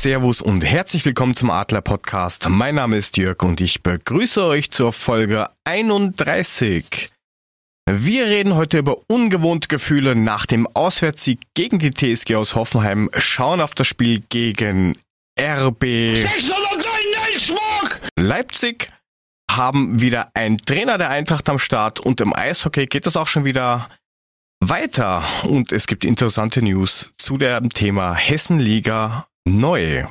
Servus und herzlich willkommen zum Adler Podcast. Mein Name ist Jörg und ich begrüße euch zur Folge 31. Wir reden heute über ungewohnte Gefühle nach dem Auswärtssieg gegen die TSG aus Hoffenheim, schauen auf das Spiel gegen RB Leipzig, haben wieder einen Trainer der Eintracht am Start und im Eishockey geht es auch schon wieder weiter und es gibt interessante News zu dem Thema Hessenliga neu.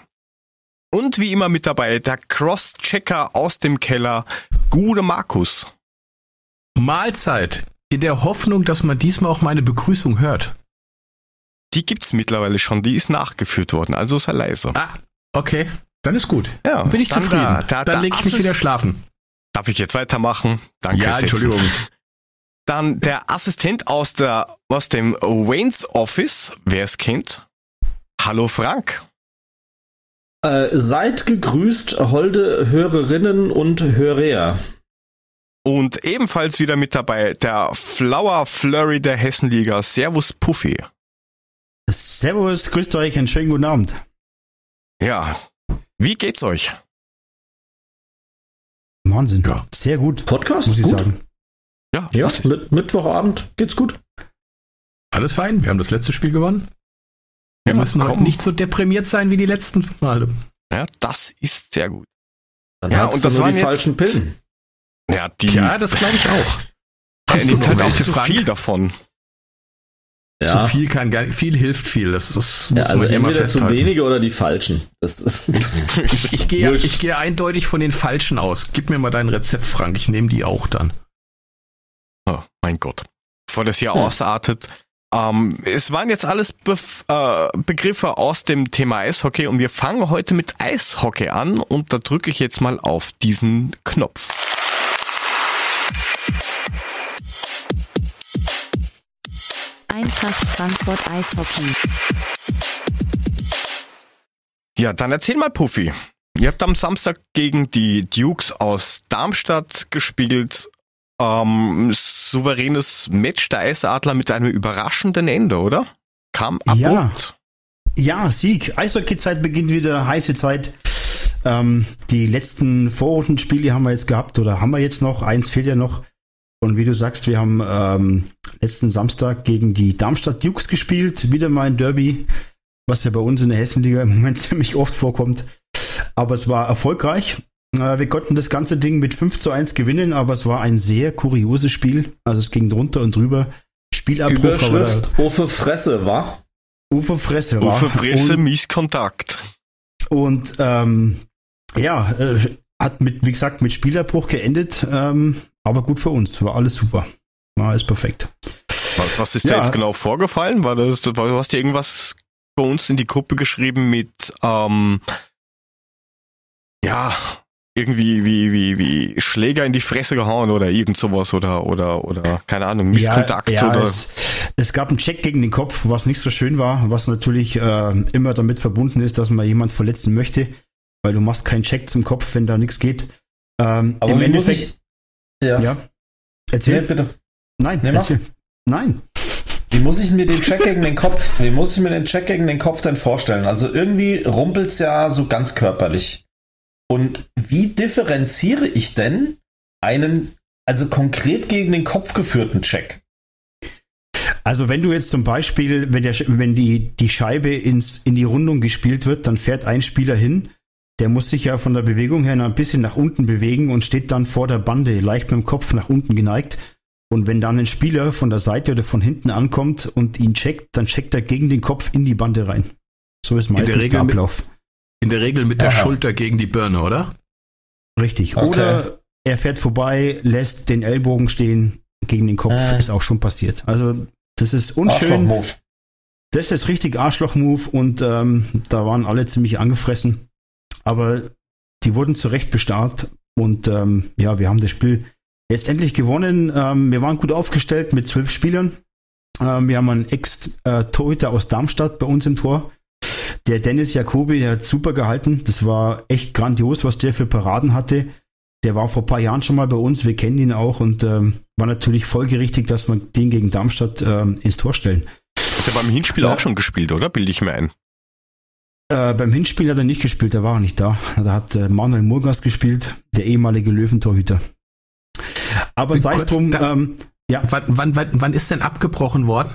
Und wie immer mit dabei der Cross-Checker aus dem Keller, Gude Markus. Mahlzeit. In der Hoffnung, dass man diesmal auch meine Begrüßung hört. Die gibt's mittlerweile schon, die ist nachgeführt worden, also sei leise. Ah, okay. Dann ist gut. Ja, Bin ich dann zufrieden. da- da- dann da leg ich mich wieder schlafen. Darf ich jetzt weitermachen? Danke. ja. Entschuldigung. Dann der Assistent aus der aus dem Wayne's Office, wer es kennt. Hallo Frank. Äh, seid gegrüßt, holde Hörerinnen und Hörer. Und ebenfalls wieder mit dabei der Flower Flurry der Hessenliga. Servus Puffy. Servus, grüßt euch, einen schönen guten Abend. Ja. Wie geht's euch? Wahnsinn. Ja. Sehr gut, Podcast? muss ich gut? sagen. Ja, Ja, was- mit Mittwochabend geht's gut. Alles fein. Wir haben das letzte Spiel gewonnen. Wir Ja, müssen heute nicht so deprimiert sein wie die letzten Male. ja, das ist sehr gut. Dann Ja, und das waren die falschen Pillen. Ja, die Ja, das glaube ich auch. er Hast nimmt noch halt auch zu Frank? viel davon. Zu viel kann gar viel hilft viel. Das, das Ja, muss also man immer entweder zu wenige oder die falschen. Das ist Ich, ich, gehe, ich gehe eindeutig von den falschen aus. Gib mir mal dein Rezept, Frank. Ich nehme die auch dann. Oh, mein Gott. Bevor das hier Ja. ausartet. Ähm, es waren jetzt alles Bef äh, Begriffe aus dem Thema Eishockey und wir fangen heute mit Eishockey an und da drücke ich jetzt mal auf diesen Knopf. Eintracht Frankfurt Eishockey. Ja, dann erzähl mal, Puffy. Ihr habt am Samstag gegen die Dukes aus Darmstadt gespielt. Ähm, souveränes Match der Eisadler mit einem überraschenden Ende, oder? Kam Ja. abrupt. Ja, Sieg. Eishockey-Zeit beginnt wieder, heiße Zeit. Ähm, die letzten Vorrundenspiele haben wir jetzt gehabt oder haben wir jetzt noch. Eins fehlt ja noch. Und wie du sagst, wir haben ähm, letzten Samstag gegen die Darmstadt Dukes gespielt. Wieder mal ein Derby, was ja bei uns in der Hessenliga im Moment ziemlich oft vorkommt. Aber es war erfolgreich. Äh, wir konnten das ganze Ding mit 5 zu 1 gewinnen, aber es war ein sehr kurioses Spiel. Also es ging drunter und drüber. Spielabbruch, Überschrift Uffe Fresse, wa? Uwe Fresse war. Uwe Fresse, Und, Mieskontakt. und ähm, ja, äh, hat mit, wie gesagt, mit Spielerbruch geendet, ähm, aber gut für uns. War alles super. War alles perfekt. Was, was ist Ja. da jetzt genau vorgefallen? War das, war, du hast dir irgendwas bei uns in die Gruppe geschrieben mit, ähm, ja, irgendwie wie, wie, wie Schläger in die Fresse gehauen oder irgend sowas oder, oder, oder, keine Ahnung, Misskontakt ja, ja, oder. Es, es gab einen Check gegen den Kopf, was nicht so schön war, was natürlich äh, immer damit verbunden ist, dass man jemand verletzen möchte, weil du machst keinen Check zum Kopf, wenn da nichts geht. Ähm, Aber Im wie muss Endeffekt, ich. Ja. ja. Nee, Erzähl. bitte. Nein, Nee, erzähl. Nein. Wie muss ich mir den Check gegen den Kopf, wie muss ich mir den Check gegen den Kopf denn vorstellen? Also irgendwie rumpelt's ja so ganz körperlich. Und wie differenziere ich denn einen, also konkret gegen den Kopf geführten Check? Also wenn du jetzt zum Beispiel, wenn, der, wenn die, die Scheibe ins, in die Rundung gespielt wird, dann fährt ein Spieler hin, der muss sich ja von der Bewegung her noch ein bisschen nach unten bewegen und steht dann vor der Bande, leicht mit dem Kopf nach unten geneigt. Und wenn dann ein Spieler von der Seite oder von hinten ankommt und ihn checkt, dann checkt er gegen den Kopf in die Bande rein. So ist meistens der, Regel mit- Ablauf. In der Regel mit der Aha. Schulter gegen die Birne, oder? Richtig. Okay. Oder er fährt vorbei, lässt den Ellbogen stehen gegen den Kopf, Äh. ist auch schon passiert. Also das ist unschön. Arschloch-Move. Das ist richtig Arschloch-Move und ähm, da waren alle ziemlich angefressen. Aber die wurden zu Recht bestarrt und ähm, ja, wir haben das Spiel letztendlich gewonnen. Ähm, wir waren gut aufgestellt mit zwölf Spielern. Ähm, wir haben einen Ex-Torhüter aus Darmstadt bei uns im Tor. Der Dennis Jacobi, der hat super gehalten. Das war echt grandios, was der für Paraden hatte. Der war vor ein paar Jahren schon mal bei uns, wir kennen ihn auch und ähm, war natürlich folgerichtig, dass wir den gegen Darmstadt ähm, ins Tor stellen. Hat er beim Hinspiel Ja. auch schon gespielt, oder? Bilde ich mir ein. Äh, beim Hinspiel hat er nicht gespielt, da war er nicht da. Da hat äh, Manuel Murgas gespielt, der ehemalige Löwentorhüter. Aber sei es drum, ähm, ja. Wann, wann, wann, wann ist denn abgebrochen worden?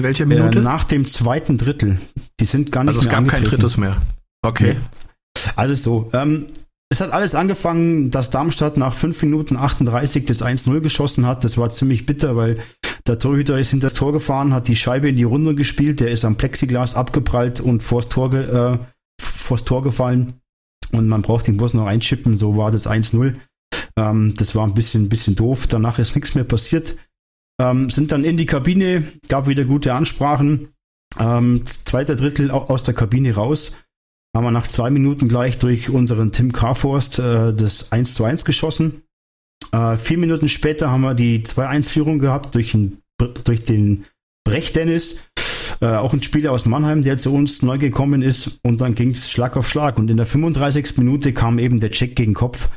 In welcher Minute? Äh, nach dem zweiten Drittel. Die sind gar nicht also mehr Also es gab kein drittes mehr. Okay. Nee. Also so, ähm, es hat alles angefangen, dass Darmstadt nach 5 Minuten 38 das 1-0 geschossen hat. Das war ziemlich bitter, weil der Torhüter ist hinter das Tor gefahren, hat die Scheibe in die Runde gespielt, der ist am Plexiglas abgeprallt und vors Tor, äh, vors Tor gefallen. Und man braucht den Bus noch einschippen, so war das 1-0. Ähm, das war ein bisschen, bisschen doof. Danach ist nichts mehr passiert. Ähm, sind dann in die Kabine, gab wieder gute Ansprachen. Ähm, zweiter Drittel aus der Kabine raus haben wir nach zwei Minuten gleich durch unseren Tim Carforst äh, das 1 zu 1 geschossen. Äh, vier Minuten später haben wir die 2-1-Führung gehabt durch, ein, durch den Brecht Dennis. Äh, auch ein Spieler aus Mannheim, der zu uns neu gekommen ist. Und dann ging es Schlag auf Schlag. Und in der 35. Minute kam eben der Check gegen Kopf.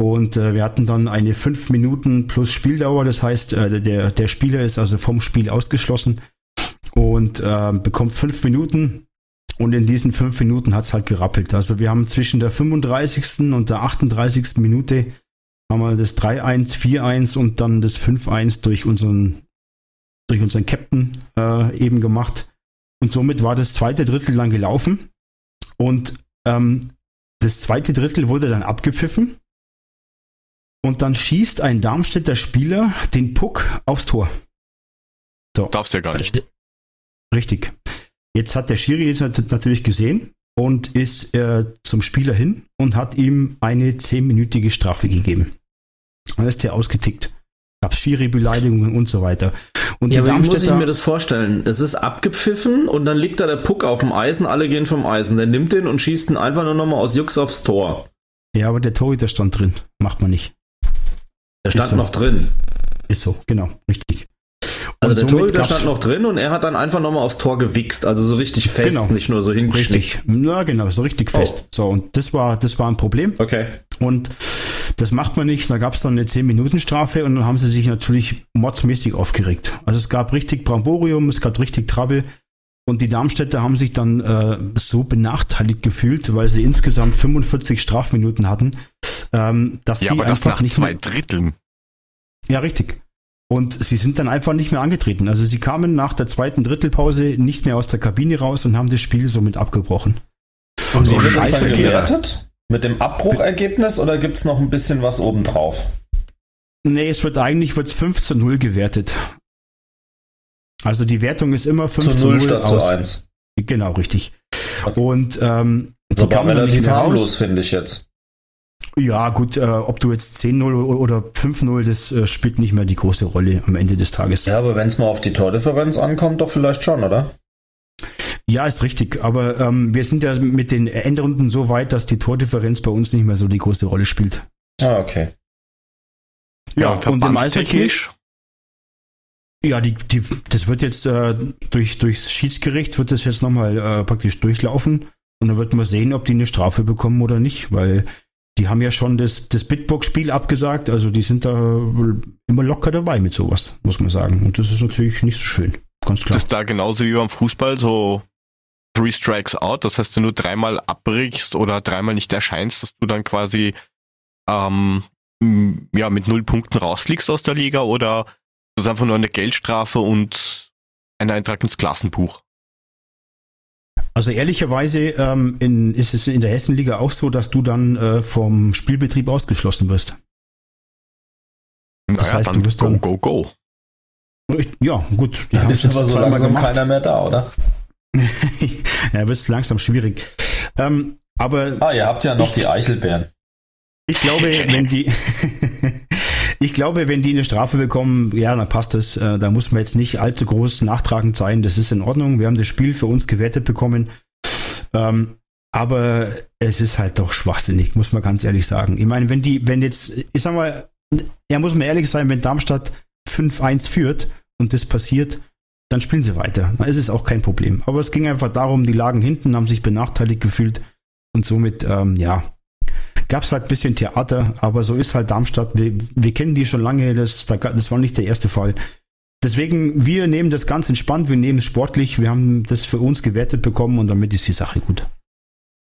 Und äh, wir hatten dann eine 5 Minuten plus Spieldauer. Das heißt, äh, der, der Spieler ist also vom Spiel ausgeschlossen und äh, bekommt 5 Minuten. Und in diesen fünf Minuten hat es halt gerappelt. Also wir haben zwischen der 35. und der 38. Minute haben wir das 3-1, 4-1 und dann das 5-1 durch unseren, durch unseren Captain äh, eben gemacht. Und somit war das zweite Drittel dann gelaufen. Und ähm, das zweite Drittel wurde dann abgepfiffen. Und dann schießt ein Darmstädter Spieler den Puck aufs Tor. So. Darfst du ja gar nicht. Richtig. Jetzt hat der Schiri jetzt natürlich gesehen und ist äh, zum Spieler hin und hat ihm eine zehnminütige Strafe gegeben. Dann ist der ausgetickt. Gab Schiri-Beleidigungen und so weiter. Und ja, aber wie muss ich mir das vorstellen? Es ist abgepfiffen und dann liegt da der Puck auf dem Eisen, alle gehen vom Eisen. Der nimmt den und schießt ihn einfach nur nochmal aus Jux aufs Tor. Ja, aber der Torhüter stand drin. Macht man nicht. Der stand so. noch drin. Ist so, genau, richtig. Also der Torhüter stand noch drin und er hat dann einfach nochmal aufs Tor gewichst, also so richtig fest, genau. nicht nur so hingeschnickt. Richtig, ja genau, so richtig fest. Oh. So, und das war, das war ein Problem. Okay. Und das macht man nicht, da gab es dann eine 10-Minuten-Strafe und dann haben sie sich natürlich mordsmäßig aufgeregt. Also es gab richtig Bramborium, es gab richtig Trouble. Und die Darmstädter haben sich dann äh, so benachteiligt gefühlt, weil sie insgesamt 45 Strafminuten hatten, ähm, dass ja, sie aber das nach zwei Dritteln. Ja, richtig. Und sie sind dann einfach nicht mehr angetreten. Also sie kamen nach der zweiten Drittelpause nicht mehr aus der Kabine raus und haben das Spiel somit abgebrochen. Und so wird das dann gewertet? Mit dem Abbruchergebnis oder gibt es noch ein bisschen was obendrauf? Nee, es wird eigentlich wird's 5 zu 0 gewertet. Also die Wertung ist immer 5 zu 0 statt zu 1. Genau, richtig. Okay. Und ähm, die kamen relativ harmlos, finde ich jetzt. Ja, gut, äh, ob du jetzt 10-0 oder 5-0, das äh, spielt nicht mehr die große Rolle am Ende des Tages. Ja, aber wenn es mal auf die Tordifferenz ankommt, doch vielleicht schon, oder? Ja, ist richtig. Aber ähm, wir sind ja mit den Endrunden so weit, dass die Tordifferenz bei uns nicht mehr so die große Rolle spielt. Ah, okay. Ja, ja und im Eishockey. Ja, die, die, das wird jetzt äh, durch, durchs Schiedsgericht wird das jetzt nochmal äh, praktisch durchlaufen und dann wird man sehen, ob die eine Strafe bekommen oder nicht, weil die haben ja schon das, das Bitbox-Spiel abgesagt, also die sind da immer locker dabei mit sowas, muss man sagen. Und das ist natürlich nicht so schön, ganz klar. Das ist da genauso wie beim Fußball so Three Strikes Out, das heißt, wenn du dreimal abbrichst oder dreimal nicht erscheinst, dass du dann quasi ähm, ja mit null Punkten rausfliegst aus der Liga oder das ist einfach nur eine Geldstrafe und ein Eintrag ins Klassenbuch. Also ehrlicherweise ähm, in, ist es in der Hessenliga auch so, dass du dann äh, vom Spielbetrieb ausgeschlossen wirst. Das naja, heißt, du wirst go, dann, go, go. Ja, gut. Die dann ist aber so langsam gemacht. keiner mehr da, oder? ja, wird es langsam schwierig. Ähm, aber ah, ihr habt ja noch ich, die Eichelbeeren. Ich glaube, wenn die Ich glaube, wenn die eine Strafe bekommen, ja, dann passt das. Äh, da muss man jetzt nicht allzu groß nachtragend sein. Das ist in Ordnung. Wir haben das Spiel für uns gewertet bekommen. Ähm, aber es ist halt doch schwachsinnig, muss man ganz ehrlich sagen. Ich meine, wenn die, wenn jetzt, ich sag mal, ja, muss man ehrlich sein, wenn Darmstadt 5-1 führt und das passiert, dann spielen sie weiter. Dann ist es auch kein Problem. Aber es ging einfach darum, die lagen hinten, haben sich benachteiligt gefühlt und somit, ähm, ja, gab es halt ein bisschen Theater, aber so ist halt Darmstadt. Wir, wir kennen die schon lange, das, das war nicht der erste Fall. deswegen, wir nehmen das ganz entspannt, wir nehmen es sportlich, wir haben das für uns gewertet bekommen und damit ist die Sache gut.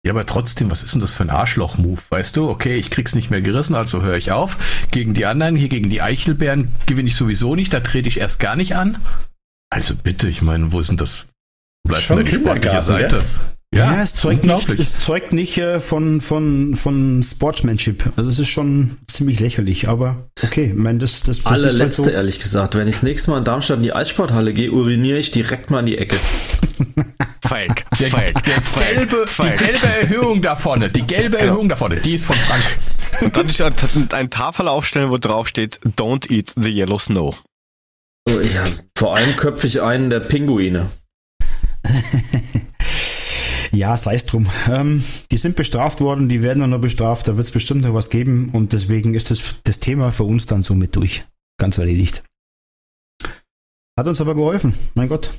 Ja, aber trotzdem, was ist denn das für ein Arschloch-Move? Weißt du, okay, ich krieg's nicht mehr gerissen, also höre ich auf. Gegen die anderen, hier gegen die Eichelbären gewinne ich sowieso nicht, da trete ich erst gar nicht an. Also bitte, ich meine, wo ist denn das? Bleibt da die sportliche Seite? Ja, es zeugt nicht, es zeugt nicht äh, von, von, von Sportsmanship. Also es ist schon ziemlich lächerlich, aber okay, ich meine, das, das, das ist halt Allerletzte, so. ehrlich gesagt. Wenn ich das nächste Mal in Darmstadt in die Eissporthalle gehe, uriniere ich direkt mal in die Ecke. Feig, Der, feig, der feig, gelbe, feig. die gelbe Erhöhung da vorne, die gelbe Genau. Erhöhung da vorne, die ist von Frank. Und dann ist ein, ein Tafel aufstellen, wo drauf steht, don't eat the yellow snow. Oh, ja, vor allem köpfe ich einen der Pinguine. Ja, sei es drum. Ähm, die sind bestraft worden, die werden auch noch bestraft, da wird es bestimmt noch was geben und deswegen ist das, das Thema für uns dann somit durch. Ganz erledigt. Hat uns aber geholfen, mein Gott.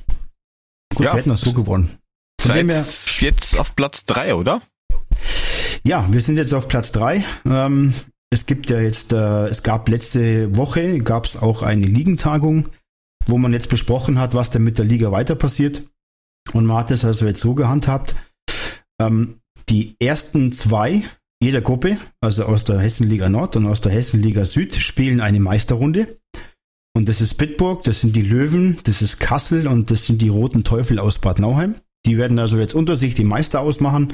Gut, Ja. wir hätten auch so gewonnen. Von dem her, jetzt auf Platz drei, oder? ja, wir sind jetzt auf Platz drei. Ähm, es gibt ja jetzt, äh, es gab letzte Woche, gab es auch eine Ligentagung, wo man jetzt besprochen hat, was denn mit der Liga weiter passiert. Und man hat es also jetzt so gehandhabt. Ähm, die ersten zwei jeder Gruppe, also aus der Hessenliga Nord und aus der Hessenliga Süd, spielen eine Meisterrunde. Und das ist Bitburg, das sind die Löwen, das ist Kassel und das sind die Roten Teufel aus Bad Nauheim. Die werden also jetzt unter sich die Meister ausmachen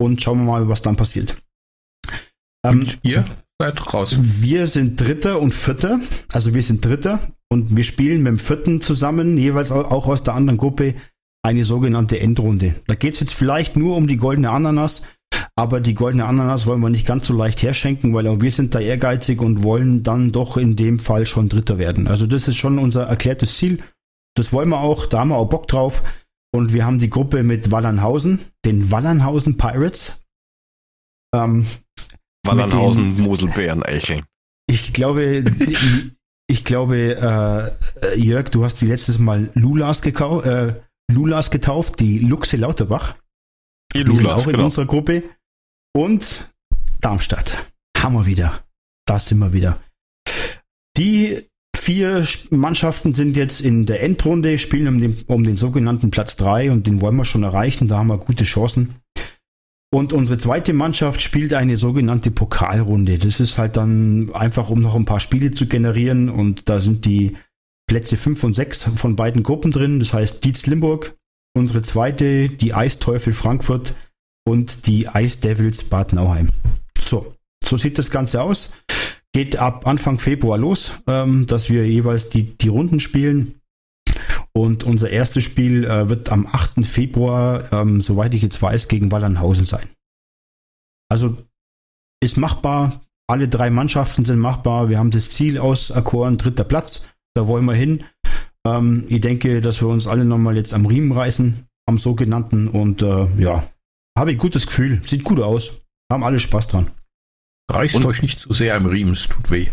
und schauen wir mal, was dann passiert. Ähm, Und ihr seid raus. wir sind Dritter und Vierter. Also wir sind Dritter und wir spielen mit dem Vierten zusammen, jeweils au- auch aus der anderen Gruppe, eine sogenannte Endrunde. Da geht es jetzt vielleicht nur um die goldene Ananas, aber die goldene Ananas wollen wir nicht ganz so leicht herschenken, weil auch wir sind da ehrgeizig und wollen dann doch in dem Fall schon Dritter werden. Also das ist schon unser erklärtes Ziel. Das wollen wir auch, da haben wir auch Bock drauf. Und wir haben die Gruppe mit Wallernhausen, den Wallernhausen Pirates. Ähm, Wallernhausen, Moselbeeren, Eicheln. ich glaube, ich, ich glaube, äh, Jörg, du hast die letztes Mal Lulas, gekau äh, Lulas getauft, die Luxe Lauterbach. Die Die sind Lulas, auch in genau. unserer Gruppe. Und Darmstadt. Haben wir wieder. Da sind wir wieder. Die vier Sch- Mannschaften sind jetzt in der Endrunde, spielen um den, um den sogenannten Platz 3 und den wollen wir schon erreichen. Da haben wir gute Chancen. Und unsere zweite Mannschaft spielt eine sogenannte Pokalrunde. Das ist halt dann einfach, um noch ein paar Spiele zu generieren. Und da sind die Plätze 5 und 6 von beiden Gruppen drin. Das heißt Dietz Limburg, unsere zweite, die Eisteufel Frankfurt und die Ice Devils Bad Nauheim. So, so sieht das Ganze aus. Geht ab Anfang Februar los, ähm, dass wir jeweils die, die Runden spielen. Und unser erstes Spiel äh, wird am 8. Februar, ähm, soweit ich jetzt weiß, gegen Wallernhausen sein. Also ist machbar. Alle drei Mannschaften sind machbar. Wir haben das Ziel auserkoren, dritter Platz. Da wollen wir hin. Ähm, ich denke, dass wir uns alle nochmal jetzt am Riemen reißen, am sogenannten. Und äh, ja, habe ich gutes Gefühl. Sieht gut aus. Haben alle Spaß dran. Reißt Und- euch nicht zu sehr im Riemen, es tut weh.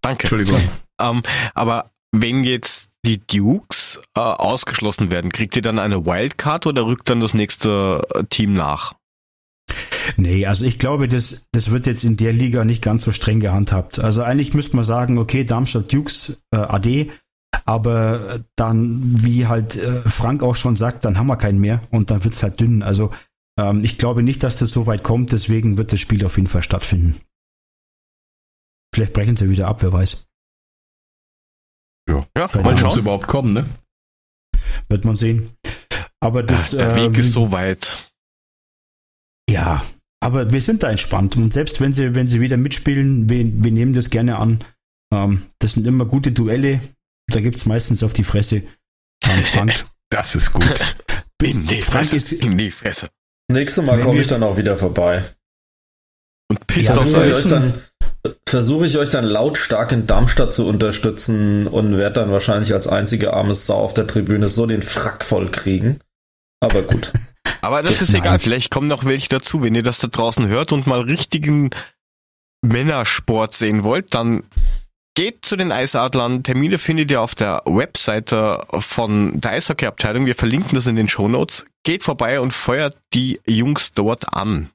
Danke. Entschuldigung. Ähm, aber wenn jetzt die Dukes äh, ausgeschlossen werden, kriegt ihr dann eine Wildcard oder rückt dann das nächste äh, Team nach? Nee, also ich glaube, das, das wird jetzt in der Liga nicht ganz so streng gehandhabt. Also eigentlich müsste man sagen, okay, Darmstadt Dukes äh, AD, aber dann, wie halt äh, Frank auch schon sagt, dann haben wir keinen mehr und dann wird's halt dünn. Also ähm, ich glaube nicht, dass das so weit kommt, deswegen wird das Spiel auf jeden Fall stattfinden. Vielleicht brechen sie wieder ab, wer weiß. Ja, Keine mal schauen. sie überhaupt kommen, ne? Wird man sehen. Aber das, Ja, der ähm, Weg ist so weit. Ja, aber wir sind da entspannt. Und selbst wenn sie, wenn sie wieder mitspielen, wir, wir nehmen das gerne an. Ähm, das sind immer gute Duelle. Da gibt's meistens auf die Fresse. Ähm, Frank, Das ist gut. In die Fresse. ist- In die Fresse. Nächstes Mal komme ich dann auch wieder vorbei. Und pisst Ja, auf so Versuche ich, euch. euch dann, versuche ich euch dann lautstark in Darmstadt zu unterstützen und werde dann wahrscheinlich als einzige armes Sau auf der Tribüne so den Frack voll kriegen. Aber gut. Aber das ist Nein. egal. Vielleicht kommen noch welche dazu. Wenn ihr das da draußen hört und mal richtigen Männersport sehen wollt, dann geht zu den Eisadlern. Termine findet ihr auf der Webseite von der Eishockey-Abteilung. Wir verlinken das in den Shownotes. Geht vorbei und feuert die Jungs dort an.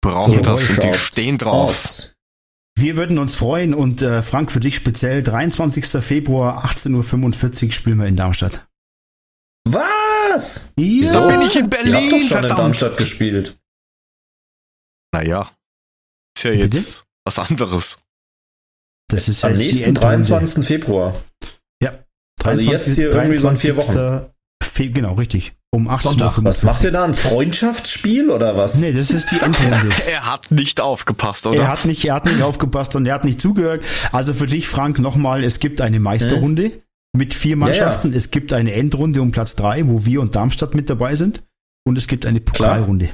Brauchen So das und die stehen drauf. aus. Wir würden uns freuen und äh, Frank, für dich speziell, 23. Februar, 18.45 Uhr spielen wir in Darmstadt. Was? Ja. Da bin ich in Berlin, habt doch schon verdammt. in Darmstadt gespielt. Naja, ist ja jetzt Bitte? was anderes. Das ist Am nächsten 23. Februar. Ja. 23, also jetzt hier 23. irgendwie so vier Wochen. Fe genau, richtig. Um 18 Uhr. Was macht ihr da? Ein Freundschaftsspiel oder was? Nee, das ist die Endrunde. er hat nicht aufgepasst, oder? Er hat nicht, er hat nicht aufgepasst und er hat nicht zugehört. Also für dich, Frank, nochmal, es gibt eine Meisterrunde hm? Mit vier Mannschaften. Ja, ja. Es gibt eine Endrunde um Platz drei, wo wir und Darmstadt mit dabei sind. Und es gibt eine Pokalrunde.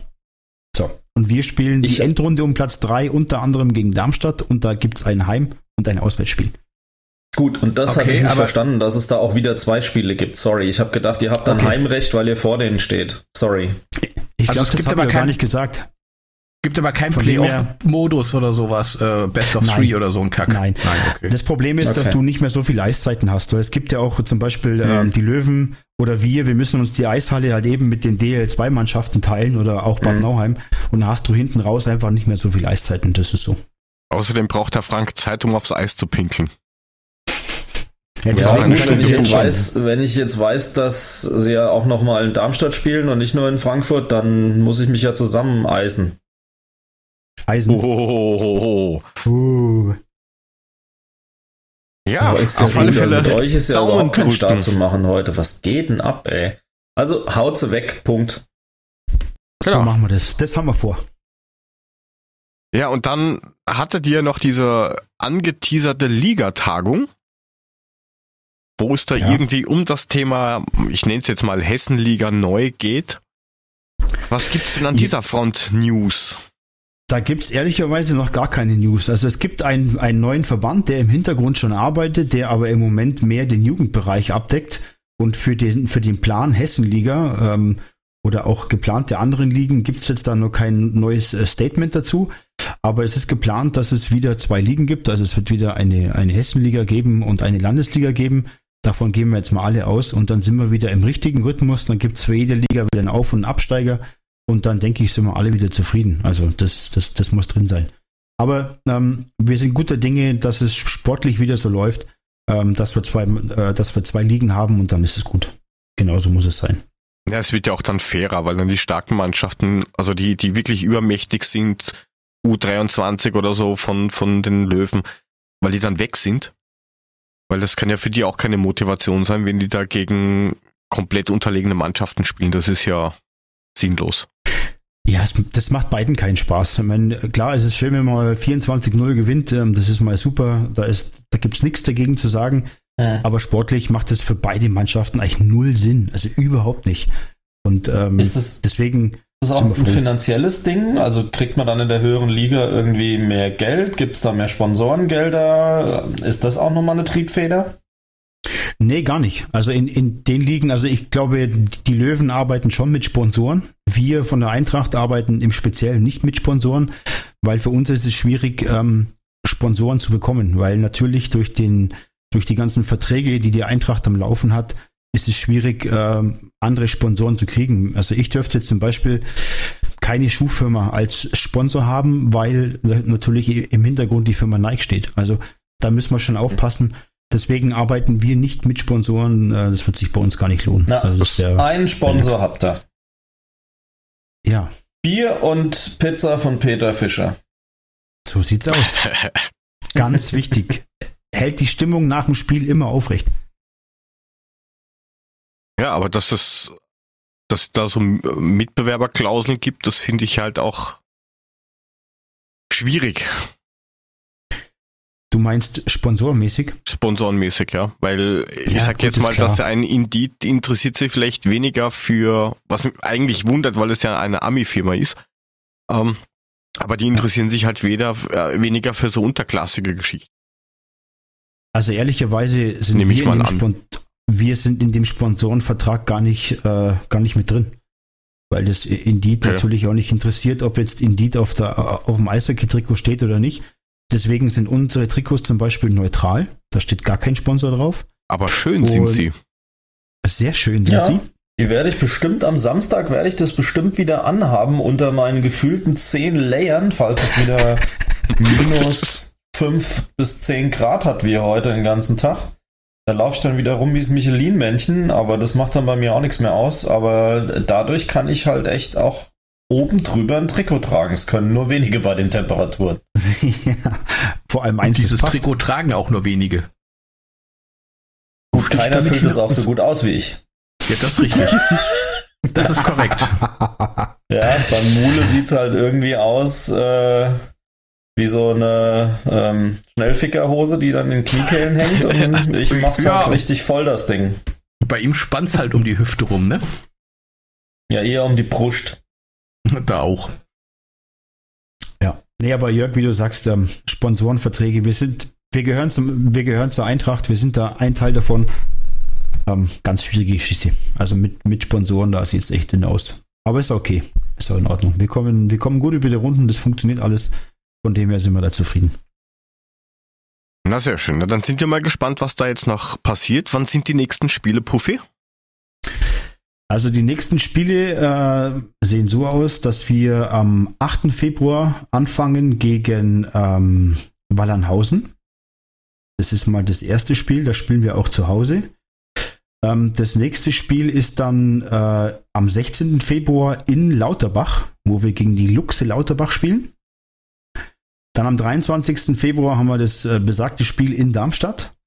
So. Und wir spielen ich, die Endrunde um Platz drei unter anderem gegen Darmstadt und da gibt es ein Heim- und ein Auswärtsspiel. Gut, und das okay, habe ich nicht verstanden, dass es da auch wieder zwei Spiele gibt. Sorry, ich habe gedacht, ihr habt dann okay. Heimrecht, weil ihr vor denen steht. Sorry. Ich also glaube, das habe ich gar nicht gesagt. Gibt aber keinen Playoff-Modus oder sowas, äh, Best of Nein. Three oder so ein Kack. Nein. Nein okay. Das Problem ist, okay. dass du nicht mehr so viele Eiszeiten hast. Weil es gibt ja auch zum Beispiel ähm, mhm. die Löwen oder wir, wir müssen uns die Eishalle halt eben mit den DL2-Mannschaften teilen oder auch Bad mhm. Nauheim. Und da hast du hinten raus einfach nicht mehr so viele Eiszeiten. Das ist so. Außerdem braucht der Frank Zeit, um aufs Eis zu pinkeln. Ja, wenn, ich jetzt weiß, wenn ich jetzt weiß, dass sie ja auch nochmal in Darmstadt spielen und nicht nur in Frankfurt, dann muss ich mich ja zusammen eisen. Eisen. Oh, oh, oh, uh. Ja, auf alle Fälle. Mit euch ist ja überhaupt kein Start zu machen heute. Was geht denn ab, ey? Also haut sie weg, Punkt. Genau. So machen wir das. Das haben wir vor. Ja, und dann hattet ihr noch diese angeteaserte Ligatagung wo es da ja. irgendwie um das Thema, ich nenne es jetzt mal Hessenliga neu geht. Was gibt's denn an dieser Front News? Da gibt's ehrlicherweise noch gar keine News. Also es gibt einen, einen neuen Verband, der im Hintergrund schon arbeitet, der aber im Moment mehr den Jugendbereich abdeckt. Und für den, für den Plan Hessenliga ähm, oder auch geplante anderen Ligen gibt's jetzt da noch kein neues äh, Statement dazu. Aber es ist geplant, dass es wieder zwei Ligen gibt. Also es wird wieder eine, eine Hessenliga geben und eine Landesliga geben. Davon gehen wir jetzt mal alle aus und dann sind wir wieder im richtigen Rhythmus. Dann gibt es für jede Liga wieder einen Auf- und Absteiger und dann denke ich, sind wir alle wieder zufrieden. Also das, das, das muss drin sein. Aber ähm, wir sind guter Dinge, dass es sportlich wieder so läuft, ähm, dass, wir zwei, äh, dass wir zwei Ligen haben und dann ist es gut. Genauso muss es sein. Ja, es wird ja auch dann fairer, weil dann die starken Mannschaften, also die, die wirklich übermächtig sind, U23 oder so von, von den Löwen, weil die dann weg sind weil das kann ja für die auch keine Motivation sein, wenn die da gegen komplett unterlegene Mannschaften spielen. Das ist ja sinnlos. Ja, das macht beiden keinen Spaß. Ich meine, klar, es ist schön, wenn man 24-0 gewinnt. Ähm, das ist mal super. Da, ist, da gibt's nichts dagegen zu sagen. Ja. Aber sportlich macht es für beide Mannschaften eigentlich null Sinn. Also überhaupt nicht. Und ähm, ist das, deswegen ist das auch ein finanzielles Ding? Also kriegt man dann in der höheren Liga irgendwie mehr Geld? Gibt es da mehr Sponsorengelder? Ist das auch nochmal eine Triebfeder? Nee, gar nicht. Also in, in den Ligen, also ich glaube, die Löwen arbeiten schon mit Sponsoren. Wir von der Eintracht arbeiten im Speziellen nicht mit Sponsoren, weil für uns ist es schwierig, ähm, Sponsoren zu bekommen, weil natürlich durch den, durch die ganzen Verträge, die die Eintracht am Laufen hat, ist es schwierig, äh, andere Sponsoren zu kriegen. Also ich dürfte jetzt zum Beispiel keine Schuhfirma als Sponsor haben, weil natürlich im Hintergrund die Firma Nike steht. Also da müssen wir schon aufpassen. Deswegen arbeiten wir nicht mit Sponsoren. Äh, das wird sich bei uns gar nicht lohnen. Na, also einen Sponsor habt ihr. Ja. Bier und Pizza von Peter Fischer. So sieht's aus. Ganz wichtig. Hält die Stimmung nach dem Spiel immer aufrecht. Ja, aber dass es, dass da so Mitbewerberklauseln gibt, das finde ich halt auch schwierig. Du meinst sponsormäßig? Sponsorenmäßig, ja. Weil ich ja, sag jetzt mal, dass ein Indeed interessiert sich vielleicht weniger für, was mich eigentlich wundert, weil es ja eine Ami-Firma ist. Ähm, aber die interessieren ja. sich halt weder, äh, weniger für so unterklassige Geschichten. Also ehrlicherweise sind wir in dem, Spon wir sind in dem Sponsorenvertrag gar nicht, äh, gar nicht mit drin. Weil das Indeed ja. natürlich auch nicht interessiert, ob jetzt Indeed auf, der, auf dem Eishockey-Trikot steht oder nicht. Deswegen sind unsere Trikots zum Beispiel neutral. Da steht gar kein Sponsor drauf. Aber schön Und sind sie. Sehr schön sind ja, sie. Die werde ich bestimmt am Samstag werde ich das bestimmt wieder anhaben unter meinen gefühlten zehn Layern, falls es wieder minus 5 bis 10 Grad hat wie heute den ganzen Tag. Da laufe ich dann wieder rum wie das Michelin-Männchen, aber das macht dann bei mir auch nichts mehr aus. Aber dadurch kann ich halt echt auch oben drüber ein Trikot tragen. Es können nur wenige bei den Temperaturen. ja, vor allem Und eins dieses. Trikot tragen auch nur wenige. Gut, keiner füllt es auch so gut aus wie ich. Ja, das ist richtig. Das ist korrekt. Ja, beim Mule sieht's halt irgendwie aus äh, wie so eine ähm, Schnellfickerhose, die dann in den Kniekehlen hängt und ich mach's Ja. halt richtig voll, das Ding. Bei ihm spannt's halt um die Hüfte rum, ne? Ja, eher um die Brust. Da auch. Ja. Nee, aber Jörg, wie du sagst, ähm, Sponsorenverträge, wir sind, wir gehören zum, wir gehören zur Eintracht, wir sind da ein Teil davon. Ähm, ganz schwierige Geschichte. Also mit, mit Sponsoren, da sieht es echt dünn aus. Aber ist okay. Ist auch in Ordnung. Wir kommen, wir kommen gut über die Runden, das funktioniert alles. Von dem her sind wir da zufrieden. Na sehr schön. Na, dann sind wir mal gespannt, was da jetzt noch passiert. Wann sind die nächsten Spiele, Puffy? Also die nächsten Spiele äh, sehen so aus, dass wir am 8. Februar anfangen gegen ähm, Wallernhausen. Das ist mal das erste Spiel, da spielen wir auch zu Hause. Ähm, das nächste Spiel ist dann äh, am 16. Februar in Lauterbach, wo wir gegen die Luxe Lauterbach spielen. Dann am 23. Februar haben wir das äh, besagte Spiel in Darmstadt.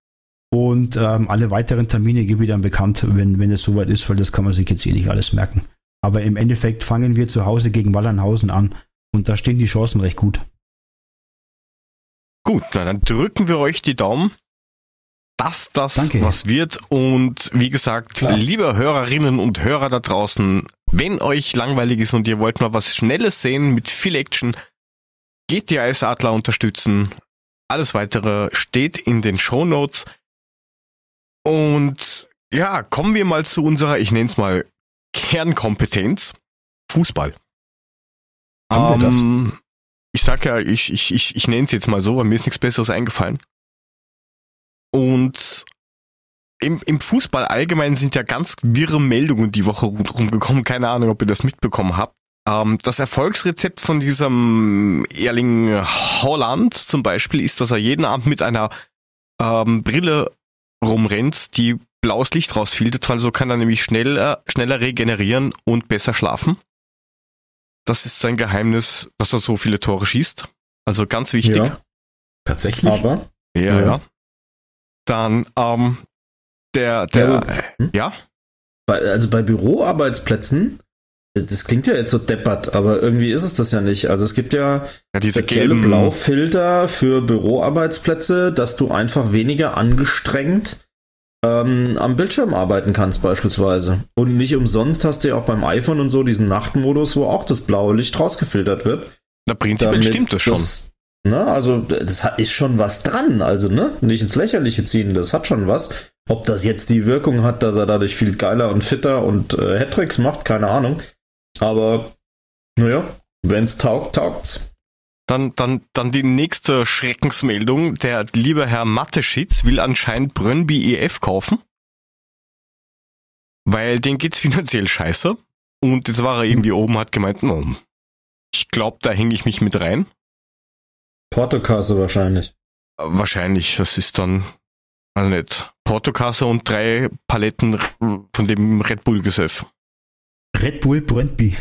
Und ähm, alle weiteren Termine gebe ich dann bekannt, wenn, wenn es soweit ist, weil das kann man sich jetzt eh nicht alles merken. Aber im Endeffekt fangen wir zu Hause gegen Wallernhausen an und da stehen die Chancen recht gut. Gut, na, dann drücken wir euch die Daumen, dass das Danke. was wird. Und wie gesagt, Klar. liebe Hörerinnen und Hörer da draußen, wenn euch langweilig ist und ihr wollt mal was Schnelles sehen mit viel Action, geht die Eisadler unterstützen. Alles weitere steht in den Show Notes. Und ja, kommen wir mal zu unserer, ich nenne es mal, Kernkompetenz. Fußball. Haben wir das? Ähm, ich sag ja, ich, ich, ich, ich nenne es jetzt mal so, weil mir ist nichts Besseres eingefallen. Und im, im Fußball allgemein sind ja ganz wirre Meldungen die Woche rum- rumgekommen. Keine Ahnung, ob ihr das mitbekommen habt. Ähm, das Erfolgsrezept von diesem Erling Holland zum Beispiel ist, dass er jeden Abend mit einer ähm, Brille rumrennt, die blaues Licht rausfiltert, weil so kann er nämlich schneller, schneller regenerieren und besser schlafen. Das ist sein Geheimnis, dass er so viele Tore schießt. Also ganz wichtig. Ja, Tatsächlich. aber Ja, Ja. ja. Dann, ähm, der, der, Ja, hm? ja, bei, also bei Büroarbeitsplätzen, das klingt ja jetzt so deppert, aber irgendwie ist es das ja nicht. Also es gibt ja ja, diese spezielle gelben, Blaufilter für Büroarbeitsplätze, dass du einfach weniger angestrengt ähm, am Bildschirm arbeiten kannst beispielsweise. Und nicht umsonst hast du ja auch beim iPhone und so diesen Nachtmodus, wo auch das blaue Licht rausgefiltert wird. na, prinzipiell stimmt das schon. ne, also das ist schon was dran, also ne, nicht ins Lächerliche ziehen, das hat schon was. Ob das jetzt die Wirkung hat, dass er dadurch viel geiler und fitter und äh, Hattricks macht, keine Ahnung. Aber naja, wenn's taugt, taugt's. Dann, dann, dann die nächste Schreckensmeldung. Der liebe Herr Matteschitz will anscheinend Brøndby EF kaufen. Weil den geht's finanziell scheiße. Und jetzt war er irgendwie oben, hat gemeint, no, ich glaube, da hänge ich mich mit rein. Portokasse wahrscheinlich. Äh, Wahrscheinlich, das ist dann, also nicht, Portokasse und drei Paletten von dem Red Bull Gesöff. Red Bull Brøndby.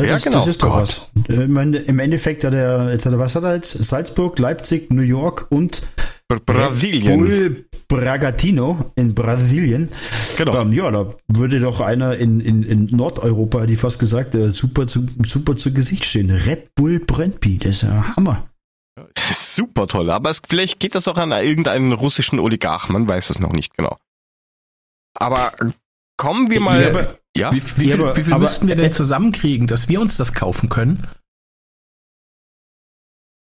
Ja, das, genau. Das ist doch Gott. was. Äh, Im Endeffekt hat er, jetzt hat er, was hat er jetzt? Salzburg, Leipzig, New York und Br- Brasilien. Red Bull Bragantino in Brasilien. Genau. Ähm, ja, da würde doch einer in, in, in Nordeuropa, hätte ich fast gesagt, äh, super, zu, super zu Gesicht stehen. Red Bull Brøndby, das ist ja Hammer. Das ist super toll. Aber es, vielleicht geht das auch an irgendeinen russischen Oligarch, man weiß es noch nicht genau. Aber kommen wir mal. Ja, aber- Ja, Wie, wie Ja, viel, aber- wie viel aber- müssten wir denn zusammenkriegen, dass wir uns das kaufen können?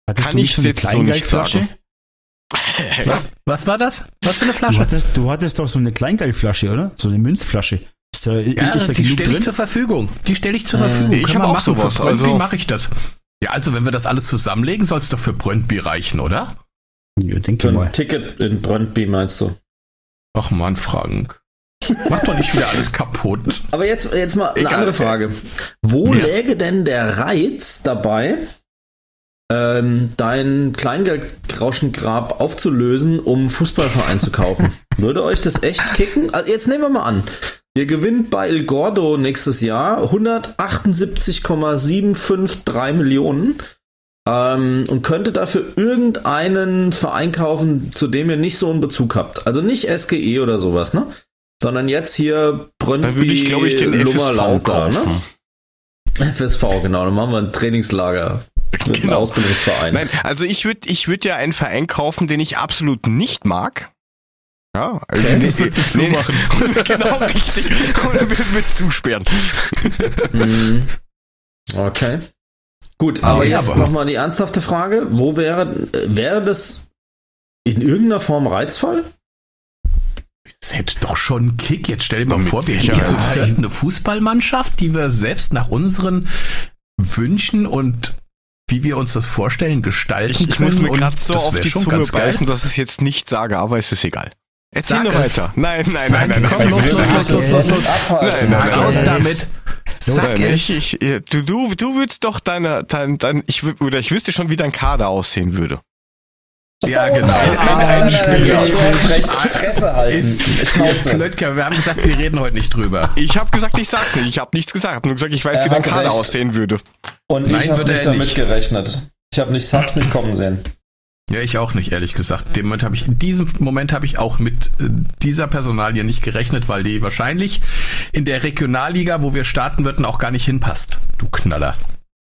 Hattest Kann du ich nicht jetzt so nicht Kleingeldflasche? sagen. Was war das? Was für eine Du Flasche? hattest, du hattest doch so eine Kleingeldflasche, oder? So eine Münzflasche. Ist da, Ja, ist da die stelle ich zur Verfügung. Die stelle ich zur Äh, Verfügung. ich Können hab wir auch machen. sowas, Für also- mache ich das. Ja, also wenn wir das alles zusammenlegen, soll es doch für Brøndby reichen, oder? Ja, denke Für mal. ein Ticket in Brøndby meinst du? Ach man, Frank. Mach doch nicht wieder alles kaputt. Aber jetzt, jetzt mal eine Egal. andere Frage. Wo Ja. läge denn der Reiz dabei, ähm, dein Kleingeldrauschengrab aufzulösen, um Fußballverein zu kaufen. Würde euch das echt kicken? Also jetzt nehmen wir mal an. Ihr gewinnt bei El Gordo nächstes Jahr 178,753 Millionen ähm, und könnte dafür irgendeinen Verein kaufen, zu dem ihr nicht so einen Bezug habt. Also nicht SGE oder sowas, ne? Sondern jetzt hier Brøndby, Dann würde ich, glaube ich, den FSV ne? kaufen. Ne? FSV, genau. Dann machen wir ein Trainingslager. Mit genau. Ausbildungsverein. Nein, also ich würde ich würd ja einen Verein kaufen, den ich absolut nicht mag. Ja, also okay, nee, nee, zumachen. Nee, genau richtig. Und mit, mit zusperren. Mhm. Okay. Gut, aber ja, jetzt nochmal die ernsthafte Frage. Wo wäre, wäre das in irgendeiner Form reizvoll? Das hätte doch schon einen Kick. Jetzt stell dir mal vor, wir hätten uns vielleicht eine Fußballmannschaft, die wir selbst nach unseren Wünschen und wie wir uns das vorstellen, gestalten ich, ich können. Ich muss mir gerade so auf die Zunge beißen, dass ich es jetzt nicht sage, aber es ist egal. Erzähl Sag nur weiter. Nein, nein, nein, nein. Komm, los, los, los, los, los, los. Nein, raus damit. Sag ich, ich, du, du, du würdest doch deine, dein, dein, ich, oder ich wüsste schon, wie dein Kader aussehen würde. Ja, genau. Ein, ein, ein Spieler. Fresse halten. Flötker, wir haben gesagt, wir reden heute nicht drüber. Ich habe gesagt, ich sag's nicht. Ich habe nichts gesagt. Ich habe nur gesagt, ich weiß, wie dein Kader aussehen würde. Und ich habe nicht damit gerechnet. Ich habe nicht, hab's nicht kommen sehen. Ja, ich auch nicht, ehrlich gesagt. Dem Moment habe ich, in diesem Moment habe ich auch mit äh, dieser Personalie nicht gerechnet, weil die wahrscheinlich in der Regionalliga, wo wir starten würden, auch gar nicht hinpasst. Du Knaller.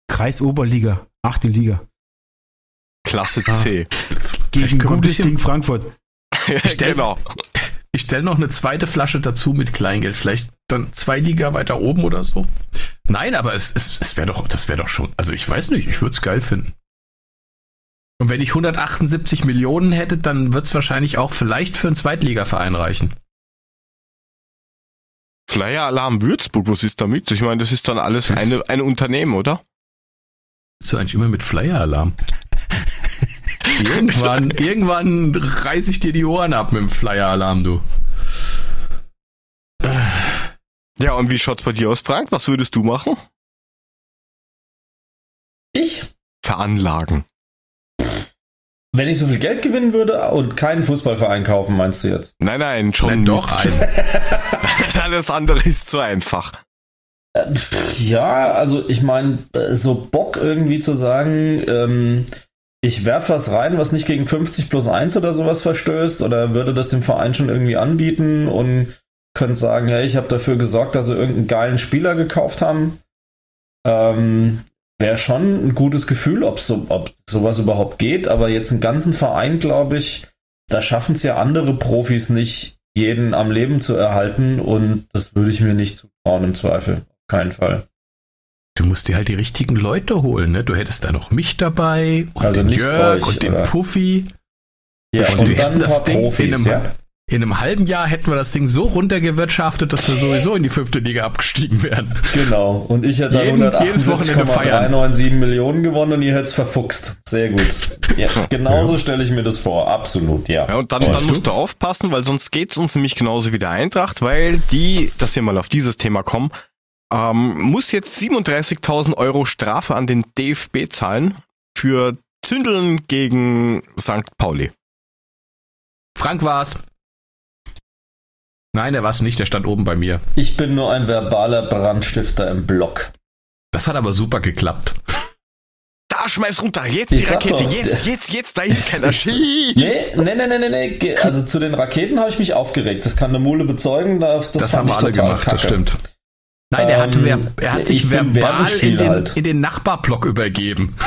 Kreisoberliga, achte Liga. Klasse C. Ah, gegen gutes Ding Frankfurt. ich stell, genau. Ich stelle noch eine zweite Flasche dazu mit Kleingeld. Vielleicht dann zwei Liga weiter oben oder so. Nein, aber es, es, es wäre doch, das wäre doch schon, also ich weiß nicht, ich würde es geil finden. Und wenn ich 178 Millionen hätte, dann wird es wahrscheinlich auch vielleicht für einen Zweitligaverein reichen. Flyer Alarm Würzburg, was ist damit? Ich meine, das ist dann alles eine, ein Unternehmen, oder? So eigentlich immer mit Flyer Alarm. Irgendwann, irgendwann reiße ich dir die Ohren ab mit dem Flyer Alarm, du. Ja, und wie schaut's bei dir aus, Frank? Was würdest du machen? Ich? Veranlagen. Wenn ich so viel Geld gewinnen würde und keinen Fußballverein kaufen, meinst du jetzt? Nein, nein, schon nein, doch einen. Alles andere ist zu einfach. Äh, ja, also ich meine, äh, so Bock irgendwie zu sagen, ähm, ich werfe was rein, was nicht gegen 50 plus 1 oder sowas verstößt, oder würde das dem Verein schon irgendwie anbieten und könnte sagen, hey, ich habe dafür gesorgt, dass sie irgendeinen geilen Spieler gekauft haben. Ähm, wäre schon ein gutes Gefühl, ob, so, ob sowas überhaupt geht. Aber jetzt einen ganzen Verein, glaube ich, da schaffen es ja andere Profis nicht, jeden am Leben zu erhalten. Und das würde ich mir nicht zutrauen im Zweifel. Auf keinen Fall. Du musst dir halt die richtigen Leute holen, ne? Du hättest da noch mich dabei und also den Jörg euch, und den Puffy. Ja, und, und dann das Ding Profis, in einem, ja? in einem halben Jahr hätten wir das Ding so runtergewirtschaftet, dass wir sowieso in die fünfte Liga abgestiegen wären. Genau. Und ich hätte Jeden, 178,397 Millionen gewonnen und ihr hättet es verfuchst. Sehr gut. Ja, genauso ja. stelle ich mir das vor. Absolut, ja. ja und dann, dann musst du aufpassen, weil sonst geht es uns nämlich genauso wie der Eintracht, weil die, dass wir mal auf dieses Thema kommen, ähm, muss jetzt 37.000 Euro Strafe an den DFB zahlen für Zündeln gegen St. Pauli. Frank war's. Nein, der war es nicht, der stand oben bei mir. Ich bin nur ein verbaler Brandstifter im Block. Das hat aber super geklappt. Da schmeiß runter, jetzt ich die Rakete, doch, jetzt, jetzt, jetzt, da ist keiner Schieß. Nee, nee, nee, nee, nee, also zu den Raketen habe ich mich aufgeregt. Das kann eine Mule bezeugen. Das, das, das haben wir alle gemacht, kacke. das stimmt. Nein, er hat, ähm, er hat sich verbal in den, halt. in den Nachbarblock übergeben.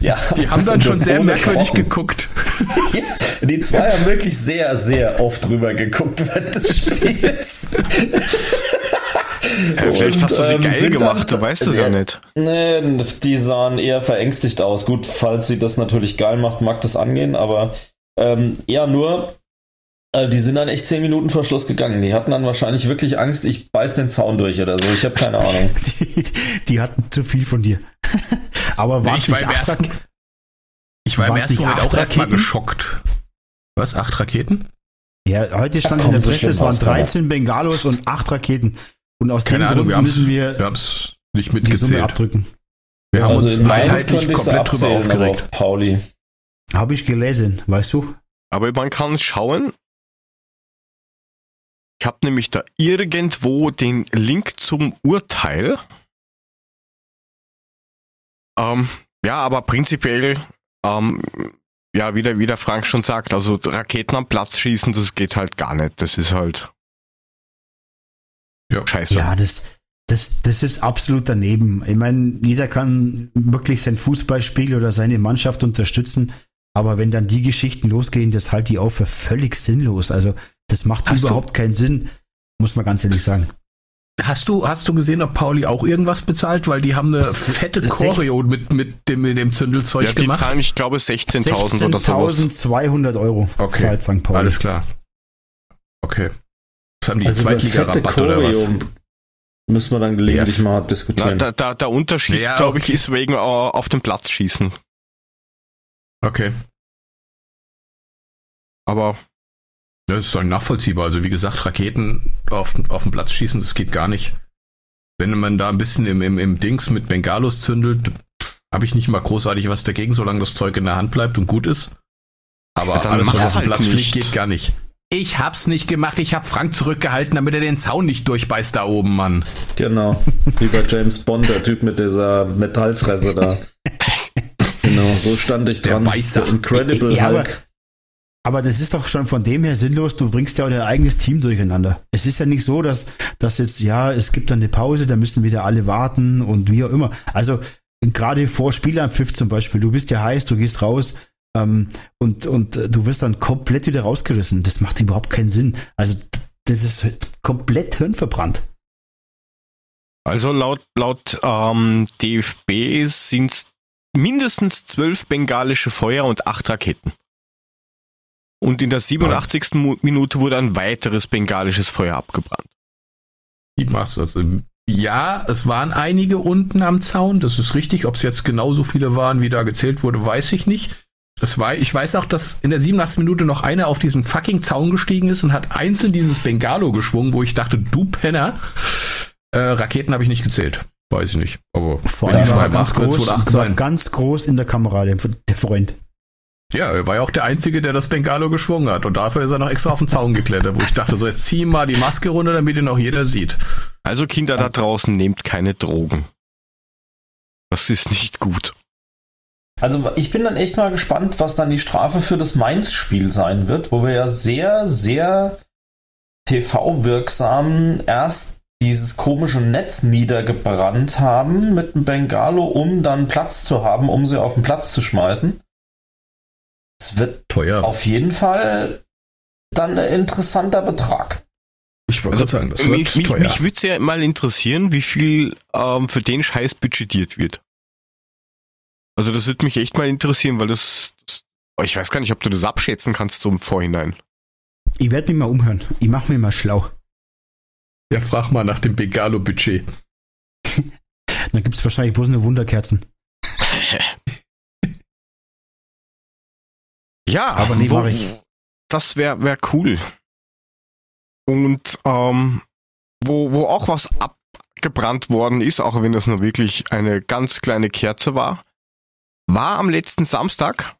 Ja. Die haben dann schon sehr merkwürdig geguckt. die zwei haben wirklich sehr, sehr oft drüber geguckt während des Spiels. Ja, vielleicht und, hast du sie ähm, geil gemacht, dann, du weißt es ja, nicht. Nee, die sahen eher verängstigt aus. Gut, falls sie das natürlich geil macht, mag das angehen, aber ähm, eher nur, die sind dann echt zehn Minuten vor Schluss gegangen. Die hatten dann wahrscheinlich wirklich Angst, ich beiß den Zaun durch oder so. Ich habe keine Ahnung. die, die, hatten zu viel von dir. Aber war ich, war im ersten, ich war im ersten Moment auch erstmal geschockt. Was? Acht Raketen? Ja, heute stand in der Presse, es waren 13 Bengalos und acht Raketen. Und aus Keine dem Ahnung, Grund müssen wir, wir haben's nicht mitgezählt. abdrücken. Wir haben also uns einheitlich komplett drüber aufgeregt. auf Pauli. Habe ich gelesen, weißt du? Aber man kann schauen. Ich habe nämlich da irgendwo den Link zum Urteil. Ähm, ja, aber prinzipiell, ähm, ja, wie der, wie der Frank schon sagt, also Raketen am Platz schießen, das geht halt gar nicht. Das ist halt Ja. scheiße. Ja, das, das, das ist absolut daneben. Ich meine, jeder kann wirklich sein Fußballspiel oder seine Mannschaft unterstützen, aber wenn dann die Geschichten losgehen, das halte ich auch für völlig sinnlos. Also, das macht Hast du- überhaupt keinen Sinn, muss man ganz ehrlich sagen. Hast du, hast du gesehen, ob Pauli auch irgendwas bezahlt? Weil die haben eine Das- fette das Choreo mit, mit, dem, mit dem Zündelzeug Ja, die gemacht. zahlen, ich glaube, 16.000 oder sowas. 16.200 Euro Okay. zahlt St. Pauli. Alles klar. Okay. Das haben die Also Zweitliga-Rabatt oder was? Choreo müssen wir dann gelegentlich Ja. mal Na, diskutieren. da, da, der Unterschied, Ja, glaube ich, ist wegen äh, auf dem Platz schießen. Okay. Aber Das ist dann nachvollziehbar. Also wie gesagt, Raketen auf, auf den Platz schießen, das geht gar nicht. Wenn man da ein bisschen im, im, im Dings mit Bengalos zündelt, habe ich nicht mal großartig was dagegen, solange das Zeug in der Hand bleibt und gut ist. Aber Ja, alles, was auf den halt Platz nicht. fliegt, geht gar nicht. Ich hab's nicht gemacht, ich hab Frank zurückgehalten, damit er den Zaun nicht durchbeißt da oben, Mann. Genau. Wie bei James Bond, der Typ mit dieser Metallfresse da. Genau, so stand ich Der dran. Weißer. Incredible Ja, Hulk. Aber das ist doch schon von dem her sinnlos, du bringst ja auch dein eigenes Team durcheinander. Es ist ja nicht so, dass, dass jetzt, ja, es gibt dann eine Pause, da müssen wieder alle warten und wie auch immer. Also gerade vor Spielanpfiff zum Beispiel, du bist ja heiß, du gehst raus ähm, und, und äh, du wirst dann komplett wieder rausgerissen. Das macht überhaupt keinen Sinn. Also das ist komplett hirnverbrannt. Also laut, laut ähm, DFB sind es mindestens zwölf bengalische Feuer und acht Raketen. Und in der 87. Mu- Minute wurde ein weiteres bengalisches Feuer abgebrannt. Die machst also. Ja, es waren einige unten am Zaun, das ist richtig. Ob es jetzt genauso viele waren, wie da gezählt wurde, weiß ich nicht. Das war, ich weiß auch, dass in der 87. Minute noch einer auf diesen fucking Zaun gestiegen ist und hat einzeln dieses Bengalo geschwungen, wo ich dachte, du Penner. Äh, Raketen habe ich nicht gezählt. Weiß ich nicht. Aber Vor wenn allem die war ganz groß, war ganz groß in der Kamera, der, der Freund. Ja, er war ja auch der Einzige, der das Bengalo geschwungen hat. Und dafür ist er noch extra auf den Zaun geklettert, wo ich dachte, so jetzt zieh ihm mal die Maske runter, damit ihn auch jeder sieht. Also Kinder da draußen, nehmt keine Drogen. Das ist nicht gut. Also ich bin dann echt mal gespannt, was dann die Strafe für das Mainz-Spiel sein wird, wo wir ja sehr, sehr TV-wirksam erst dieses komische Netz niedergebrannt haben mit dem Bengalo, um dann Platz zu haben, um sie auf den Platz zu schmeißen. Wird Teuer. auf jeden Fall dann ein interessanter Betrag. Ich wollte Also, sagen, das wird mich mich, teuer. mich würde es ja mal interessieren, wie viel ähm, für den Scheiß budgetiert wird. Also das würde mich echt mal interessieren, weil das, das oh, ich weiß gar nicht, ob du das abschätzen kannst so im Vorhinein. Ich werde mich mal umhören. Ich mache mich mal schlau. Ja, frag mal nach dem Begalo-Budget. Dann gibt es wahrscheinlich bloß eine Wunderkerzen. Ja, Aber nee, wo, ich. das wäre wär cool. Und ähm, wo, wo auch was abgebrannt worden ist, auch wenn das nur wirklich eine ganz kleine Kerze war, war am letzten Samstag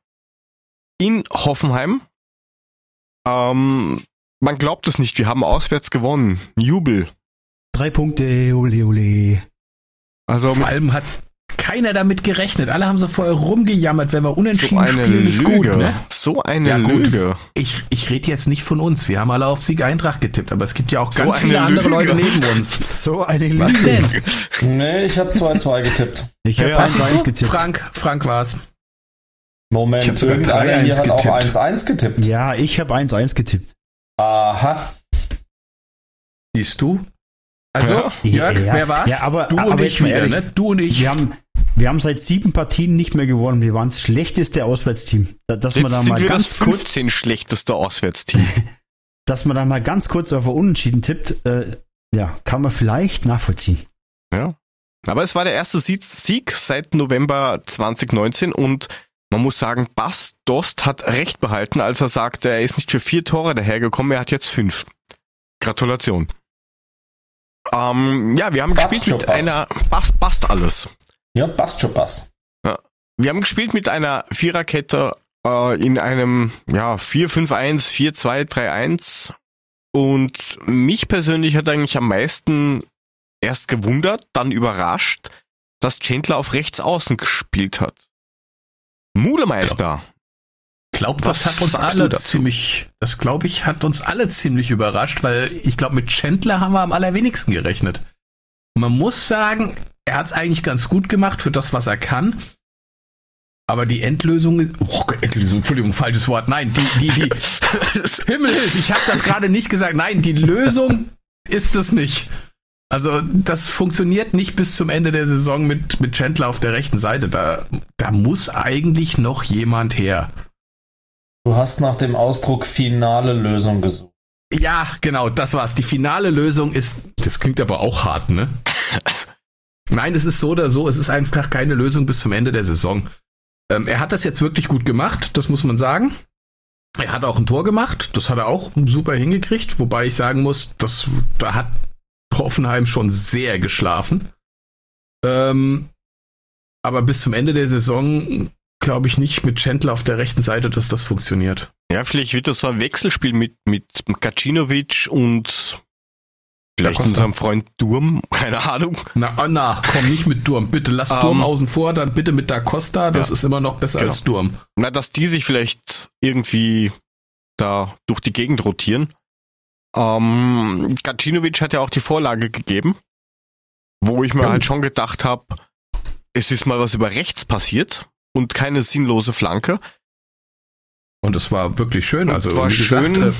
in Hoffenheim. Ähm, man glaubt es nicht, wir haben auswärts gewonnen. Jubel. Drei Punkte, ole, ole. Also Vor allem hat keiner damit gerechnet. Alle haben so vorher rumgejammert, wenn wir so unentschieden eine spielen, ist Lüge. gut, ne? So eine Ja, gut. Lüge. Ich, ich rede jetzt nicht von uns. Wir haben alle auf Sieg Eintracht getippt, aber es gibt ja auch So ganz eine viele andere. Leute neben uns. So eine Lüge. Was denn? Nee, ich habe 2-2 getippt. Ich habe Ja, eins siehst eins du? getippt. Frank, Frank war's. Moment, Ich hab sogar irgendeiner 3-1 hier hat auch getippt. 1-1 getippt. Ja, ich habe 1-1 getippt. Aha. Siehst du? Also, Ja. Jörg, Ja, wer war's? ja, aber- du aber und jetzt ich wieder, ehrlich. ne? Du und ich. Wir haben, wir haben seit sieben Partien nicht mehr gewonnen. Wir waren das schlechteste Auswärtsteam. Da- Dass man Jetzt da sind mal wir das ganz kurz, 15 schlechteste Auswärtsteam. dass man da mal ganz kurz auf ein Unentschieden tippt, äh, ja, kann man vielleicht nachvollziehen. Ja. Aber es war der erste Sieg, seit November 2019 und man muss sagen, Bas Dost hat recht behalten, als er sagte, er ist nicht für vier Tore dahergekommen, er hat jetzt fünf. Gratulation. Ähm, ja, wir haben Passt gespielt mit passt. einer, passt, passt alles. Ja, passt schon, passt. Wir haben gespielt mit einer Viererkette äh, in einem ja, 4-5-1, 4-2-3-1 und mich persönlich hat eigentlich am meisten erst gewundert, dann überrascht, dass Chandler auf rechts außen gespielt hat. Mulemeister. Glaubt, das hat uns alle ziemlich, das glaube ich, hat uns alle ziemlich überrascht, weil ich glaube, mit Chandler haben wir am allerwenigsten gerechnet. Man muss sagen, er hat es eigentlich ganz gut gemacht für das, was er kann. Aber die Endlösung ist, oh, Endlösung, Entschuldigung, falsches Wort. Nein, die, die, die, Himmel, ich habe das gerade nicht gesagt. Nein, die Lösung ist es nicht. Also das funktioniert nicht bis zum Ende der Saison mit, mit Chandler auf der rechten Seite. Da, da muss eigentlich noch jemand her. Du hast nach dem Ausdruck finale Lösung gesucht. Ja, genau, das war's. Die finale Lösung ist, das klingt aber auch hart, ne? Nein, es ist so oder so, es ist einfach keine Lösung bis zum Ende der Saison. Ähm, er hat das jetzt wirklich gut gemacht, das muss man sagen. Er hat auch ein Tor gemacht, das hat er auch super hingekriegt, wobei ich sagen muss, das, da hat Hoffenheim schon sehr geschlafen. Ähm, aber bis zum Ende der Saison glaube ich nicht mit Chandler auf der rechten Seite, dass das funktioniert. Ja, vielleicht wird das so ein Wechselspiel mit, mit Kacinovic und vielleicht Costa. unserem Freund Durm, keine Ahnung. Na, oh, na, komm nicht mit Durm. Bitte lass Durm Ähm, außen vor, dann bitte mit Da Costa. Das Ja. ist immer noch besser Genau. als Durm. Na, dass die sich vielleicht irgendwie da durch die Gegend rotieren. Ähm, Kacinovic hat ja auch die Vorlage gegeben, wo ich mir Ja. halt schon gedacht habe, es ist mal was über rechts passiert und keine sinnlose Flanke. Und es war wirklich schön. Also war gesagt, schön äh,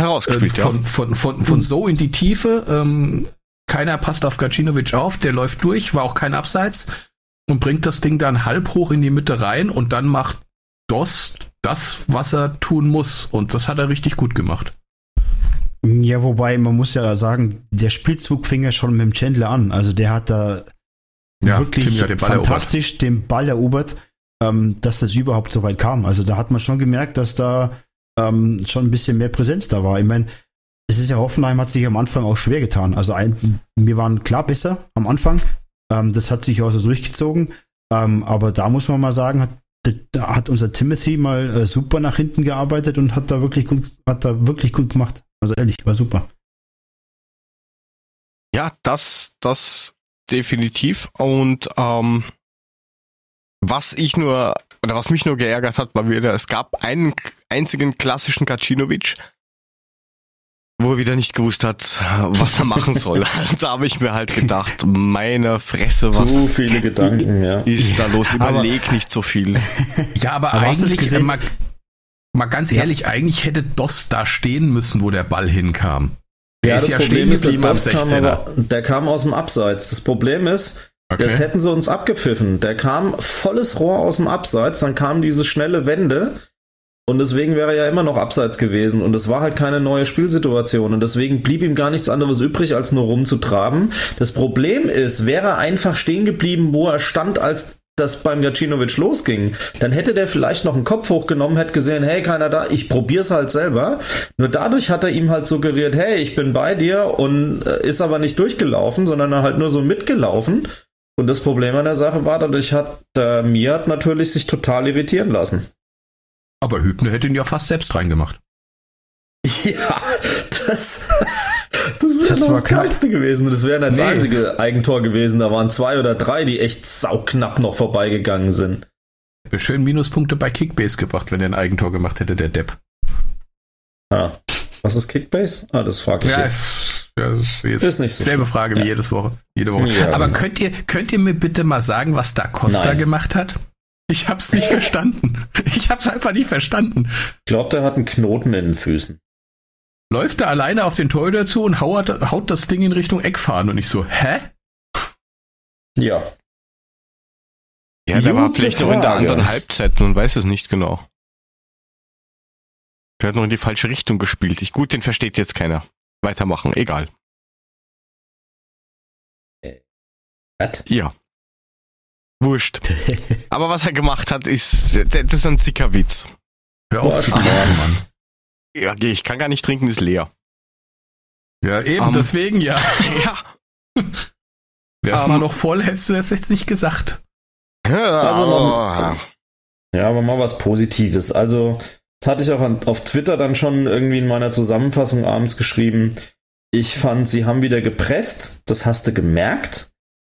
herausgespielt, äh, von, von, von, von so in die Tiefe. Ähm, keiner passt auf Gacinovic auf, der läuft durch, war auch kein Abseits und bringt das Ding dann halb hoch in die Mitte rein und dann macht Dost das, was er tun muss. Und das hat er richtig gut gemacht. Ja, wobei man muss ja sagen, der Spielzug fing ja schon mit dem Chandler an. Also der hat da Ja, wirklich den fantastisch den Ball erobert, ähm, dass das überhaupt so weit kam. Also da hat man schon gemerkt, dass da ähm, schon ein bisschen mehr Präsenz da war. Ich meine, es ist ja Hoffenheim hat sich am Anfang auch schwer getan. Also ein, wir waren klar besser am Anfang. Ähm, das hat sich auch so durchgezogen. Ähm, aber da muss man mal sagen, hat, da hat unser Timothy mal äh, super nach hinten gearbeitet und hat da wirklich gut, hat da wirklich gut gemacht. Also ehrlich, war super. Ja, das, das definitiv. Und ähm, was ich nur, oder was mich nur geärgert hat, war wieder, es gab einen einzigen klassischen Kacinovic, wo er wieder nicht gewusst hat, was er machen soll. da habe ich mir halt gedacht, meine Fresse, Zu was viele Gedanken, ja. ist da los? Aber- Überleg nicht so viel. Ja, aber, Aber eigentlich, mal, mal ganz Ja. ehrlich, eigentlich hätte Dost da stehen müssen, wo der Ball hinkam. Der Ja, ist das ja Problem stehen ist, der, geblieben am Dost kam 16er. aber, der kam aus dem Abseits. Das Problem ist, das Okay. hätten sie uns abgepfiffen. Der kam volles Rohr aus dem Abseits, dann kam diese schnelle Wende und deswegen wäre er ja immer noch Abseits gewesen und es war halt keine neue Spielsituation und deswegen blieb ihm gar nichts anderes übrig, als nur rumzutraben. Das Problem ist, wäre er einfach stehen geblieben, wo er stand, als das beim Gacinovic losging, dann hätte der vielleicht noch einen Kopf hochgenommen, hätte gesehen, hey, keiner da, ich probier's halt selber. Nur dadurch hat er ihm halt suggeriert, hey, ich bin bei dir und äh, ist aber nicht durchgelaufen, sondern er halt nur so mitgelaufen. Und das Problem an der Sache war, dadurch hat der Miat natürlich sich total irritieren lassen. Aber Hübner hätte ihn ja fast selbst reingemacht. Ja, das, das ist Das ja war das knapp. Geilste gewesen. Das wäre das Nee. einzige Eigentor gewesen. Da waren zwei oder drei, die echt sauknapp noch vorbeigegangen sind. Wäre schön Minuspunkte bei Kickbase gebracht, wenn er ein Eigentor gemacht hätte, der Depp. Ah, was ist Kickbase? Ah, das frage ich Ja, jetzt. das ist jetzt Ist nicht so selbe schlimm. Frage wie Ja. jedes Woche, jede Woche. Ja, Aber genau. könnt ihr, könnt ihr mir bitte mal sagen, was da Costa Nein. gemacht hat? Ich hab's nicht verstanden. Ich hab's einfach nicht verstanden. Ich glaube, der hat einen Knoten in den Füßen. Läuft er alleine auf den Torhüter zu und haut, haut das Ding in Richtung Eckfahren und ich so, hä? Ja. Ja, der war vielleicht noch in der anderen Halbzeit, man weiß es nicht genau. Der hat noch in die falsche Richtung gespielt. Ich, gut, den versteht jetzt keiner. Weitermachen, egal. Was? Ja. Wurscht. Aber was er gemacht hat, ist, das ist ein sicker Witz. Hör auf zu trinken, Mann. Ja, geh, ich kann gar nicht trinken, ist leer. Ja, eben, Ähm. deswegen ja. Ja. Wär's Ähm, mal noch voll, hättest du das jetzt nicht gesagt. Ja, Also, aber- Ja, aber mal was Positives. Also, das hatte ich auch an, auf Twitter dann schon irgendwie in meiner Zusammenfassung abends geschrieben. Ich fand, sie haben wieder gepresst. Das hast du gemerkt.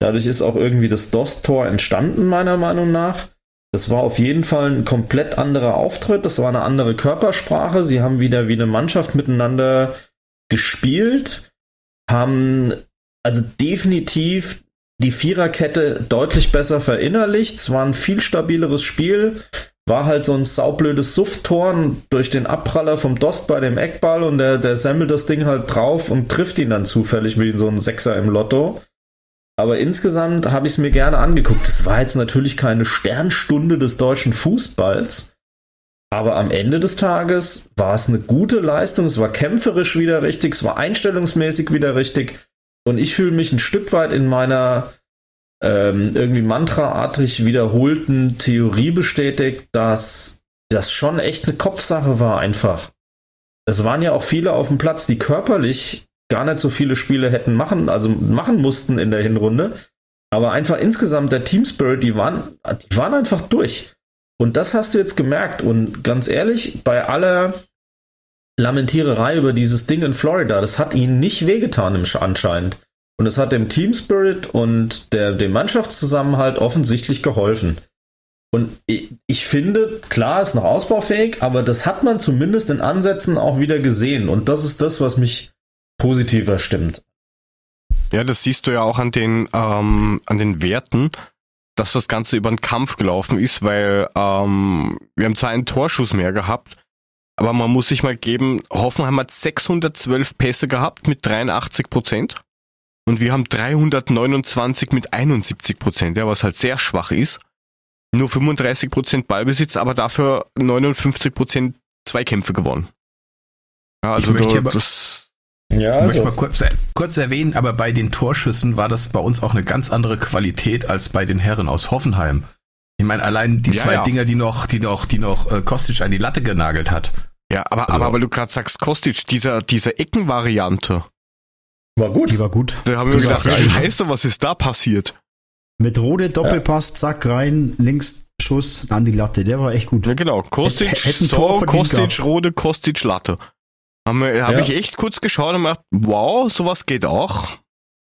Dadurch ist auch irgendwie das DOS-Tor entstanden, meiner Meinung nach. Das war auf jeden Fall ein komplett anderer Auftritt. Das war eine andere Körpersprache. Sie haben wieder wie eine Mannschaft miteinander gespielt. Haben also definitiv die Viererkette deutlich besser verinnerlicht. Es war ein viel stabileres Spiel. War halt so ein saublödes Sufttor durch den Abpraller vom Dost bei dem Eckball und der, der semmelt das Ding halt drauf und trifft ihn dann zufällig wie so ein Sechser im Lotto. Aber insgesamt habe ich es mir gerne angeguckt. Es war jetzt natürlich keine Sternstunde des deutschen Fußballs. Aber am Ende des Tages war es eine gute Leistung. Es war kämpferisch wieder richtig. Es war einstellungsmäßig wieder richtig. Und ich fühle mich ein Stück weit in meiner ähm, irgendwie mantraartig wiederholten Theorie bestätigt, dass das schon echt eine Kopfsache war einfach. Es waren ja auch viele auf dem Platz, die körperlich gar nicht so viele Spiele hätten machen, also machen mussten in der Hinrunde. Aber einfach insgesamt der Team Spirit, die waren, die waren einfach durch. Und das hast du jetzt gemerkt. Und ganz ehrlich, bei aller Lamentiererei über dieses Ding in Florida, das hat ihnen nicht wehgetan im Sch- anscheinend. Und es hat dem Team Spirit und der, dem Mannschaftszusammenhalt offensichtlich geholfen. Und ich, ich finde, klar ist noch ausbaufähig, aber das hat man zumindest in Ansätzen auch wieder gesehen. Und das ist das, was mich positiver stimmt. Ja, das siehst du ja auch an den, ähm, an den Werten, dass das Ganze über den Kampf gelaufen ist, weil ähm, wir haben zwar einen Torschuss mehr gehabt, aber man muss sich mal geben, Hoffenheim hat 612 Pässe gehabt mit 83 Prozent und wir haben 329 mit 71 Prozent, ja, was halt sehr schwach ist. Nur 35 Prozent Ballbesitz, aber dafür 59 Prozent Zweikämpfe gewonnen. Ja, also Ich möchte da, aber- das, Ja, Ich möchte mal kurz, kurz erwähnen, aber bei den Torschüssen war das bei uns auch eine ganz andere Qualität als bei den Herren aus Hoffenheim. Ich meine, allein die Ja, zwei ja. Dinger, die noch, die noch, die noch äh, Kostic an die Latte genagelt hat. ja, aber, Also- aber weil du gerade sagst, Kostic, dieser, diese Eckenvariante, war gut. Die war gut. Da haben wir Die gedacht, scheiße, was ist da passiert? Mit Rode Doppelpass, zack, rein, links Schuss an die Latte. Der war echt gut. Ja genau, Kostic, so, Tor Kostic. Rode, Kostic, Latte. Haben wir, hab Ja. ich echt kurz geschaut und gedacht, wow, sowas geht auch.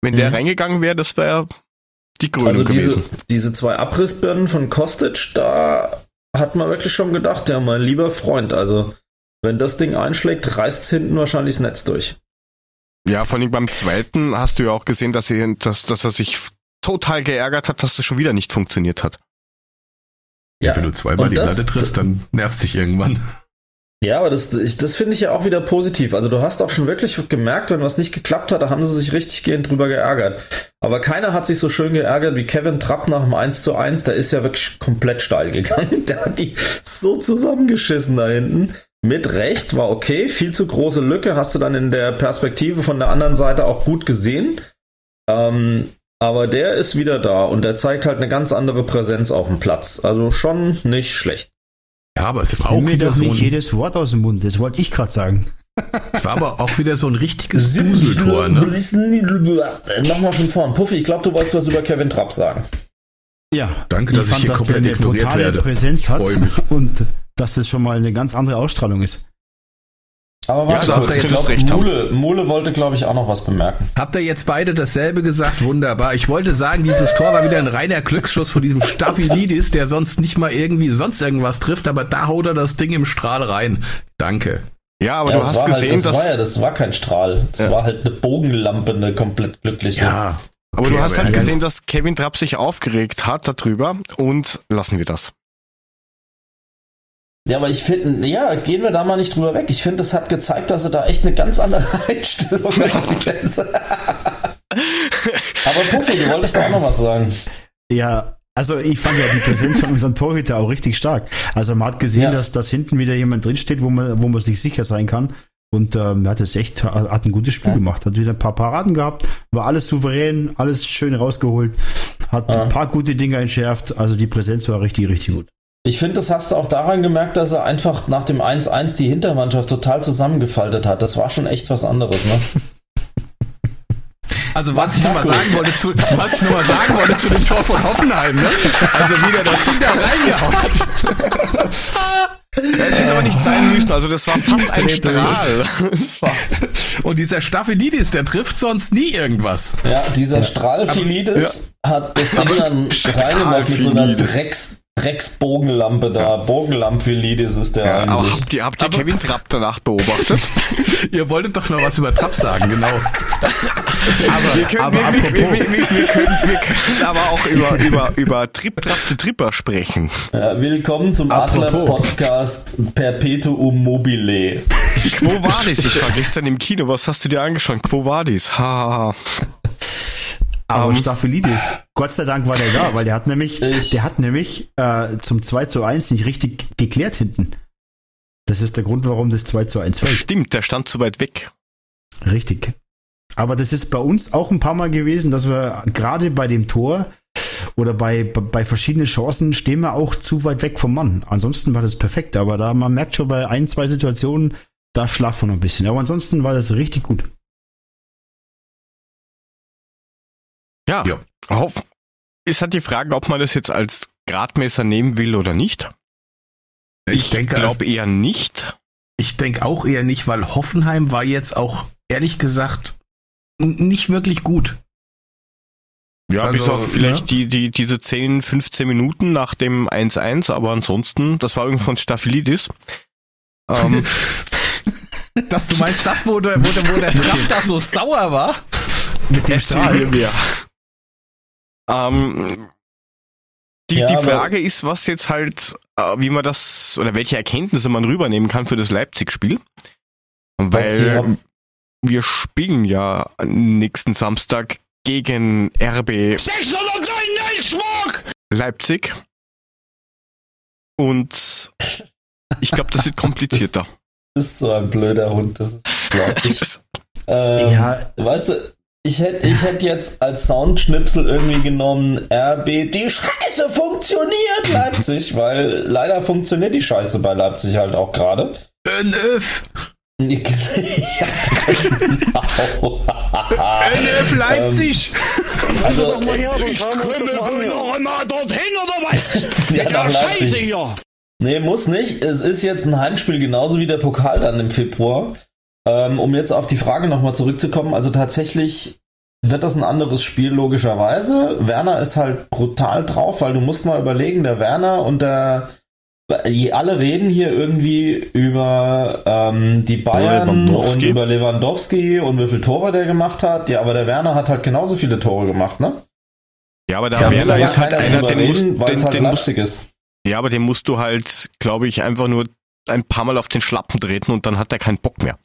Wenn der Mhm. reingegangen wäre, das wäre die Krönung Also diese, gewesen. diese zwei Abrissbirnen von Kostic, da hat man wirklich schon gedacht, ja, mein lieber Freund, also wenn das Ding einschlägt, reißt hinten wahrscheinlich das Netz durch. Ja, vor allem beim zweiten hast du ja auch gesehen, dass, er, dass, dass er sich total geärgert hat, dass das schon wieder nicht funktioniert hat. Ja, Wenn du zweimal und die das- Latte triffst, dann nervst dich irgendwann. Ja, aber das, das finde ich ja auch wieder positiv. Also du hast auch schon wirklich gemerkt, wenn was nicht geklappt hat, da haben sie sich richtig gehend drüber geärgert. Aber keiner hat sich so schön geärgert wie Kevin Trapp nach dem 1 zu 1. Der ist ja wirklich komplett steil gegangen. Der hat die so zusammengeschissen da hinten. Mit Recht, war okay. Viel zu große Lücke, hast du dann in der Perspektive von der anderen Seite auch gut gesehen. Ähm, aber der ist wieder da und der zeigt halt eine ganz andere Präsenz auf dem Platz. Also schon nicht schlecht. Ja, aber es war Nimm auch mir wieder doch so nicht jedes Wort aus dem Mund. Das wollte ich gerade sagen. es war aber auch wieder so ein richtiges Duseltor, ne? Nochmal von vorn. Puffy, ich glaube, du wolltest was über Kevin Trapp sagen. Ja. Danke, dass ich hier der komplett eine ignoriert totale werde. Präsenz hat Freu mich. und dass das schon mal eine ganz andere Ausstrahlung ist. Aber Ja, warte kurz, ihr ich jetzt glaube, recht. Mule, Mule wollte, glaube ich, auch noch was bemerken. Habt ihr jetzt beide dasselbe gesagt? Wunderbar. Ich wollte sagen, dieses Tor war wieder ein reiner Glücksschuss von diesem Staphylidis, der sonst nicht mal irgendwie sonst irgendwas trifft, aber da haut er das Ding im Strahl rein. Danke. Ja, aber ja, du hast war gesehen, halt, das dass, war ja, das war kein Strahl. Das Ja. war halt eine Bogenlampe, eine komplett glückliche. Ja. aber Okay, du hast aber halt gesehen, dass Kevin Trapp sich aufgeregt hat darüber und lassen wir das. Ja, aber ich finde, ja, gehen wir da mal nicht drüber weg. Ich finde, das hat gezeigt, dass er da echt eine ganz andere Einstellung hat. jetzt. aber Puffy, du wolltest da auch noch was sagen. Ja, also ich fand ja die Präsenz von unserem Torhüter auch richtig stark. Also man hat gesehen, Ja. dass, dass hinten wieder jemand drinsteht, wo man, wo man sich sicher sein kann. Und ähm, er hat es echt, hat ein gutes Spiel Ja. gemacht, hat wieder ein paar Paraden gehabt, war alles souverän, alles schön rausgeholt, hat Ja. ein paar gute Dinge entschärft. Also die Präsenz war richtig, richtig gut. Ich finde, das hast du auch daran gemerkt, dass er einfach nach dem 1-1 die Hintermannschaft total zusammengefaltet hat. Das war schon echt was anderes, ne? Also was ich nochmal sagen wollte zu, was ich noch mal sagen wollte zu dem Tor von Hoffenheim, ne? Also wieder das Ding da reingehauen hat. Es hätte aber nicht sein müssen, also das war fast ein Strahl. Das Und dieser Staphylides, der trifft sonst nie irgendwas. Ja, dieser Strahlphilides hat das Ding dann reingemacht mit so einer. Drecks, Drecksbogenlampe da. Bogenlamphilides ist der Ja, aber eigentlich. habt ihr, habt ihr Kevin Trapp danach beobachtet? Ihr wolltet doch noch was über Trapp sagen, genau. Wir können, aber wir, apropos- wir, wir, wir, wir, können, wir können aber auch über, über, über Trip Trap de Tripper sprechen. Ja, willkommen zum Apropos. Adler-Podcast Perpetuum mobile. Quo Vadis? Ich war gestern im Kino. Was hast du dir angeschaut? Quo Vadis? Ha, ha, ha. Aber Ähm. Staphylidis, Gott sei Dank war der da, weil der hat nämlich, Ich- der hat nämlich äh, zum 2 zu 1 nicht richtig geklärt hinten. Das ist der Grund, warum das 2 zu 1 fällt. Stimmt, der stand zu weit weg. Richtig. Aber das ist bei uns auch ein paar Mal gewesen, dass wir gerade bei dem Tor oder bei, bei verschiedenen Chancen stehen wir auch zu weit weg vom Mann. Ansonsten war das perfekt, aber da man merkt schon bei ein, zwei Situationen, da schlafen wir noch ein bisschen. Aber ansonsten war das richtig gut. Ja. Ja. Hoff, ist halt die Frage, ob man das jetzt als Gradmesser nehmen will oder nicht. Ich, denke, glaube eher nicht. Ich denke auch eher nicht, weil Hoffenheim war jetzt auch, ehrlich gesagt, nicht wirklich gut. Ja, Also, bis auf vielleicht ne? die, die, diese 10, 15 Minuten nach dem 1-1, aber ansonsten, das war irgendwie von Staphylidis. Ähm, Dass du meinst, das, wo der, wo der, wo der da so sauer war? Mit dem mir mehr. Ähm, die, Ja, die Frage ist, was jetzt halt, äh, wie man das, oder welche Erkenntnisse man rübernehmen kann für das Leipzig-Spiel. Weil Okay. wir spielen ja nächsten Samstag gegen RB 699 Schmuck! Leipzig. Und ich glaube, das wird komplizierter. Das ist so ein blöder Hund, das ist unglaublich. ähm, Ja. Weißt du, ich hätte ich hätt jetzt als Soundschnipsel irgendwie genommen, RB, die Scheiße funktioniert, Leipzig, weil leider funktioniert die Scheiße bei Leipzig halt auch gerade. NF! ja, genau. NF Leipzig! Also, Ich komme wohl noch einmal dorthin oder was? Ja, Mit der Leipzig. Scheiße hier! Nee, muss nicht. Es ist jetzt ein Heimspiel, genauso wie der Pokal dann im Februar. Ähm, um jetzt auf die Frage nochmal zurückzukommen, also tatsächlich wird das ein anderes Spiel, logischerweise. Werner ist halt brutal drauf, weil du musst mal überlegen, der Werner und der die alle reden hier irgendwie über ähm, die Bayern und über Lewandowski und wie viele Tore der gemacht hat. Ja, aber der Werner hat halt genauso viele Tore gemacht, ne? Ja, aber der will Werner ist halt keiner einer, den musst, reden, weil es den, halt den musst, ist. ja, aber den musst du halt, glaube ich, einfach nur ein paar Mal auf den Schlappen treten und dann hat er keinen Bock mehr.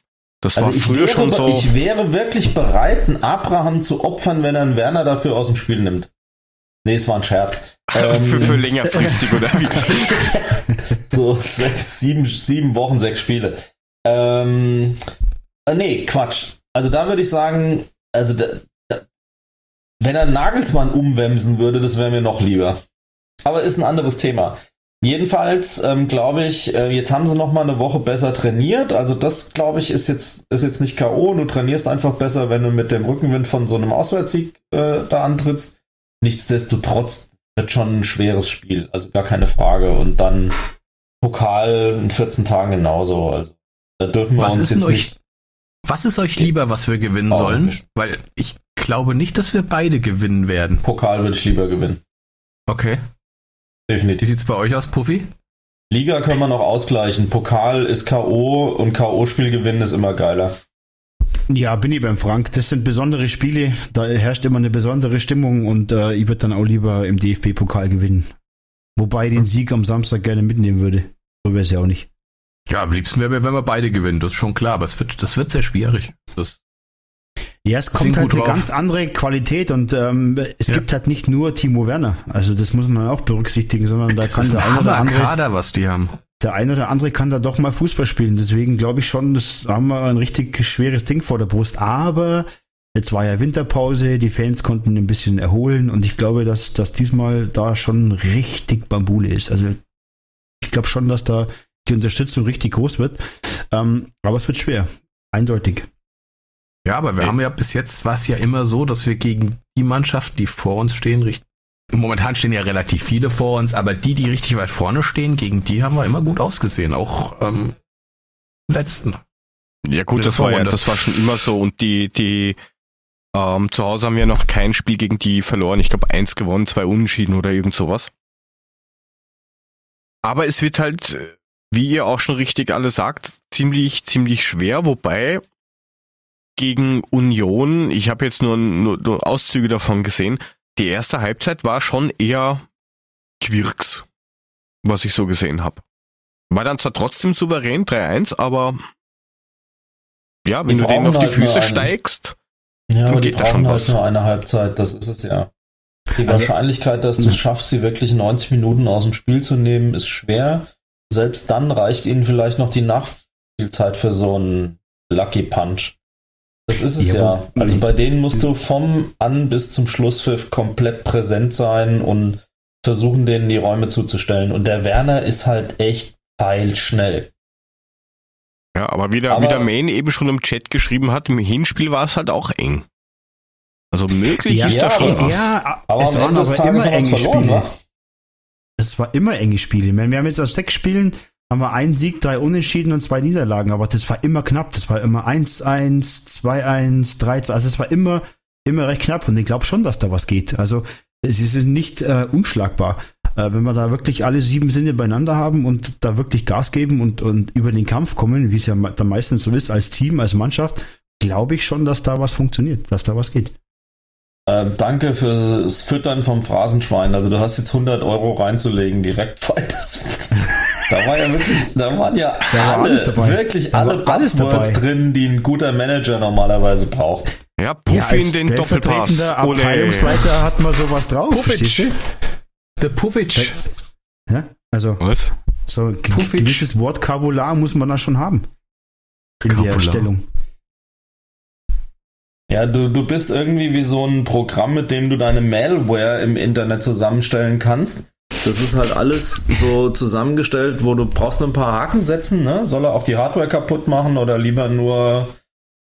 Das war Also ich früher wäre, schon so. ich wäre wirklich bereit, einen Abraham zu opfern, wenn er einen Werner dafür aus dem Spiel nimmt. Nee, es war ein Scherz. für, Ähm, für längerfristig oder wie? so sechs, sieben, sieben Wochen, sechs Spiele. Ähm, äh, nee, Quatsch. Also da würde ich sagen, also da, da, wenn er Nagelsmann umwemsen würde, das wäre mir noch lieber. Aber ist ein anderes Thema. Jedenfalls ähm, glaube ich, äh, jetzt haben sie noch mal eine Woche besser trainiert. Also das glaube ich ist jetzt ist jetzt nicht KO. Du trainierst einfach besser, wenn du mit dem Rückenwind von so einem Auswärtssieg äh, da antrittst. Nichtsdestotrotz wird schon ein schweres Spiel, also gar keine Frage. Und dann Pokal in 14 Tagen genauso. Also da dürfen wir Was uns jetzt euch, nicht. was ist euch lieber, was wir gewinnen Auch sollen? nicht. Weil ich glaube nicht, dass wir beide gewinnen werden. Pokal würde ich lieber gewinnen. Okay. Wie Definitiv. sieht's bei euch aus, Puffy? Liga können wir noch ausgleichen. Pokal ist K.O. und K.O.-Spiel gewinnen ist immer geiler. Ja, bin ich beim Frank. Das sind besondere Spiele. Da herrscht immer eine besondere Stimmung und äh, ich würde dann auch lieber im DFB-Pokal gewinnen. Wobei ich den Sieg am Samstag gerne mitnehmen würde. So wäre es ja auch nicht. Ja, am liebsten wäre mir, wenn wir beide gewinnen, das ist schon klar, aber es wird, das wird sehr schwierig. Das, Ja, es kommt halt eine drauf. ganz andere Qualität und ähm, es Ja. gibt halt nicht nur Timo Werner. Also das muss man auch berücksichtigen, sondern da das kann der ein ein oder andere, Hammer-Kader, was die haben. der ein oder andere kann da doch mal Fußball spielen. Deswegen glaube ich schon, das haben wir ein richtig schweres Ding vor der Brust. Aber jetzt war ja Winterpause, die Fans konnten ein bisschen erholen und ich glaube, dass, dass diesmal da schon richtig Bambule ist. Also ich glaube schon, dass da die Unterstützung richtig groß wird. Ähm, aber es wird schwer. Eindeutig. Ja, aber wir Ey. haben ja bis jetzt war es ja immer so, dass wir gegen die Mannschaften, die vor uns stehen, richtig. Momentan stehen ja relativ viele vor uns, aber die, die richtig weit vorne stehen, gegen die haben wir immer gut ausgesehen. Auch ähm, letzten. Ja gut, das war ja, das war schon immer so und die, die ähm, zu Hause haben wir noch kein Spiel gegen die verloren. Ich glaube eins gewonnen, zwei unentschieden oder irgend sowas. Aber es wird halt, wie ihr auch schon richtig alle sagt, ziemlich, ziemlich schwer, wobei gegen Union, ich habe jetzt nur, nur, nur Auszüge davon gesehen, die erste Halbzeit war schon eher Quirks, was ich so gesehen habe. War dann zwar trotzdem souverän 3-1, aber ja, wenn Die du denen auf die halt Füße steigst, Ja, Dann geht da schon halt was. nur eine Halbzeit, das ist es ja. Die Also- Wahrscheinlichkeit, dass du es schaffst, sie wirklich 90 Minuten aus dem Spiel zu nehmen, ist schwer. Selbst dann reicht ihnen vielleicht noch die Nachspielzeit für so einen Lucky Punch. Das ist es Ja, ja. Also bei denen musst du vom An bis zum Schlusspfiff komplett präsent sein und versuchen, denen die Räume zuzustellen. Und der Werner ist halt echt peilschnell. ja, aber wie der, Aber- wie der Main eben schon im Chat geschrieben hat, im Hinspiel war es halt auch eng. Also möglich Ja, ist da ja, schon aber- was. Ja, Aber es am waren Ende des aber Tages immer enge verloren, Spiele. wa? Es war immer enge Spiele. Meine, Wir haben jetzt aus sechs Spielen haben wir einen Sieg, drei Unentschieden und zwei Niederlagen, aber das war immer knapp. Das war immer 1-1, 2-1, 3-2. Also es war immer, immer recht knapp und ich glaube schon, dass da was geht. Also sie sind nicht äh, unschlagbar. Äh, wenn wir da wirklich alle sieben Sinne beieinander haben und da wirklich Gas geben und, und über den Kampf kommen, wie es ja dann meistens so ist, als Team, als Mannschaft, glaube ich schon, dass da was funktioniert, dass da was geht. Ähm, danke fürs Füttern vom Phrasenschwein. Also du hast jetzt 100 Euro reinzulegen direkt, das, da war ja wirklich, da waren ja Da war alle, alles dabei. wirklich Da alle war alles Buzzwords dabei. drin, die ein guter Manager normalerweise braucht. Ja, Puffy in den Doppelpass. Abteilungsleiter hat man sowas drauf. Pufic. verstehst Der du? Ja? Also Was? so ein gewisses Wortkabular muss man da schon haben. In der Kabular. Stellung. Ja, du, du bist irgendwie wie so ein Programm, mit dem du deine Malware im Internet zusammenstellen kannst. Das ist halt alles so zusammengestellt, wo du brauchst ein paar Haken setzen, ne? Soll er auch die Hardware kaputt machen oder lieber nur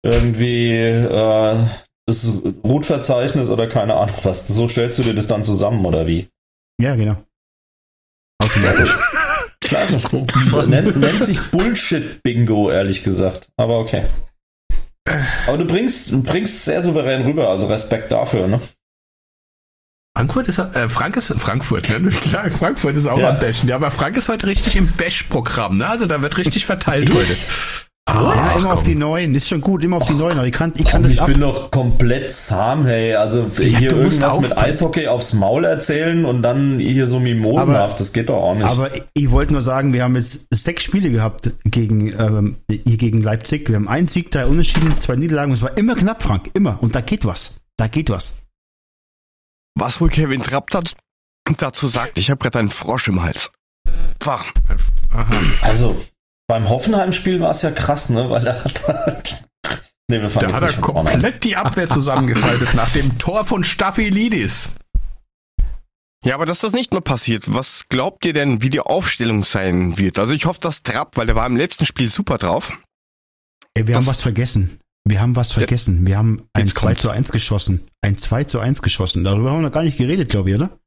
irgendwie äh, das Root-Verzeichnis oder keine Ahnung was. So stellst du dir das dann zusammen oder wie? Ja, genau. Automatisch. Klasse. nennt, nennt sich Bullshit-Bingo, ehrlich gesagt. Aber okay. Aber du bringst, du bringst sehr souverän rüber, also Respekt dafür, ne? Frankfurt ist, äh, Frank ist, Frankfurt, ne? Klar, Frankfurt ist auch Ja. am Bashen. Ja, aber Frank ist heute richtig im Bash-Programm, ne? Also da wird richtig verteilt heute. Ah, ja, immer auf komm. die neuen. Ist schon gut, immer auf die neuen. Aber ich kann, ich kann Komm, das ich ab. bin doch komplett zahm, hey. Also Ja, hier irgendwas mit aufpassen. Eishockey aufs Maul erzählen und dann hier so mimosenhaft, das geht doch auch nicht. Aber ich, ich wollte nur sagen, wir haben jetzt sechs Spiele gehabt gegen, ähm, hier gegen Leipzig. Wir haben einen Sieg, drei Unentschieden, zwei Niederlagen. Es war immer knapp, Frank. Immer. Und da geht was. Da geht was. Was wohl Kevin Trapp dazu sagt, ich habe gerade einen Frosch im Hals. Pah. Also beim Hoffenheim-Spiel war es ja krass, ne? Weil da hat er. Nee, wir fangen Da jetzt hat nicht er von vorne an. komplett die Abwehr zusammengefallen ist nach dem Tor von Staphylidis. Ja, aber dass das nicht mehr passiert, was glaubt ihr denn, wie die Aufstellung sein wird? Also ich hoffe, dass Trapp, weil der war im letzten Spiel super drauf. Ey, wir haben was vergessen. Wir haben was vergessen. Wir haben ein Jetzt 2 kommt's. zu 1 geschossen. Ein 2 zu 1 geschossen. Darüber haben wir noch gar nicht geredet, glaube ich, oder?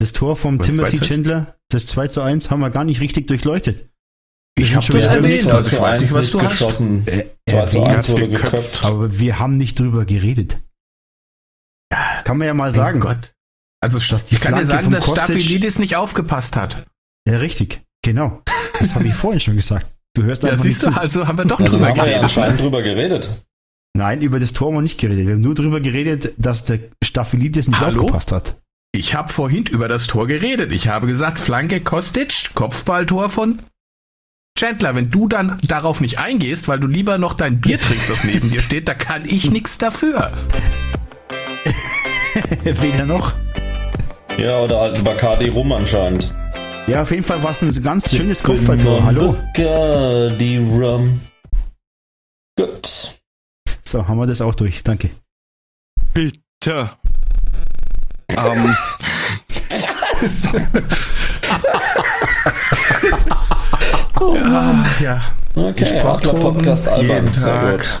Das Tor vom Timothy 2 zu 1? Chandler, das 2 zu 1, haben wir gar nicht richtig durchleuchtet. Ich Wir hab sind das erwähnt, nicht also ich 2 weiß nicht, zu was 1 du hast. geschossen. Äh, 2 zu erwähnt, 1 wurde geköpft. geköpft. aber wir haben nicht drüber geredet. Kann man ja mal sagen. Mein Gott. Also Dass die ich kann dir sagen, dass Kostic- Staphylidis nicht aufgepasst hat. Ja, richtig. Genau. Das habe ich vorhin schon gesagt. Du hörst Ja, einfach siehst nicht du, zu. also haben wir doch drüber haben wir ja geredet. anscheinend drüber geredet. Nein, über das Tor haben wir nicht geredet. Wir haben nur drüber geredet, dass der Staphylidis nicht Hallo? aufgepasst hat. Ich habe vorhin über das Tor geredet. Ich habe gesagt, Flanke Kostic, Kopfballtor von Chandler. Wenn du dann darauf nicht eingehst, weil du lieber noch dein Bier trinkst, das neben dir steht, da kann ich nichts dafür. Weder noch. Ja, oder halt ein Bacardi rum anscheinend. Ja, auf jeden Fall war es ein ganz schönes Kopfballtor. Hallo. Bacardi rum. Gut. So, haben wir das auch durch. Danke. Bitte. ähm, Ah, ja. Okay, ich brauch Adler Drogen jeden Tag.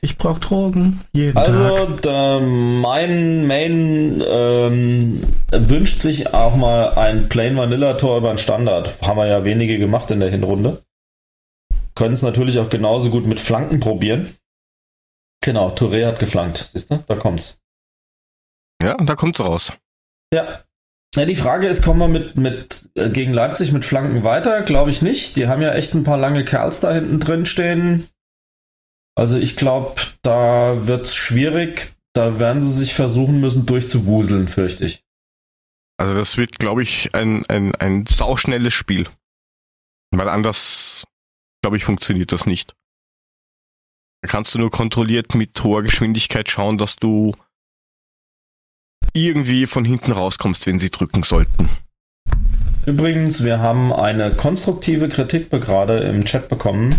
Ich brauche Drogen jeden Tag. Also, der, mein Main ähm, wünscht sich auch mal ein Plain Vanilla Tor über den Standard. Haben wir ja wenige gemacht in der Hinrunde. Können es natürlich auch genauso gut mit Flanken probieren. Genau, Touré hat geflankt. Siehst du? Da kommt's. Ja, da kommt's raus. Ja. Ja, die Frage ist, kommen wir mit, mit äh, gegen Leipzig mit Flanken weiter? Glaube ich nicht. Die haben ja echt ein paar lange Kerls da hinten drin stehen. Also ich glaube, da wird's schwierig. Da werden sie sich versuchen müssen durchzuwuseln, fürchte ich. Also das wird, glaube ich, ein, ein, ein sauschnelles Spiel. Weil anders, glaube ich, funktioniert das nicht. Da kannst du nur kontrolliert mit hoher Geschwindigkeit schauen, dass du irgendwie von hinten rauskommst, wenn sie drücken sollten. Übrigens, wir haben eine konstruktive Kritik gerade im Chat bekommen.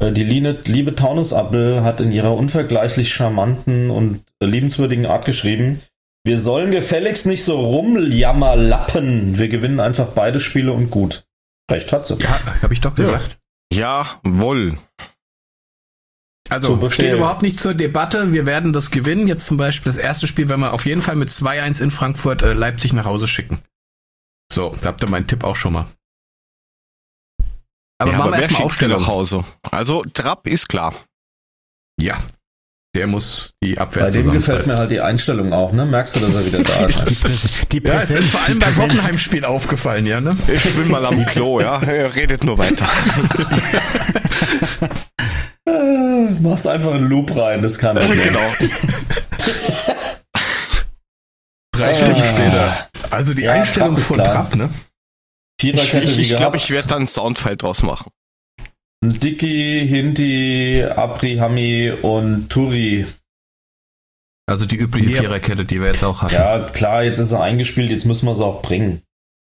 Äh, Die Line, liebe Taunusappel hat in ihrer unvergleichlich charmanten und liebenswürdigen Art geschrieben, wir sollen gefälligst nicht so rumjammerlappen. Wir gewinnen einfach beide Spiele und gut. Recht hat sie. ja, habe ich doch gesagt. Jawohl. Also So, steht überhaupt nicht zur Debatte. Wir werden das gewinnen. Jetzt zum Beispiel das erste Spiel, wenn wir auf jeden Fall mit 2-1 in Frankfurt äh, Leipzig nach Hause schicken. So, da habt ihr meinen Tipp auch schon mal. Aber ja, machen aber wir wer erstmal Aufstellung. nach Hause? Also Trapp ist klar. Ja. Der muss die Abwehr Bei dem gefällt mir halt die Einstellung auch, ne? Merkst du, dass er wieder da ist? Die, Präs die Ja, es ist Präsenz, vor allem beim Präsenz, Hoffenheim-Spiel aufgefallen, ja, ne? Ich schwimme mal am Klo, ja. Er Redet nur weiter. Machst einfach einen Loop rein, das kann er. genau. Drei Ah. Stunden später. Also die Ja, Einstellung Trapp ist von klar. Trapp, ne? Ich, Viererkette ich, ich glaube, ich werde da einen Soundfile draus machen. Dicky, Hinti, Abrihami und Turi. Also die übliche Ja. Viererkette, die wir jetzt auch hatten. Ja, klar, jetzt ist er eingespielt, jetzt müssen wir es auch bringen.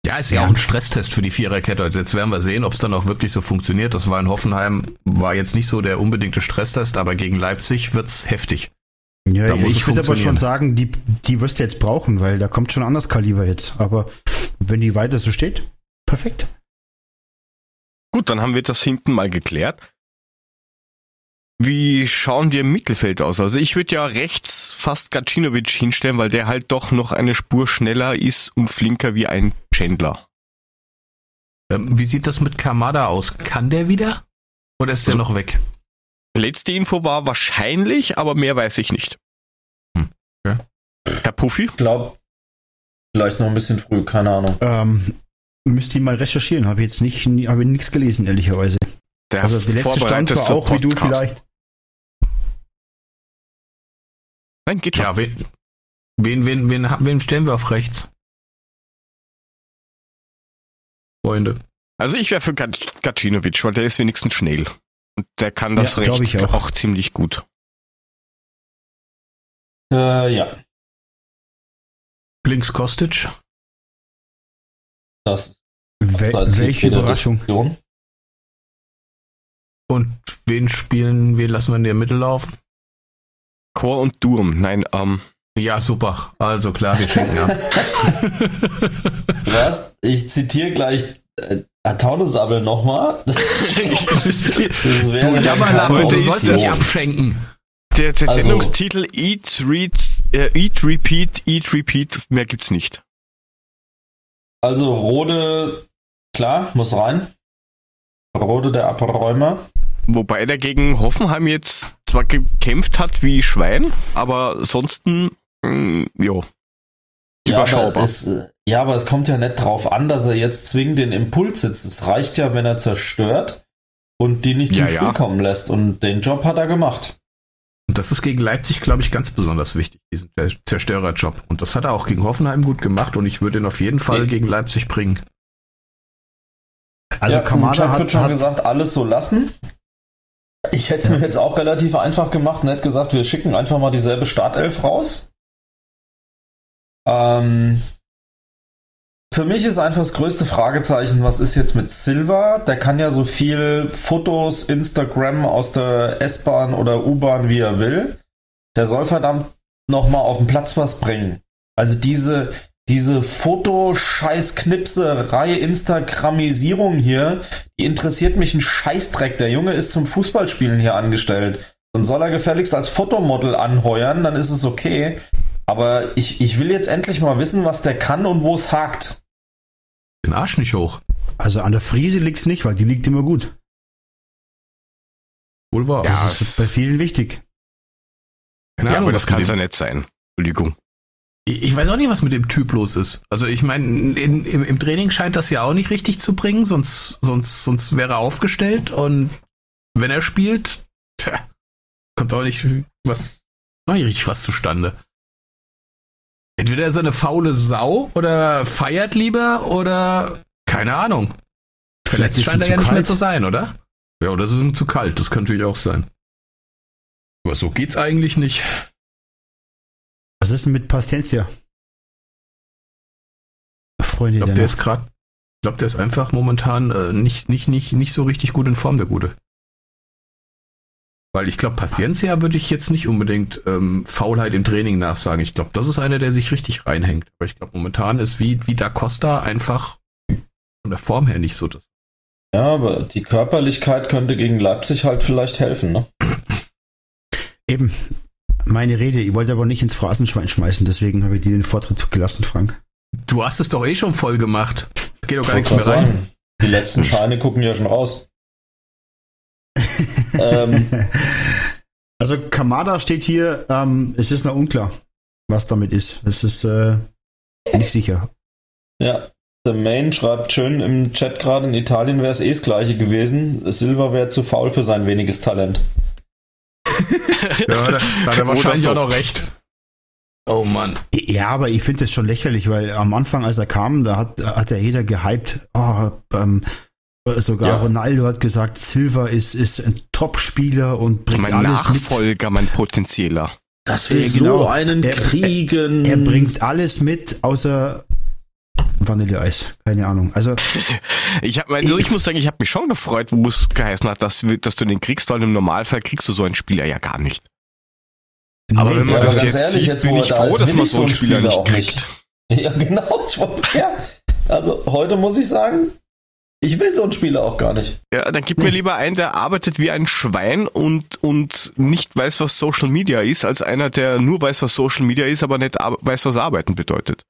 Ja, ist ja, Ja. auch ein Stresstest für die Viererkette. Also jetzt werden wir sehen, ob es dann auch wirklich so funktioniert. Das war in Hoffenheim, war jetzt nicht so der unbedingte Stresstest, aber gegen Leipzig wird's heftig. Ja, Da ich es würde aber schon sagen, die, die wirst du jetzt brauchen, weil da kommt schon anders Kaliber jetzt. Aber wenn die weiter so steht, perfekt. Gut, dann haben wir das hinten mal geklärt. Wie schauen die im Mittelfeld aus? Also ich würde ja rechts fast Gacinovic hinstellen, weil der halt doch noch eine Spur schneller ist und flinker wie ein Chandler. Ähm, wie sieht das mit Kamada aus? Kann der wieder? Oder ist der noch weg? Letzte Info war wahrscheinlich, aber mehr weiß ich nicht. Hm, okay. Herr Puffy? Ich glaube, vielleicht noch ein bisschen früh, keine Ahnung. Ähm, müsst ihr mal recherchieren. Habe jetzt nicht, habe nichts gelesen, ehrlicherweise. Der Also der letzte Stand war auch wie du Podcast. vielleicht. Nein, geht schon. Ja, wen, wen, wen, wen, wen stellen wir auf rechts? Freunde. Also ich wäre für Gac- Gacinovic, weil der ist wenigstens schnell. Und der kann das Ja, rechts ich auch. auch. ziemlich gut. Äh, ja, Links Kostic. das ist Wel als welche Überraschung. Diskussion. Und wen spielen, wen lassen wir in der Mitte laufen? Chor und Durm. Nein, ähm, Ja, super. Also klar, wir schenken ab. Was? Ich zitiere gleich äh, Taunusabel nochmal. Jammerlappen, du sollst der- nicht abschenken. der, der Also- Sendungstitel Eat, Read, äh, Eat, Repeat, Eat, Repeat, mehr gibt's nicht. Also Rode, klar, muss rein. Rode, der Abräumer. Wobei der gegen Hoffenheim jetzt zwar gekämpft hat wie Schwein, aber ansonsten, mh, jo. Ja aber, Überschaubar. es, äh, ja, aber es kommt ja nicht drauf an, dass er jetzt zwingend den Impuls setzt. Es reicht ja, wenn er zerstört und die nicht Ja, zum Spiel ja. kommen lässt. Und den Job hat er gemacht. Und das ist gegen Leipzig, glaube ich, ganz besonders wichtig, diesen Zer- Zerstörerjob. Und das hat er auch gegen Hoffenheim gut gemacht und ich würde ihn auf jeden Fall Nee. gegen Leipzig bringen. Also ja, Kamada hat, wird schon hat gesagt, alles so lassen. Ich hätte es mir jetzt auch relativ einfach gemacht und hätte gesagt, wir schicken einfach mal dieselbe Startelf raus. Ähm, für mich ist einfach das größte Fragezeichen, was ist jetzt mit Silva? Der kann ja so viel Fotos, Instagram aus der S-Bahn oder U-Bahn, wie er will. Der soll verdammt nochmal auf den Platz was bringen. Also diese, diese Fotoscheiß-Knipserei, Instagramisierung hier, die interessiert mich ein Scheißdreck. Der Junge ist zum Fußballspielen hier angestellt. Dann soll er gefälligst als Fotomodel anheuern, dann ist es okay. Aber ich, ich will jetzt endlich mal wissen, was der kann und wo es hakt. Den Arsch nicht hoch. Also an der Friese liegt's nicht, weil die liegt immer gut. Wohl wahr. Ja, Das ist bei vielen wichtig. Keine Ja, Ahnung, aber das kann mit ja nicht sein. Entschuldigung. Ich weiß auch nicht, was mit dem Typ los ist. Also ich meine, in- im, im Training scheint das ja auch nicht richtig zu bringen, sonst, sonst, sonst wäre er aufgestellt und wenn er spielt, tja, kommt auch nicht was, auch nicht richtig was zustande. Entweder ist er eine faule Sau oder feiert lieber oder keine Ahnung. Vielleicht ist scheint er ja nicht mehr kalt. zu sein, oder? Ja, oder es ist ihm zu kalt, das kann natürlich auch sein. Aber so geht's eigentlich nicht. Was ist denn mit Paciencia? Freunde Ich glaube, der ist gerade, ich glaube, der ist einfach momentan äh, nicht, nicht, nicht, nicht so richtig gut in Form, der Gute. Weil ich glaube, Paciencia würde ich jetzt nicht unbedingt ähm, Faulheit im Training nachsagen. Ich glaube, das ist einer, der sich richtig reinhängt. Aber ich glaube, momentan ist wie, wie Da Costa einfach von der Form her nicht so das. Ja, aber die Körperlichkeit könnte gegen Leipzig halt vielleicht helfen, ne? Eben, meine Rede. Ich wollte aber nicht ins Phrasenschwein schmeißen, deswegen habe ich dir den Vortritt gelassen, Frank. Du hast es doch eh schon voll gemacht. Geht doch gar Ich nichts mehr rein. sagen, Die letzten Scheine gucken ja schon raus. ähm, Also Kamada steht hier, ähm, es ist noch unklar, was damit ist. Es ist äh, nicht sicher. ja, der Main schreibt schön im Chat gerade, in Italien wäre es eh das gleiche gewesen. Silva wäre zu faul für sein weniges Talent. Ja, da, da hat er wahrscheinlich so. auch noch recht. Oh Mann. Ja, aber ich finde es schon lächerlich, weil am Anfang, als er kam, da hat, hat ja jeder gehypt. Oh, ähm, sogar Ja. Ronaldo hat gesagt, Silva ist, ist ein Top-Spieler und bringt Mein alles mit. Nachfolger, mein potenzieller. Das will so einen Er- kriegen. Er bringt alles mit, außer Vanilleeis. Keine Ahnung. Also, Ich, hab, also ich muss sagen, ich habe mich schon gefreut, wo es geheißen hat, dass, dass du den kriegst, weil im Normalfall kriegst du so einen Spieler ja gar nicht. Aber nee, wenn man aber das jetzt ehrlich, sieht, jetzt, bin ich da froh, ist, dass man ich so einen Spieler Spieler nicht kriegt. Ja, genau. Ich Ja, also heute muss ich sagen, ich will so einen Spieler auch gar nicht. Ja, dann gib mir lieber einen, der arbeitet wie ein Schwein und, und nicht weiß, was Social Media ist, als einer, der nur weiß, was Social Media ist, aber nicht weiß, was Arbeiten bedeutet.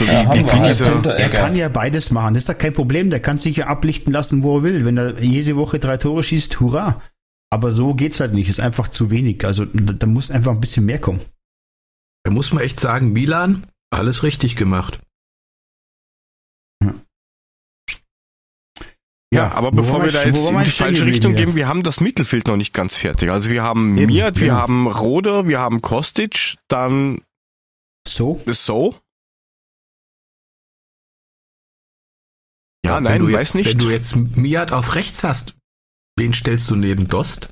So Ja, wie, haben wie, wir wie halt dieser, hinter- Er kann ja beides machen, das ist doch kein Problem. Der kann sich ja ablichten lassen, wo er will. Wenn er jede Woche drei Tore schießt, hurra. Aber so geht's halt nicht. Ist einfach zu wenig. Also da, da muss einfach ein bisschen mehr kommen. Da muss man echt sagen, Milan, alles richtig gemacht. Ja, aber wo bevor wir da jetzt in die falsche Richtung gehen, wir haben das Mittelfeld noch nicht ganz fertig. Also wir haben Eben, Miat, wir ja. haben Rode, wir haben Kostic, dann So? So. Ja, wenn nein, du weiß jetzt, nicht. Wenn du jetzt Miat auf rechts hast, wen stellst du neben Dost?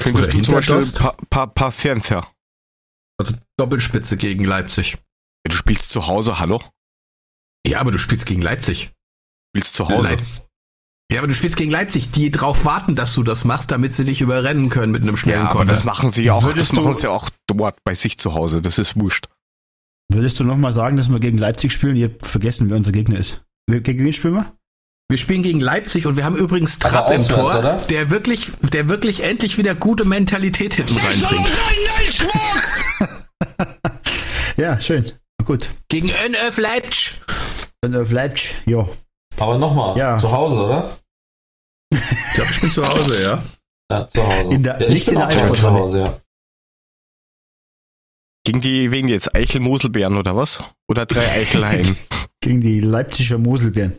Könntest du zum Beispiel Dost? pa pa Paciencia. Also Doppelspitze gegen Leipzig. Du spielst zu Hause, hallo? Ja, aber du spielst gegen Leipzig. Du spielst zu Hause. Leipzig. Ja, aber du spielst gegen Leipzig, die drauf warten, dass du das machst, damit sie dich überrennen können mit einem schnellen Ja, aber Konter. das machen sie ja auch, Würdest das machen sie auch dort bei sich zu Hause. Das ist wurscht. Würdest du nochmal sagen, dass wir gegen Leipzig spielen? Ihr habt vergessen, wer unser Gegner ist. Gegen wen spielen wir? Wir spielen gegen Leipzig und wir haben übrigens Trapp im Tor, oder? der wirklich, der wirklich endlich wieder gute Mentalität hinten reinbringt. Ja, schön. Gut. Gegen NF Leipzig. Auf Leipzig, ja. Aber nochmal, Ja. zu Hause, oder? Ich glaube, ich bin zu Hause, ja. Ja, zu Hause. In der- ja, nicht in der auch gerne zu. Hause, ja. Gegen die, wegen jetzt Eichel-Moselbeeren oder was? Oder drei Eichelhaien? Gegen die Leipziger Moselbeeren.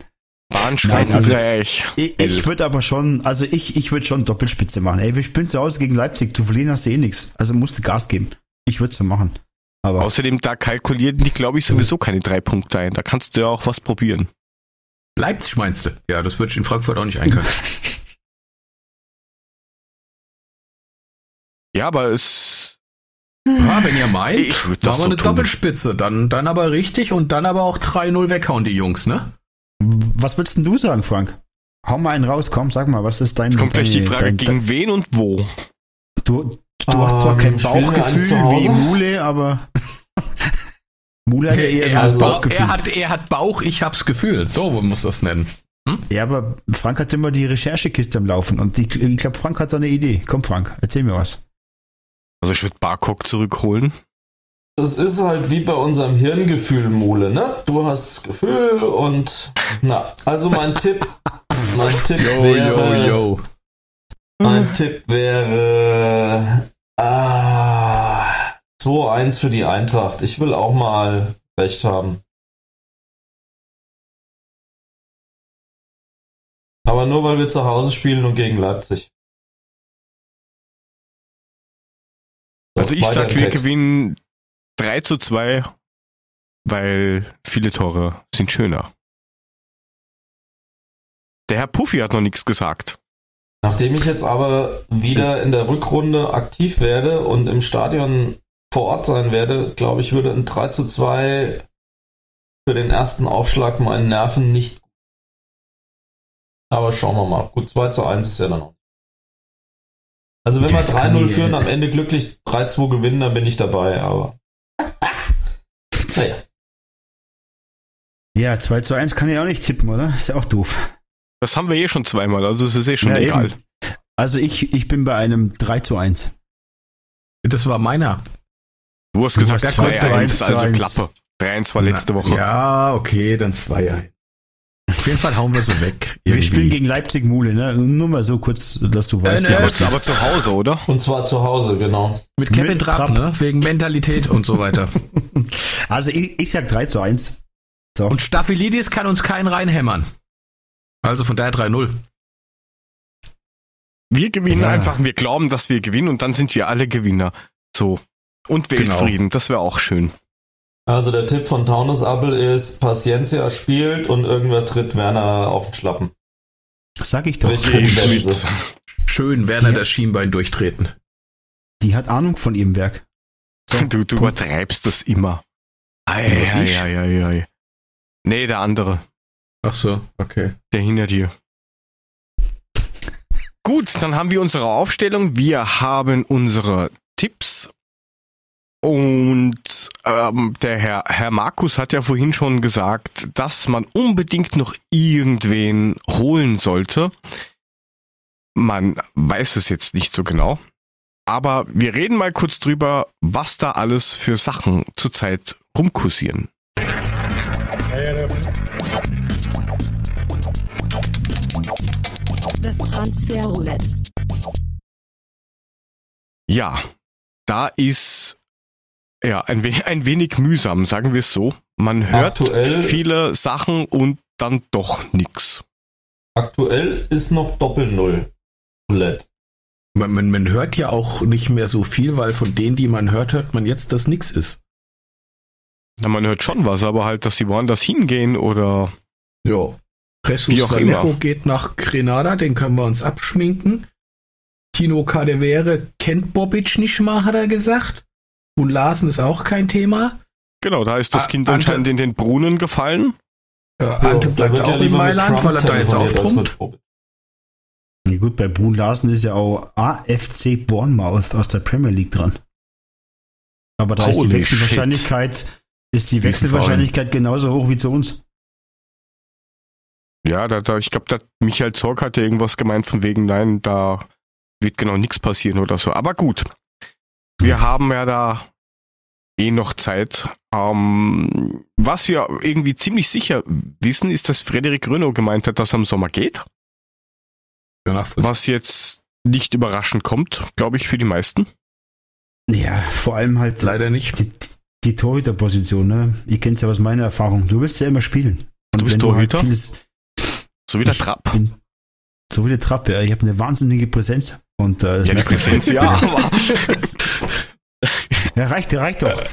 Bahnstreiten Nein, also-. Ich, ich würde aber schon, also ich, ich würde schon Doppelspitze machen. Ey, wir spielen zu Hause gegen Leipzig. Zu verlieren hast du eh nichts. Also musst du Gas geben. Ich würde so machen. Aber Außerdem, da kalkulieren die, glaube ich, sowieso keine drei Punkte ein. Da kannst du ja auch was probieren. Leipzig meinst du? Ja, das würde ich in Frankfurt auch nicht einkönnen. Ja, aber es. Ja, wenn ihr meint, Ich würde das machen wir so eine tun. Doppelspitze. Dann, dann aber richtig und dann aber auch 3-0 weghauen, die Jungs, ne? was würdest denn du sagen, Frank? Hau mal einen raus, komm, sag mal, was ist dein. Jetzt kommt gleich die Frage, dein, gegen wen und wo? Du, du hast zwar Ähm, kein Bauchgefühl wie Mule, aber Mule hat ja eher so er, das hat Bauch, Bauchgefühl. er, hat, er hat Bauch, ich hab's Gefühl. So muss das nennen. Ja, aber Frank hat immer die Recherchekiste am Laufen und die, ich glaube, Frank hat da eine Idee. Komm, Frank, erzähl mir was. Also ich würde Barcock zurückholen. Das ist halt wie bei unserem Hirngefühl, Mule, ne? Du hast das Gefühl und na, also mein Tipp, mein Tipp wäre, mein Tipp wäre ah, 2-1 für die Eintracht. Ich will auch mal recht haben. Aber nur weil wir zu Hause spielen und gegen Leipzig. Also ich sag, wir Text. gewinnen 3 zu 2, weil viele Tore sind schöner. Der Herr Puffy hat noch nichts gesagt. Nachdem ich jetzt aber wieder in der Rückrunde aktiv werde und im Stadion vor Ort sein werde, glaube ich, würde ein 3 zu 2 für den ersten Aufschlag meinen Nerven nicht. Aber schauen wir mal. Gut, 2 zu 1 ist ja dann auch. Also wenn wir Das kann 3-0 ich- führen, am Ende glücklich 3-2 gewinnen, dann bin ich dabei, aber. Naja. Ja, 2 zu 1 kann ich auch nicht tippen, oder? Ist ja auch doof. Das haben wir eh schon zweimal, also es ist eh schon Ja, egal. eben. Also ich, ich bin bei einem 3 zu 1. Das war meiner. Du hast Du gesagt hast 2-1, 2-1, also 2-1. Klappe. 3-1 war letzte Woche. Ja, okay, dann zwei ein. Auf jeden Fall hauen wir sie weg. Wir irgendwie. spielen gegen Leipzig Mule, ne? Nur mal so kurz, dass du weißt. Äh, ne, was Aber, aber zu Hause, oder? Und zwar zu Hause, genau. Mit Kevin mit Trapp, Trapp. ne? Wegen Mentalität und so weiter. Also ich, ich sag 3 zu 1. So. Und Staphylidis kann uns keinen reinhämmern. Also von daher 3-0. Wir gewinnen Ja. einfach, wir glauben, dass wir gewinnen und dann sind wir alle Gewinner. So. Und Genau. Weltfrieden, das wäre auch schön. Also der Tipp von Taunus Appel ist, Paciencia spielt und irgendwer tritt Werner auf den Schlappen. Sag ich doch. Richtig. Okay, Schön. Werner Die- das Schienbein durchtreten. Die hat Ahnung von ihrem Werk. So, Du, du übertreibst das immer. Ei, ei, ei, ei, ei. Nee, der andere. Ach so, okay. Der hinter dir. Gut, dann haben wir unsere Aufstellung. Wir haben unsere Tipps. Und ähm, der Herr, Herr Markus hat ja vorhin schon gesagt, dass man unbedingt noch irgendwen holen sollte. Man weiß es jetzt nicht so genau. Aber wir reden mal kurz drüber, was da alles für Sachen zurzeit rumkursieren. Das Transferroulette. Ja, da ist ja ein, we ein wenig mühsam, sagen wir es so. Man hört Aktuell- viele Sachen und dann doch nix. Aktuell ist noch Doppel-Null. Man, man, man hört ja auch nicht mehr so viel, weil von denen, die man hört, hört man jetzt, dass nix ist. Na, man hört schon was, aber halt, dass sie woanders hingehen oder Ja. Auch Vallejo geht nach Grenada, den können wir uns abschminken. Tino Cadevere kennt Bobic nicht mal, hat er gesagt. Und Larsen ist auch kein Thema. genau, da ist das Ah, Kind Ante- anscheinend in den Brunnen gefallen. Ja, Ante da bleibt auch in Mailand, weil er da jetzt Bobic. Ja, gut, bei Brun Larsen ist ja auch AFC Bournemouth aus der Premier League dran. Aber da ist die Holy Wechselwahrscheinlichkeit, ist die Wechselwahrscheinlichkeit genauso hoch wie zu uns. Ja, da, da, ich glaube, Michael Zorg hat ja irgendwas gemeint von wegen, nein, da wird genau nichts passieren oder so. Aber gut, wir haben ja da eh noch Zeit. Ähm, was wir irgendwie ziemlich sicher wissen, ist, dass Frederik Renault gemeint hat, dass er im Sommer geht. Was jetzt nicht überraschend kommt, glaube ich, für die meisten. Ja, vor allem halt leider nicht. die, die Torhüterposition, ne? Ihr kennt ja aus meiner Erfahrung. Du willst ja immer spielen. Und Du bist Torhüter? Halt vieles, So wie der Trapp. bin so wie der Trapp, ja. Ich habe eine wahnsinnige Präsenz. Und, äh, das Ja, die. Präsenz, ja, aber Ja, reicht, reicht doch. Re-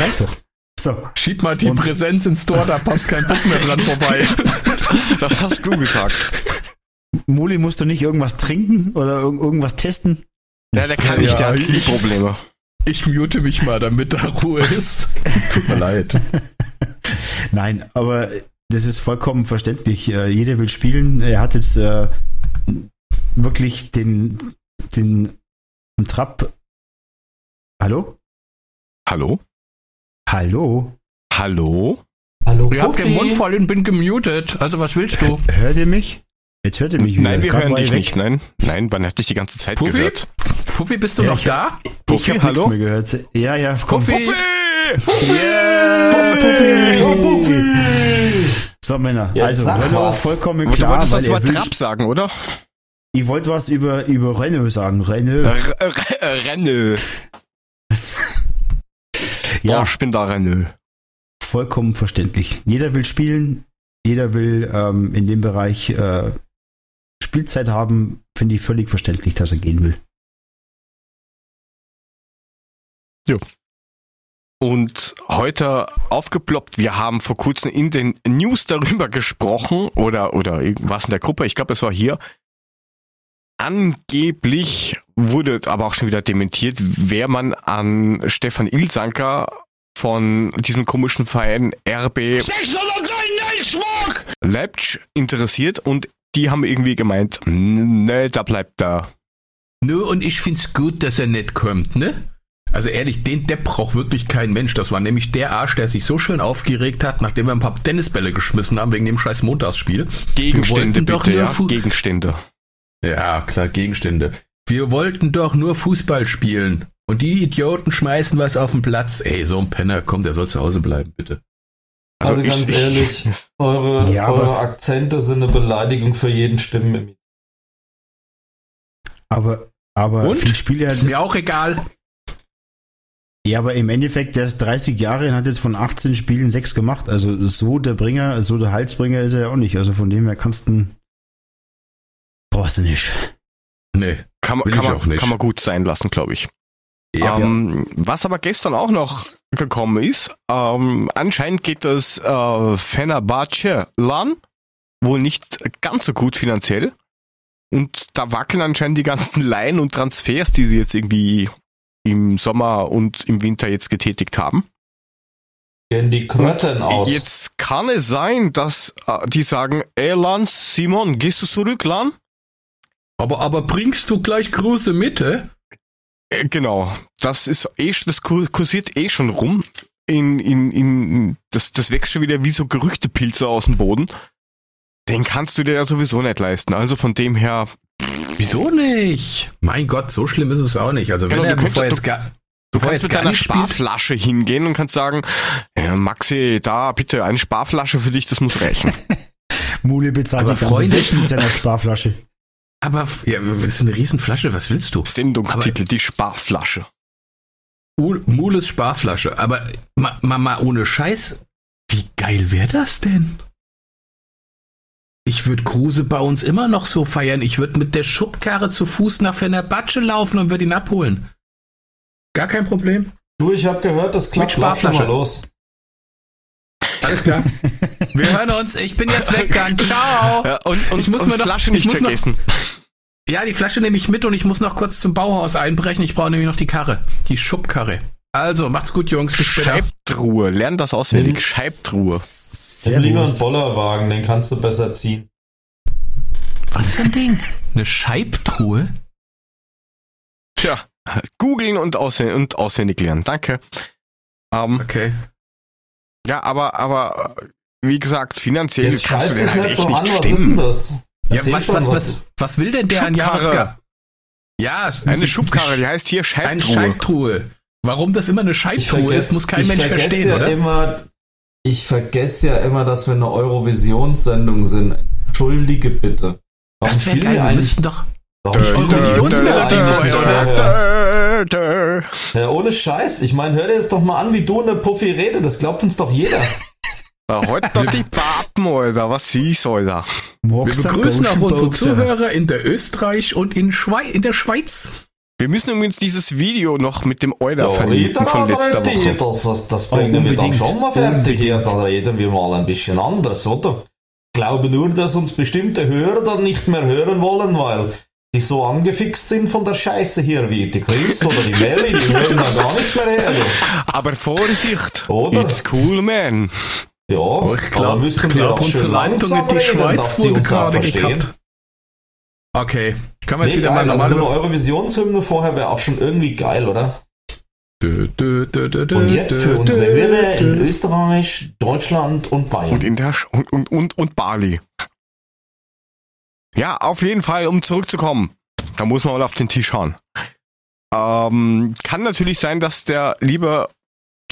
Reicht doch. So. Schieb mal die Und- Präsenz ins Tor, da passt kein Bock mehr dran vorbei. das hast du gesagt. Moli musst du nicht irgendwas trinken oder irg irgendwas testen? Ja, der kann nicht, der Ja, hat ich- Knieprobleme. Ich mute mich mal, damit da Ruhe ist. Tut mir leid. Nein, aber das ist vollkommen verständlich. Äh, jeder will spielen. Er hat jetzt äh, wirklich den, den Trapp. Hallo? Hallo? Hallo? Hallo? Hallo, Ich hab den Mund voll und bin gemutet. Also was willst du? Hört ihr mich? Jetzt hört ihr mich wieder. Nein, wir Grad hören ich dich weg. nicht. Nein, nein, man hat dich die ganze Zeit Puffi? gehört. Puffi, bist du Ja, noch ich da? Ich Puffi, hab hallo? nichts mehr gehört. Ja, ja, komm. Puffi! Yeah, Puffi. So, Männer. Jetzt also, Renault was. vollkommen Aber du klar, wolltest was weil über er Trapp sagen, oder? ich wollte was über, über Renault sagen. Renault. R R Renne. Ja, Ja, ich bin da Renne. vollkommen verständlich. Jeder will spielen, jeder will ähm, in dem Bereich äh, Spielzeit haben. Finde ich völlig verständlich, dass er gehen will. Und heute aufgeploppt, wir haben vor kurzem in den News darüber gesprochen, oder, oder irgendwas in der Gruppe, ich glaube, es war hier. Angeblich wurde aber auch schon wieder dementiert, wer man an Stefan Ilsanker von diesem komischen Verein RB 603 Netzwerk! Leipzig interessiert und die haben irgendwie gemeint, ne, da bleibt da. Nö, und ich find's gut, dass er nicht kommt, ne? Also ehrlich, den Depp braucht wirklich kein Mensch. Das war nämlich der Arsch, der sich so schön aufgeregt hat, nachdem wir ein paar Tennisbälle geschmissen haben wegen dem scheiß Montagsspiel. Gegenstände bitte, ja, Gegenstände. Ja, klar, Gegenstände. Wir wollten doch nur Fußball spielen. Und die Idioten schmeißen was auf den Platz. Ey, so ein Penner, komm, der soll zu Hause bleiben, bitte. Also, ich- ganz ich- ehrlich, eure, Ja, aber- eure Akzente sind eine Beleidigung für jeden Stimmen. Aber, aber Und? viel Spieler, Ist mir auch egal. ja, aber im Endeffekt, der ist 30 Jahre und hat jetzt von 18 Spielen sechs gemacht. Also so der Bringer, so der Halsbringer ist er ja auch nicht. Also von dem her kannst du brauchst du nicht. Nee. Kann man, Will kann ich man, auch nicht. kann man gut sein lassen, glaube ich. Ja, ähm, Was aber gestern auch noch gekommen ist, ähm, anscheinend geht das äh, Fenerbahce LAN wohl nicht ganz so gut finanziell. Und da wackeln anscheinend die ganzen Leihen und Transfers, die sie jetzt irgendwie im Sommer und im Winter jetzt getätigt haben. Gehen die Kröten aus. Jetzt kann es sein, dass äh, die sagen, ey Lan, Simon, gehst du zurück, Lan? Aber, aber bringst du gleich große Mitte? Äh, Genau, das ist eh, das kur- kursiert eh schon rum. In, in, in, das, das wächst schon wieder wie so Gerüchtepilze aus dem Boden. Den kannst du dir ja sowieso nicht leisten. Also von dem her, Wieso nicht? Mein Gott, so schlimm ist es auch nicht. Also wenn Genau, er du könntest- bevor jetzt gar, du bevor kannst mit deiner nicht spielt, Sparflasche hingehen und kannst sagen, ja, Maxi, da bitte eine Sparflasche für dich, das muss reichen. Mule bezahlt Aber die ganze Freunde- Welt mit seiner Sparflasche. Aber ja, das ist eine Riesenflasche, was willst du? Sendungstitel, die Sparflasche. Ul- Mules Sparflasche. Aber ma, ma, ma ohne Scheiß, wie geil wäre das denn? Ich würde Kruse bei uns immer noch so feiern. Ich würde mit der Schubkarre zu Fuß nach Fenerbahce laufen und würde ihn abholen. Gar kein Problem. Du, ich habe gehört, das klappt Mit lass schon mal Sparflasche. los. Alles klar. Wir hören uns. Ich bin jetzt weg dann. Ciao. Ja, und und, Ich muss und mir doch- Flasche ich nicht muss noch- vergessen. Ja, die Flasche nehme ich mit und ich muss noch kurz zum Bauhaus einbrechen. Ich brauche nämlich noch die Karre. Die Schubkarre. Also, macht's gut, Jungs. Bis später. Scheibtruhe, lern das auswendig. Nimm- Scheibtruhe. Nimm lieber einen. Bollerwagen, den kannst du besser ziehen. Was für ein Ding? Eine Scheibtruhe? Tja, googeln und, auswendig, und auswendig lernen. Danke. Ähm, Okay. ja, aber, aber, wie gesagt, finanziell Jetzt kannst du den halt nicht echt so an, nicht was ist denn stimmen. das? Ja, was, was, was, was will denn der an Schubkarre. Jahresgehalt? Ja, Eine Schubkarre, die heißt hier Eine Scheibtruhe. Scheibtruhe. Warum das immer eine Scheibtruhe ist, muss kein ich Mensch vergesse verstehen, ja oder? Immer, ich vergesse ja immer, dass wir eine Eurovisionssendung sind. Entschuldige bitte. Warum Das wäre geil, wir eigentlich- müssten doch. Ja, ohne Scheiß. Ich meine, hör dir das doch mal an, wie du eine Puffy redest. Das glaubt uns doch jeder. Heute doch die Papen, Alter. Was ist, Alter? Wir du begrüßen auch unsere? Zuhörer in der Österreich und in, Schwei in der Schweiz. Wir müssen übrigens dieses Video noch mit dem Euler Ja, verlinken von letzter Woche. Das, das, das Oh, bringen wir dann unbedingt. schon mal fertig. Hier, Unbedingt. da reden wir mal ein bisschen anders, oder? Ich glaube nur, dass uns bestimmte Hörer dann nicht mehr hören wollen, weil die so angefixt sind von der Scheiße hier, wie die Chris oder die Melli, die hören da gar nicht mehr her. du. Aber Vorsicht! Oder? It's cool, man. Ja, Oh, ich glaub- aber müssen ich glaub, auch unsere Leitung in die Schweiz wurde gerade gekappt. Okay, können wir jetzt Nee, wieder mal geil, also normal so eine Eurovisionshymne vorher wäre auch schon irgendwie geil, oder? Dö, dö, dö, Und jetzt für unsere Hörer in. Österreich, Deutschland und Bayern. Und in der Sch und, und, und, und Bali. Ja, auf jeden Fall, um zurückzukommen. Da muss man mal auf den Tisch schauen. Ähm, kann natürlich sein, dass der liebe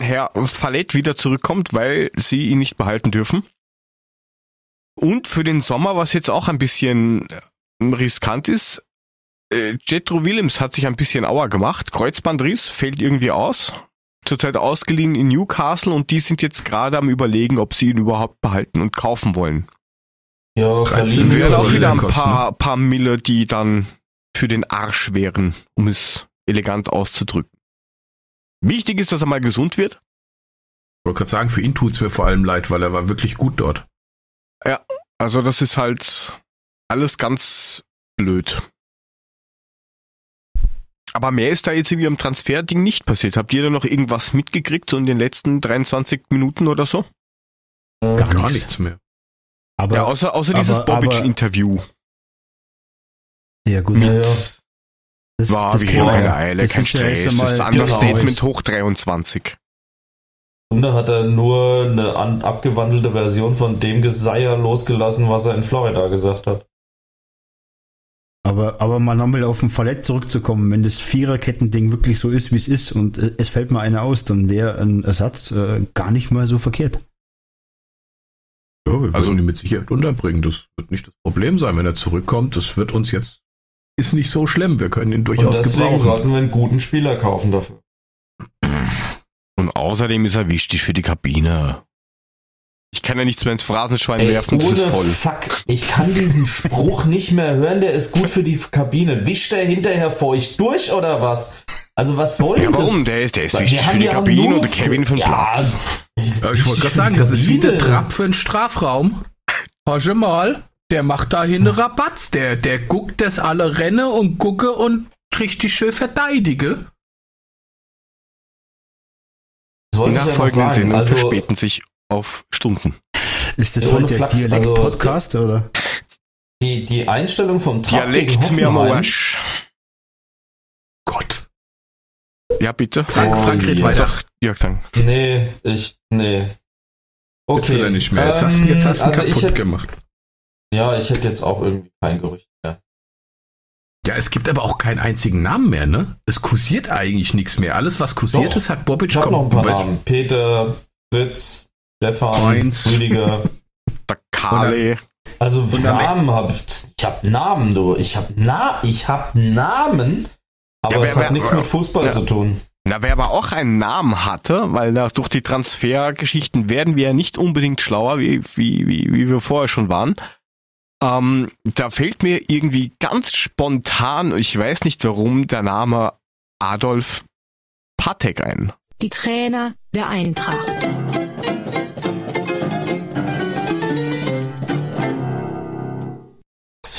Herr Fallett wieder zurückkommt, weil sie ihn nicht behalten dürfen. Und für den Sommer, was jetzt auch ein bisschen äh, riskant ist, äh, Jetro Willems hat sich ein bisschen auer gemacht. Kreuzbandriss fällt irgendwie aus. Zurzeit ausgeliehen in Newcastle und die sind jetzt gerade am überlegen, ob sie ihn überhaupt behalten und kaufen wollen. ja, 13 verliehen Wären auch wieder der ein paar, paar Mille, die dann für den Arsch wären, um es elegant auszudrücken. Wichtig ist, dass er mal gesund wird. Ich wollte gerade sagen, für ihn tut's mir vor allem leid, weil er war wirklich gut dort. Also das ist halt alles ganz blöd. Aber mehr ist da jetzt irgendwie am Transferding nicht passiert. Habt ihr da noch irgendwas mitgekriegt, so in den letzten 23 Minuten oder so? Gar Gar nichts. nichts mehr. Aber ja, außer, außer dieses aber- aber- Bobic-Interview. ja gut. Ja, ja. Das, War das wie kann- keine Eile, das kein ist ja Stress. Das ist einmal- Understatement Genau. hoch 23. Grunde hat er nur eine an, abgewandelte Version von dem Geseier losgelassen, was er in Florida gesagt hat. Aber, aber mal nochmal auf den Fallett zurückzukommen, wenn das Viererketten-Ding wirklich so ist, wie es ist und äh, es fällt mal einer aus, dann wäre ein Ersatz äh, gar nicht mal so verkehrt. Ja, wir Also- also, ihn mit Sicherheit unterbringen. Das wird nicht das Problem sein, wenn er zurückkommt. Das wird uns jetzt, ist nicht so schlimm. Wir können ihn Und durchaus deswegen gebrauchen. sollten wir einen guten Spieler kaufen dafür. Und außerdem ist er wichtig für die Kabine. Ich kann ja nichts mehr ins Phrasenschwein werfen, das ist voll. Fuck, ich kann diesen Spruch nicht mehr hören, der ist gut für die Kabine. Wischt der hinterher feucht durch oder was? Also was soll Ja, denn warum? das? Der ist, der ist Wir wichtig haben für die Kabine nur- und Kevin für den Ja, Platz. Ja, ich wollte gerade sagen, das ist wie der Trapp für den Strafraum. Horche mal, der macht da hin Rabatz. Der, der guckt, dass alle renne und gucke und richtig schön verteidige. Der ich ja noch folgenden sagen. Sendung Also, verspäten sich auf Stunden. Ist das heute der also- Dialekt-Podcast oder? die, die Einstellung vom gegen Dialekt mir am Hoffenheim, Arsch. Gott. Ja, bitte. Frank, Oh, Frank red weiter. Jörg, sagen. Nee, ich, nee. Jetzt will er nicht mehr. Jetzt hast, ähm, jetzt hast du ihn also ich kaputt hätte- gemacht. Ja, ich hätte jetzt auch irgendwie kein Gerücht mehr. Ja, es gibt aber auch keinen einzigen Namen mehr, ne? Es kursiert eigentlich nichts mehr. Alles, was kursiert Doch. ist, hat Bobic Ich habe noch ein paar Namen. Peter, Fritz, Stefan, Heinz. Rüdiger. Der Kale. Also Namen habe ich. Ich habe Namen, du. Ich habe Na, ich habe Namen. Aber Ja, wer- es hat wer- nichts mit Fußball ja. zu tun. Na, wer aber auch einen Namen hatte, weil da durch die Transfergeschichten werden wir ja nicht unbedingt schlauer, wie, wie, wie, wie wir vorher schon waren. Ähm, da fällt mir irgendwie ganz spontan, ich weiß nicht warum, der Name Adolf Patek ein. Die Trainer der Eintracht.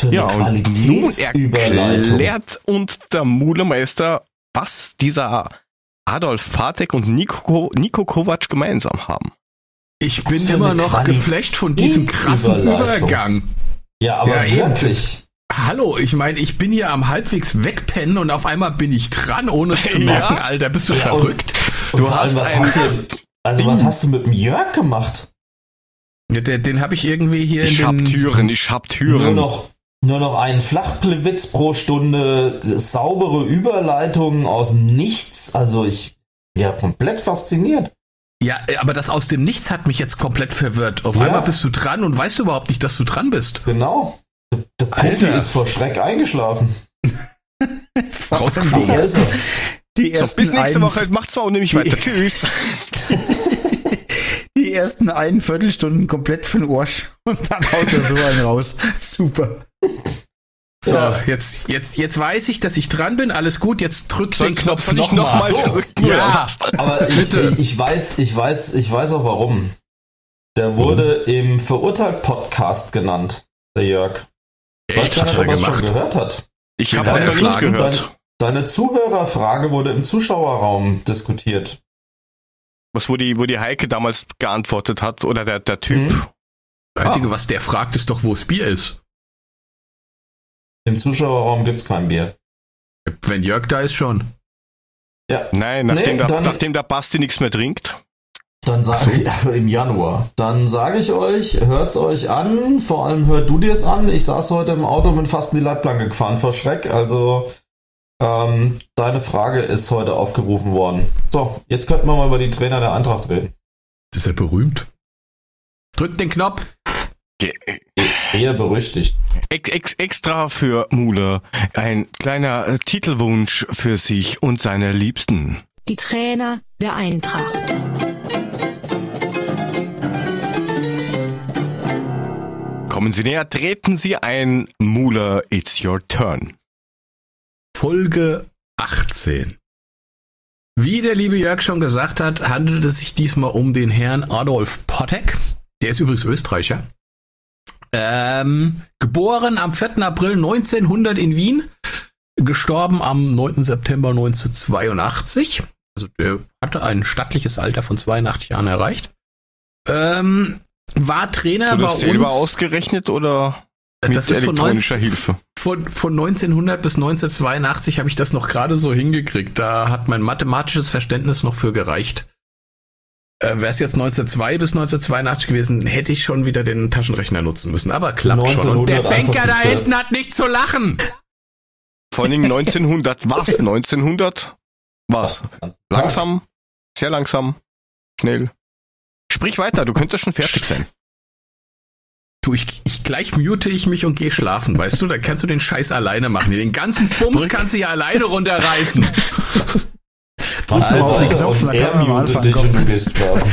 Ja, und nun erklärt uns der Mulemeister, was dieser Adolf Patek und Nico, Nico Kovac gemeinsam haben. Ich bin immer noch geflecht von diesem krassen. Übergang. Ja, aber Ja, eben, wirklich. Hallo, ich meine, ich bin hier am halbwegs wegpennen und auf einmal bin ich dran, ohne es zu Ja. merken. Alter, bist du Ja, und- verrückt? Und Du allem, hast was ein- habt ihr, also was hast du mit dem Jörg gemacht? Ja, den den habe ich irgendwie hier Ich in hab den... Türen, ich hab Nur Türen. noch, nur noch einen Flachwitz pro Stunde, saubere Überleitungen aus Nichts. Also ich ja komplett fasziniert. Ja, aber das aus dem Nichts hat mich jetzt komplett verwirrt. Auf Ja. einmal bist du dran und weißt überhaupt nicht, dass du dran bist. Genau. Der, Alter. ist vor Schreck eingeschlafen. Rausgeflogen. Die So, ersten, bis nächste ein, Woche. Macht's und nämlich weiter. Tschüss. die ersten ein Viertelstunden komplett für den Arsch und dann haut er so einen raus. Super. So, Ja. jetzt, jetzt, jetzt weiß ich, dass ich dran bin. Alles gut, jetzt drück Soll, den Knopf ich noch noch mal mal. drücken? Ja, aber ich, Bitte. ich, weiß, ich weiß, ich weiß auch warum. Der wurde im Verurteilt-Podcast genannt, der Jörg. Ich weiß echt, was nicht, er ob er es schon gemacht? gehört hat. Ich habe noch nichts gehört. Deine Zuhörerfrage wurde im Zuschauerraum diskutiert. Was, wo die, wo die Heike damals geantwortet hat, oder der, der Typ. Mhm. Das Einzige, was der fragt, ist doch, wo das Bier ist. Im Zuschauerraum gibt's kein Bier. Wenn Jörg da ist, schon. Ja, Nein, nachdem, Nee, der, dann- nachdem der Basti nichts mehr trinkt. Dann sage ich im Januar. Dann sage ich euch, hört's euch an. Vor allem hört du dir's an. Ich saß heute im Auto und bin fast in die Leitplanke gefahren vor Schreck. Also ähm, deine Frage ist heute aufgerufen worden. So, jetzt könnten wir mal über die Trainer der Eintracht reden. Das ist ja berühmt. Drückt den Knopf. Eher berüchtigt. Ex, ex, extra für Mule. Ein kleiner äh, Titelwunsch für sich und seine Liebsten. Die Trainer der Eintracht. Kommen Sie näher, treten Sie ein. Mule, it's your turn. Folge 18. Wie der liebe Jörg schon gesagt hat, handelt es sich diesmal um den Herrn Adolf Pottek. Der ist übrigens Österreicher. Ähm, geboren am 4. April 1900 in Wien. Gestorben am 9. September 1982. Also der hatte ein stattliches Alter von 82 Jahren erreicht. Ähm, war Trainer bei das uns. selber ausgerechnet oder mit das ist von, elektronischer 19, Hilfe? von, von 1900 bis 1982 habe ich das noch gerade so hingekriegt. Da hat mein mathematisches Verständnis noch für gereicht. Äh, Wäre es jetzt 1902 bis 1982 gewesen, hätte ich schon wieder den Taschenrechner nutzen müssen. Aber klappt schon. Und der 1900 Banker da hinten hat nicht zu lachen. Vor allem 1900. Was? 1900? Was? Langsam? Sehr langsam? Schnell? Sprich weiter, du könntest schon fertig sein. Du, ich, ich gleich mute ich mich und gehe schlafen, weißt du? Da kannst du den Scheiß alleine machen. Den ganzen Bums kannst du ja alleine runterreißen. Drück mal Also, auf den Knopf, dann er kann man am Anfang dich und kommen. du gehst schlafen.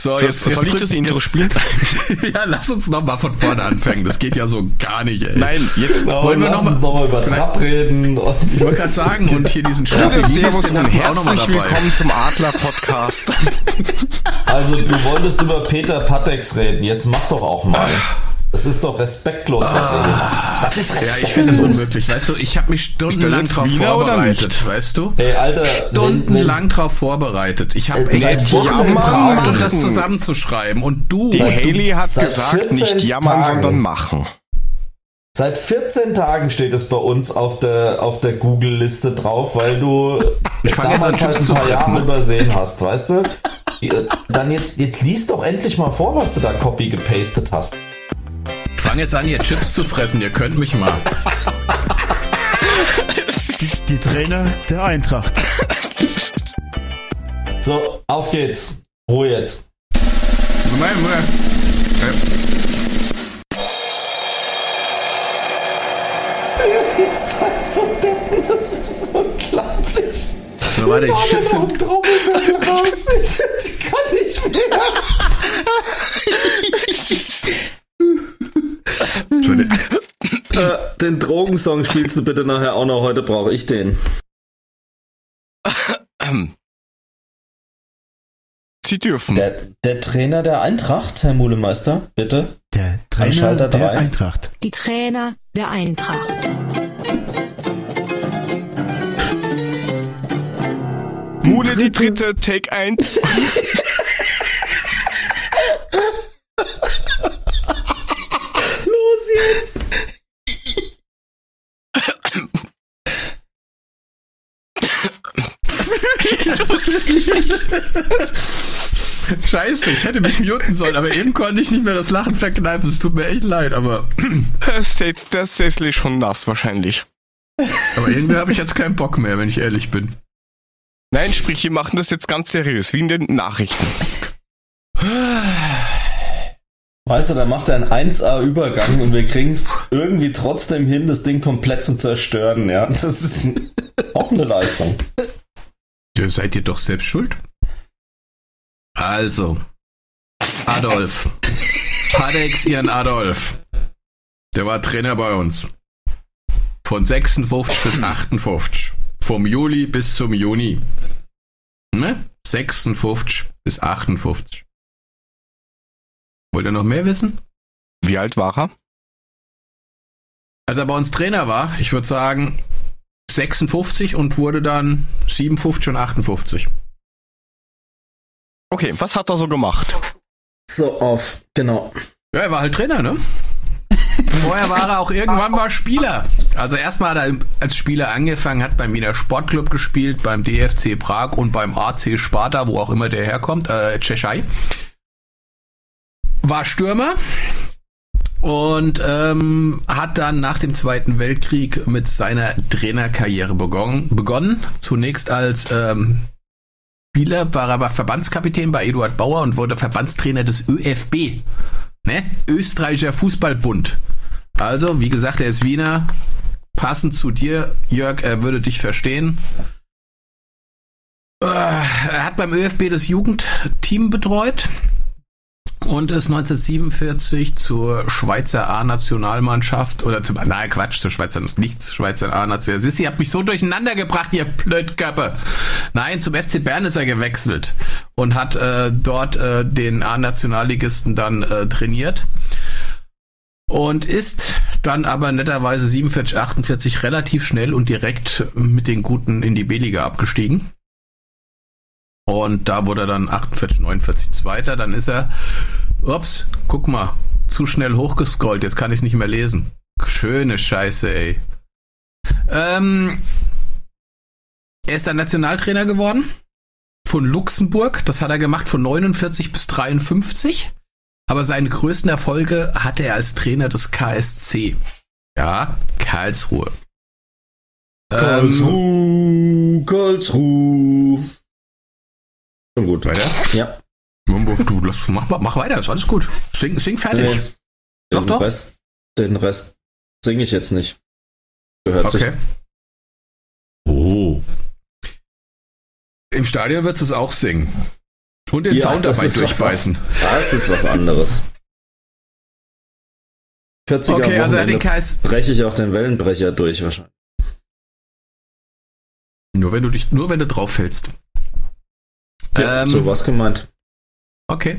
So, So, jetzt, soll jetzt ich das Intro jetzt- spielen? ja, lass uns nochmal von vorne anfangen. Das geht ja so gar nicht, ey. Nein, jetzt. Ja, Wollen wir lass noch mal- mal über Trapp reden. Und Ich wollte gerade sagen, und hier diesen Staffel Servus und mal herzlich willkommen zum Adler Podcast. Also, du wolltest über Peter Patex reden. Jetzt mach doch auch mal. Es ist doch respektlos, was er gemacht hat. Das ist Ja, ich finde es unmöglich. Weißt du, ich habe mich stundenlang drauf Wiener vorbereitet, weißt du? Ey, Alter, Stundenlang drauf vorvorbereitet. Ich habe Äh, echt seit Wochen 14 gebraucht, um das zusammenzuschreiben. Und du, Die Seit- Haley hat gesagt, 14 nicht jammern, Tagen. sondern machen. Seit 14 Tagen steht es bei uns auf der, auf der Google-Liste drauf, weil du Ich fang jetzt an, damals halt ein paar Jahre übersehen hast, weißt du? Dann jetzt, jetzt lies doch endlich mal vor, was du da copy gepastet hast. Fang jetzt an, ihr Chips zu fressen. Ihr könnt mich mal. Die Trainer der Eintracht. So, auf geht's. Ruhe jetzt. Moment, Moment. Ihr seid so deppen, das ist so unglaublich. So, warte, die Chips sind... Raus. Ich kann nicht mehr. Äh, den Drogensong spielst du bitte nachher auch noch. Heute brauche ich den. Sie dürfen. Der, der Trainer der Eintracht, Herr Mulemeister, bitte. Der Trainer der drei. Eintracht. Die Trainer der Eintracht. Mule die dritte, Take 1. Scheiße, ich hätte mich muten sollen, aber eben konnte ich nicht mehr das Lachen verkneifen. Es tut mir echt leid, aber, Das ist jetzt das Sessel ist schon nass wahrscheinlich. aber irgendwie habe ich jetzt keinen Bock mehr, wenn ich ehrlich bin. Nein, sprich, wir machen das jetzt ganz seriös, wie in den Nachrichten. Weißt du, da macht er einen 1A-Übergang und wir kriegen es irgendwie trotzdem hin, das Ding komplett zu zerstören, ja. Das ist auch eine Leistung. Ja, seid ihr doch selbst schuld. Also, Adolf. Padex ihren Adolf. Der war Trainer bei uns. Von 56 bis 58. Vom Juli bis zum Juni. Ne? 56 bis 58. Wollt ihr noch mehr wissen? Wie alt war er? Als er bei uns Trainer war, ich würde sagen 56 und wurde dann 57 und 58. Okay, was hat er so gemacht? So, auf, genau. Ja, er war halt Trainer, ne? vorher war er auch irgendwann mal Spieler. Also erstmal hat er als Spieler angefangen, hat beim Wiener Sportclub gespielt, beim DFC Prag und beim AC Sparta, wo auch immer der herkommt, äh, Tschechei. War Stürmer und ähm, hat dann nach dem Zweiten Weltkrieg mit seiner Trainerkarriere begonnen. begonnen. Zunächst als ähm, Spieler war er aber Verbandskapitän bei Eduard Bauer und wurde Verbandstrainer des ÖFB, ne? Österreichischer Fußballbund. Also, wie gesagt, er ist Wiener. Passend zu dir, Jörg, er würde dich verstehen. Äh, Er hat beim ÖFB das Jugendteam betreut und ist 1947 zur Schweizer A-Nationalmannschaft oder zum, nein, Quatsch, zur Schweizer, nichts, Schweizer A-National. Siehst du, ihr habt mich so durcheinander gebracht, ihr Blödköppe. Nein, zum FC Bern ist er gewechselt und hat äh, dort äh, den A-Nationalligisten dann äh, trainiert und ist dann aber netterweise 47, 48 relativ schnell und direkt mit den Guten in die B-Liga abgestiegen. Und da wurde er dann 48, 49 Zweiter. Dann ist er, ups, guck mal, zu schnell hochgescrollt. Jetzt kann ich es nicht mehr lesen. Schöne Scheiße, ey. Ähm, er ist dann Nationaltrainer geworden von Luxemburg. Das hat er gemacht von 49 bis 53. Aber seine größten Erfolge hatte er als Trainer des KSC. Ja, Karlsruhe. Ähm, Karlsruhe, Karlsruhe. Schon gut. Weiter? Ja. Du, lass, mach, mach weiter, ist alles gut. Sing, sing fertig. Nee. Doch, den doch. Rest, den Rest singe ich jetzt nicht. Gehört Okay. sich. Oh. Im Stadion wird es auch singen. Und den Ja, Sound dabei ist was- durchbeißen. Das ist was anderes. 40er Okay, also den KS. breche ich auch den Wellenbrecher durch wahrscheinlich. Nur wenn du dich, nur wenn du drauf fällst. Ja, Ähm, so was gemeint. Okay.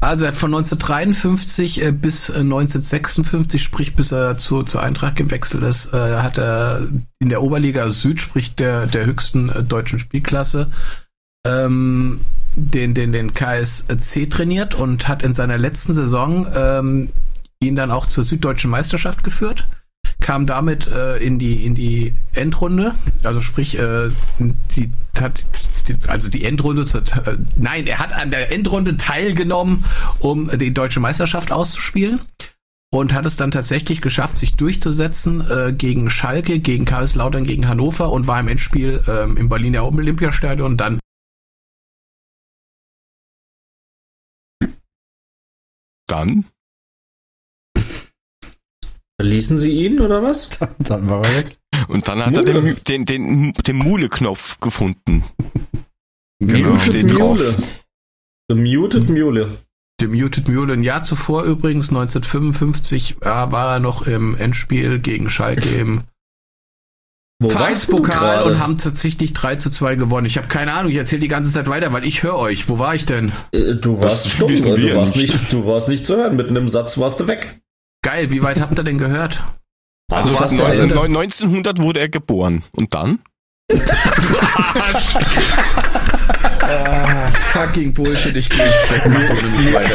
Also er hat von 1953 äh, bis äh, 1956, sprich bis er zu, zur Eintracht gewechselt ist, äh, hat er in der Oberliga Süd, sprich der, der höchsten äh, deutschen Spielklasse, ähm, den, den, den KSC trainiert und hat in seiner letzten Saison ähm, ihn dann auch zur süddeutschen Meisterschaft geführt kam damit äh, in die in die Endrunde, also sprich äh, die hat die, also die Endrunde zur, äh, nein, er hat an der Endrunde teilgenommen, um die deutsche Meisterschaft auszuspielen und hat es dann tatsächlich geschafft, sich durchzusetzen äh, gegen Schalke, gegen Karlslautern, gegen Hannover und war im Endspiel ähm, im Berliner Olympiastadion dann Dann? Verließen Sie ihn oder was? Dann war er weg. Und dann hat er den, den, den, den Mule-Knopf gefunden. Genau. Steht drauf. The Muted Mule. The Muted Mule. Ein Jahr zuvor übrigens, 1955, äh, war er noch im Endspiel gegen Schalke im Wo Vereinspokal und haben tatsächlich 3 zu 2 gewonnen. Ich habe keine Ahnung, ich erzähle die ganze Zeit weiter, weil ich höre euch. Wo war ich denn? Äh, Du warst stumm, ne? du, warst nicht. du warst nicht zu hören. Mitten im Satz warst du weg. Geil, wie weit habt ihr denn gehört? Also? Neun- 1900 wurde er geboren. Und dann? Ah, fucking Bullshit, ich gehe nicht weiter.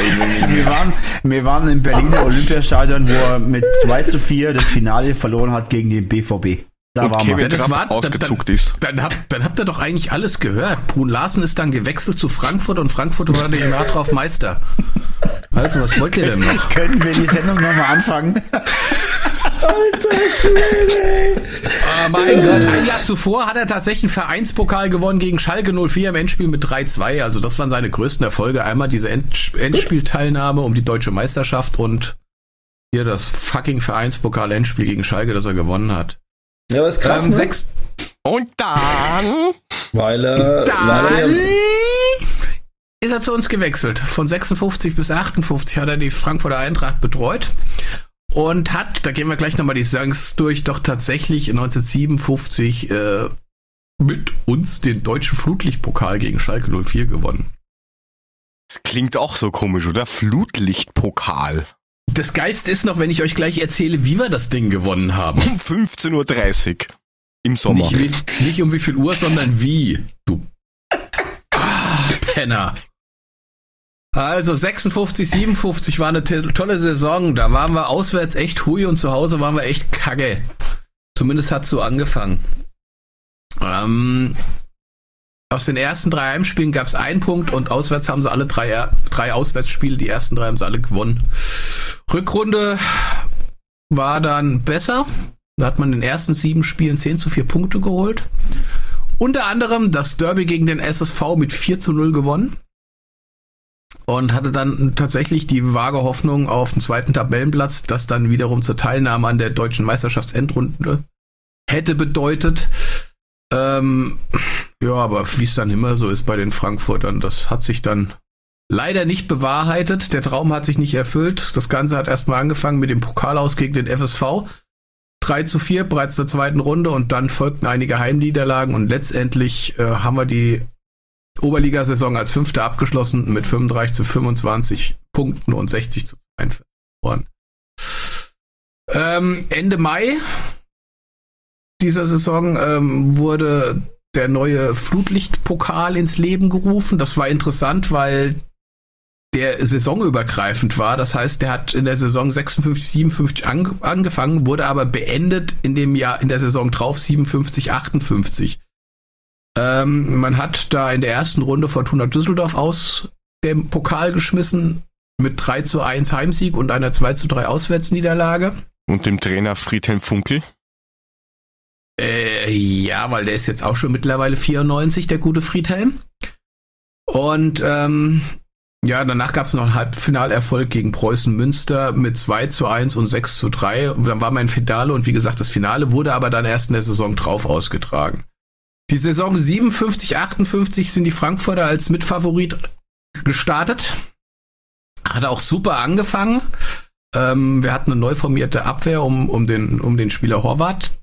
Wir waren, wir waren im Berliner Olympiastadion, wo er mit 2 zu 4 das Finale verloren hat gegen den BVB. Da und waren Kevin wir. das war- ausgezuckt ist. Dann habt, dann habt ihr doch eigentlich alles gehört. Brun Larsen ist dann gewechselt zu Frankfurt und Frankfurt wurde im Jahr drauf Meister. Also, was wollt ihr denn noch? Können wir die Sendung nochmal anfangen? Ah, mein Gott, ein Jahr zuvor hat er tatsächlich einen Vereinspokal gewonnen gegen Schalke 04 im Endspiel mit 3-2. Also das waren seine größten Erfolge. Einmal diese End Endspielteilnahme um die deutsche Meisterschaft und hier das fucking Vereinspokal-Endspiel gegen Schalke, das er gewonnen hat. Ja, aber ist krass, Ähm, ne? sechs, Und dann? Weil, äh, weil dann er ja, ist er zu uns gewechselt. Von 56 bis 58 hat er die Frankfurter Eintracht betreut und hat, da gehen wir gleich nochmal die Songs durch, doch tatsächlich 1957 äh, mit uns den deutschen Flutlichtpokal gegen Schalke 04 gewonnen. Das klingt auch so komisch, oder? Flutlichtpokal. Das Geilste ist noch, wenn ich euch gleich erzähle, wie wir das Ding gewonnen haben. Um 15.30 Uhr. Im Sommer. Nicht, nicht um wie viel Uhr, sondern wie. Du ah, Penner. Also 56, 57 war eine tolle Saison. Da waren wir auswärts echt hui und zu Hause waren wir echt kacke. Zumindest hat so angefangen. Ähm, aus den ersten drei Heimspielen gab es einen Punkt und auswärts haben sie alle drei, drei Auswärtsspiele, die ersten drei haben sie alle gewonnen. Rückrunde war dann besser. Da hat man in den ersten sieben Spielen 10 zu 4 Punkte geholt. Unter anderem das Derby gegen den SSV mit 4 zu 0 gewonnen. Und hatte dann tatsächlich die vage Hoffnung auf den zweiten Tabellenplatz, das dann wiederum zur Teilnahme an der deutschen Meisterschaftsendrunde hätte bedeutet. Ähm, ja, aber wie es dann immer so ist bei den Frankfurtern, das hat sich dann leider nicht bewahrheitet. Der Traum hat sich nicht erfüllt. Das Ganze hat erstmal angefangen mit dem Pokalaus gegen den FSV. 3 zu 4 bereits in der zweiten Runde und dann folgten einige Heimniederlagen und letztendlich äh, haben wir die Oberligasaison als Fünfter abgeschlossen mit 35 zu 25 Punkten und 60 zu 42 Toren. Ähm, Ende Mai dieser Saison ähm, wurde der neue Flutlichtpokal ins Leben gerufen. Das war interessant, weil der saisonübergreifend war. Das heißt, der hat in der Saison 56, 57 an, angefangen, wurde aber beendet in dem Jahr, in der Saison drauf 57, 58. Ähm, man hat da in der ersten Runde Fortuna Düsseldorf aus dem Pokal geschmissen mit 3 zu 1 Heimsieg und einer 2 zu 3 Auswärtsniederlage. Und dem Trainer Friedhelm Funkel. Äh, ja, weil der ist jetzt auch schon mittlerweile 94, der gute Friedhelm. Und ähm, ja, danach gab es noch einen Halbfinalerfolg gegen Preußen Münster mit 2 zu 1 und 6 zu 3. Und dann war mein Finale und wie gesagt, das Finale wurde aber dann erst in der Saison drauf ausgetragen. Die Saison 57, 58 sind die Frankfurter als Mitfavorit gestartet. Hat auch super angefangen. Ähm, wir hatten eine neu formierte Abwehr um, um, den, um den Spieler Horvath.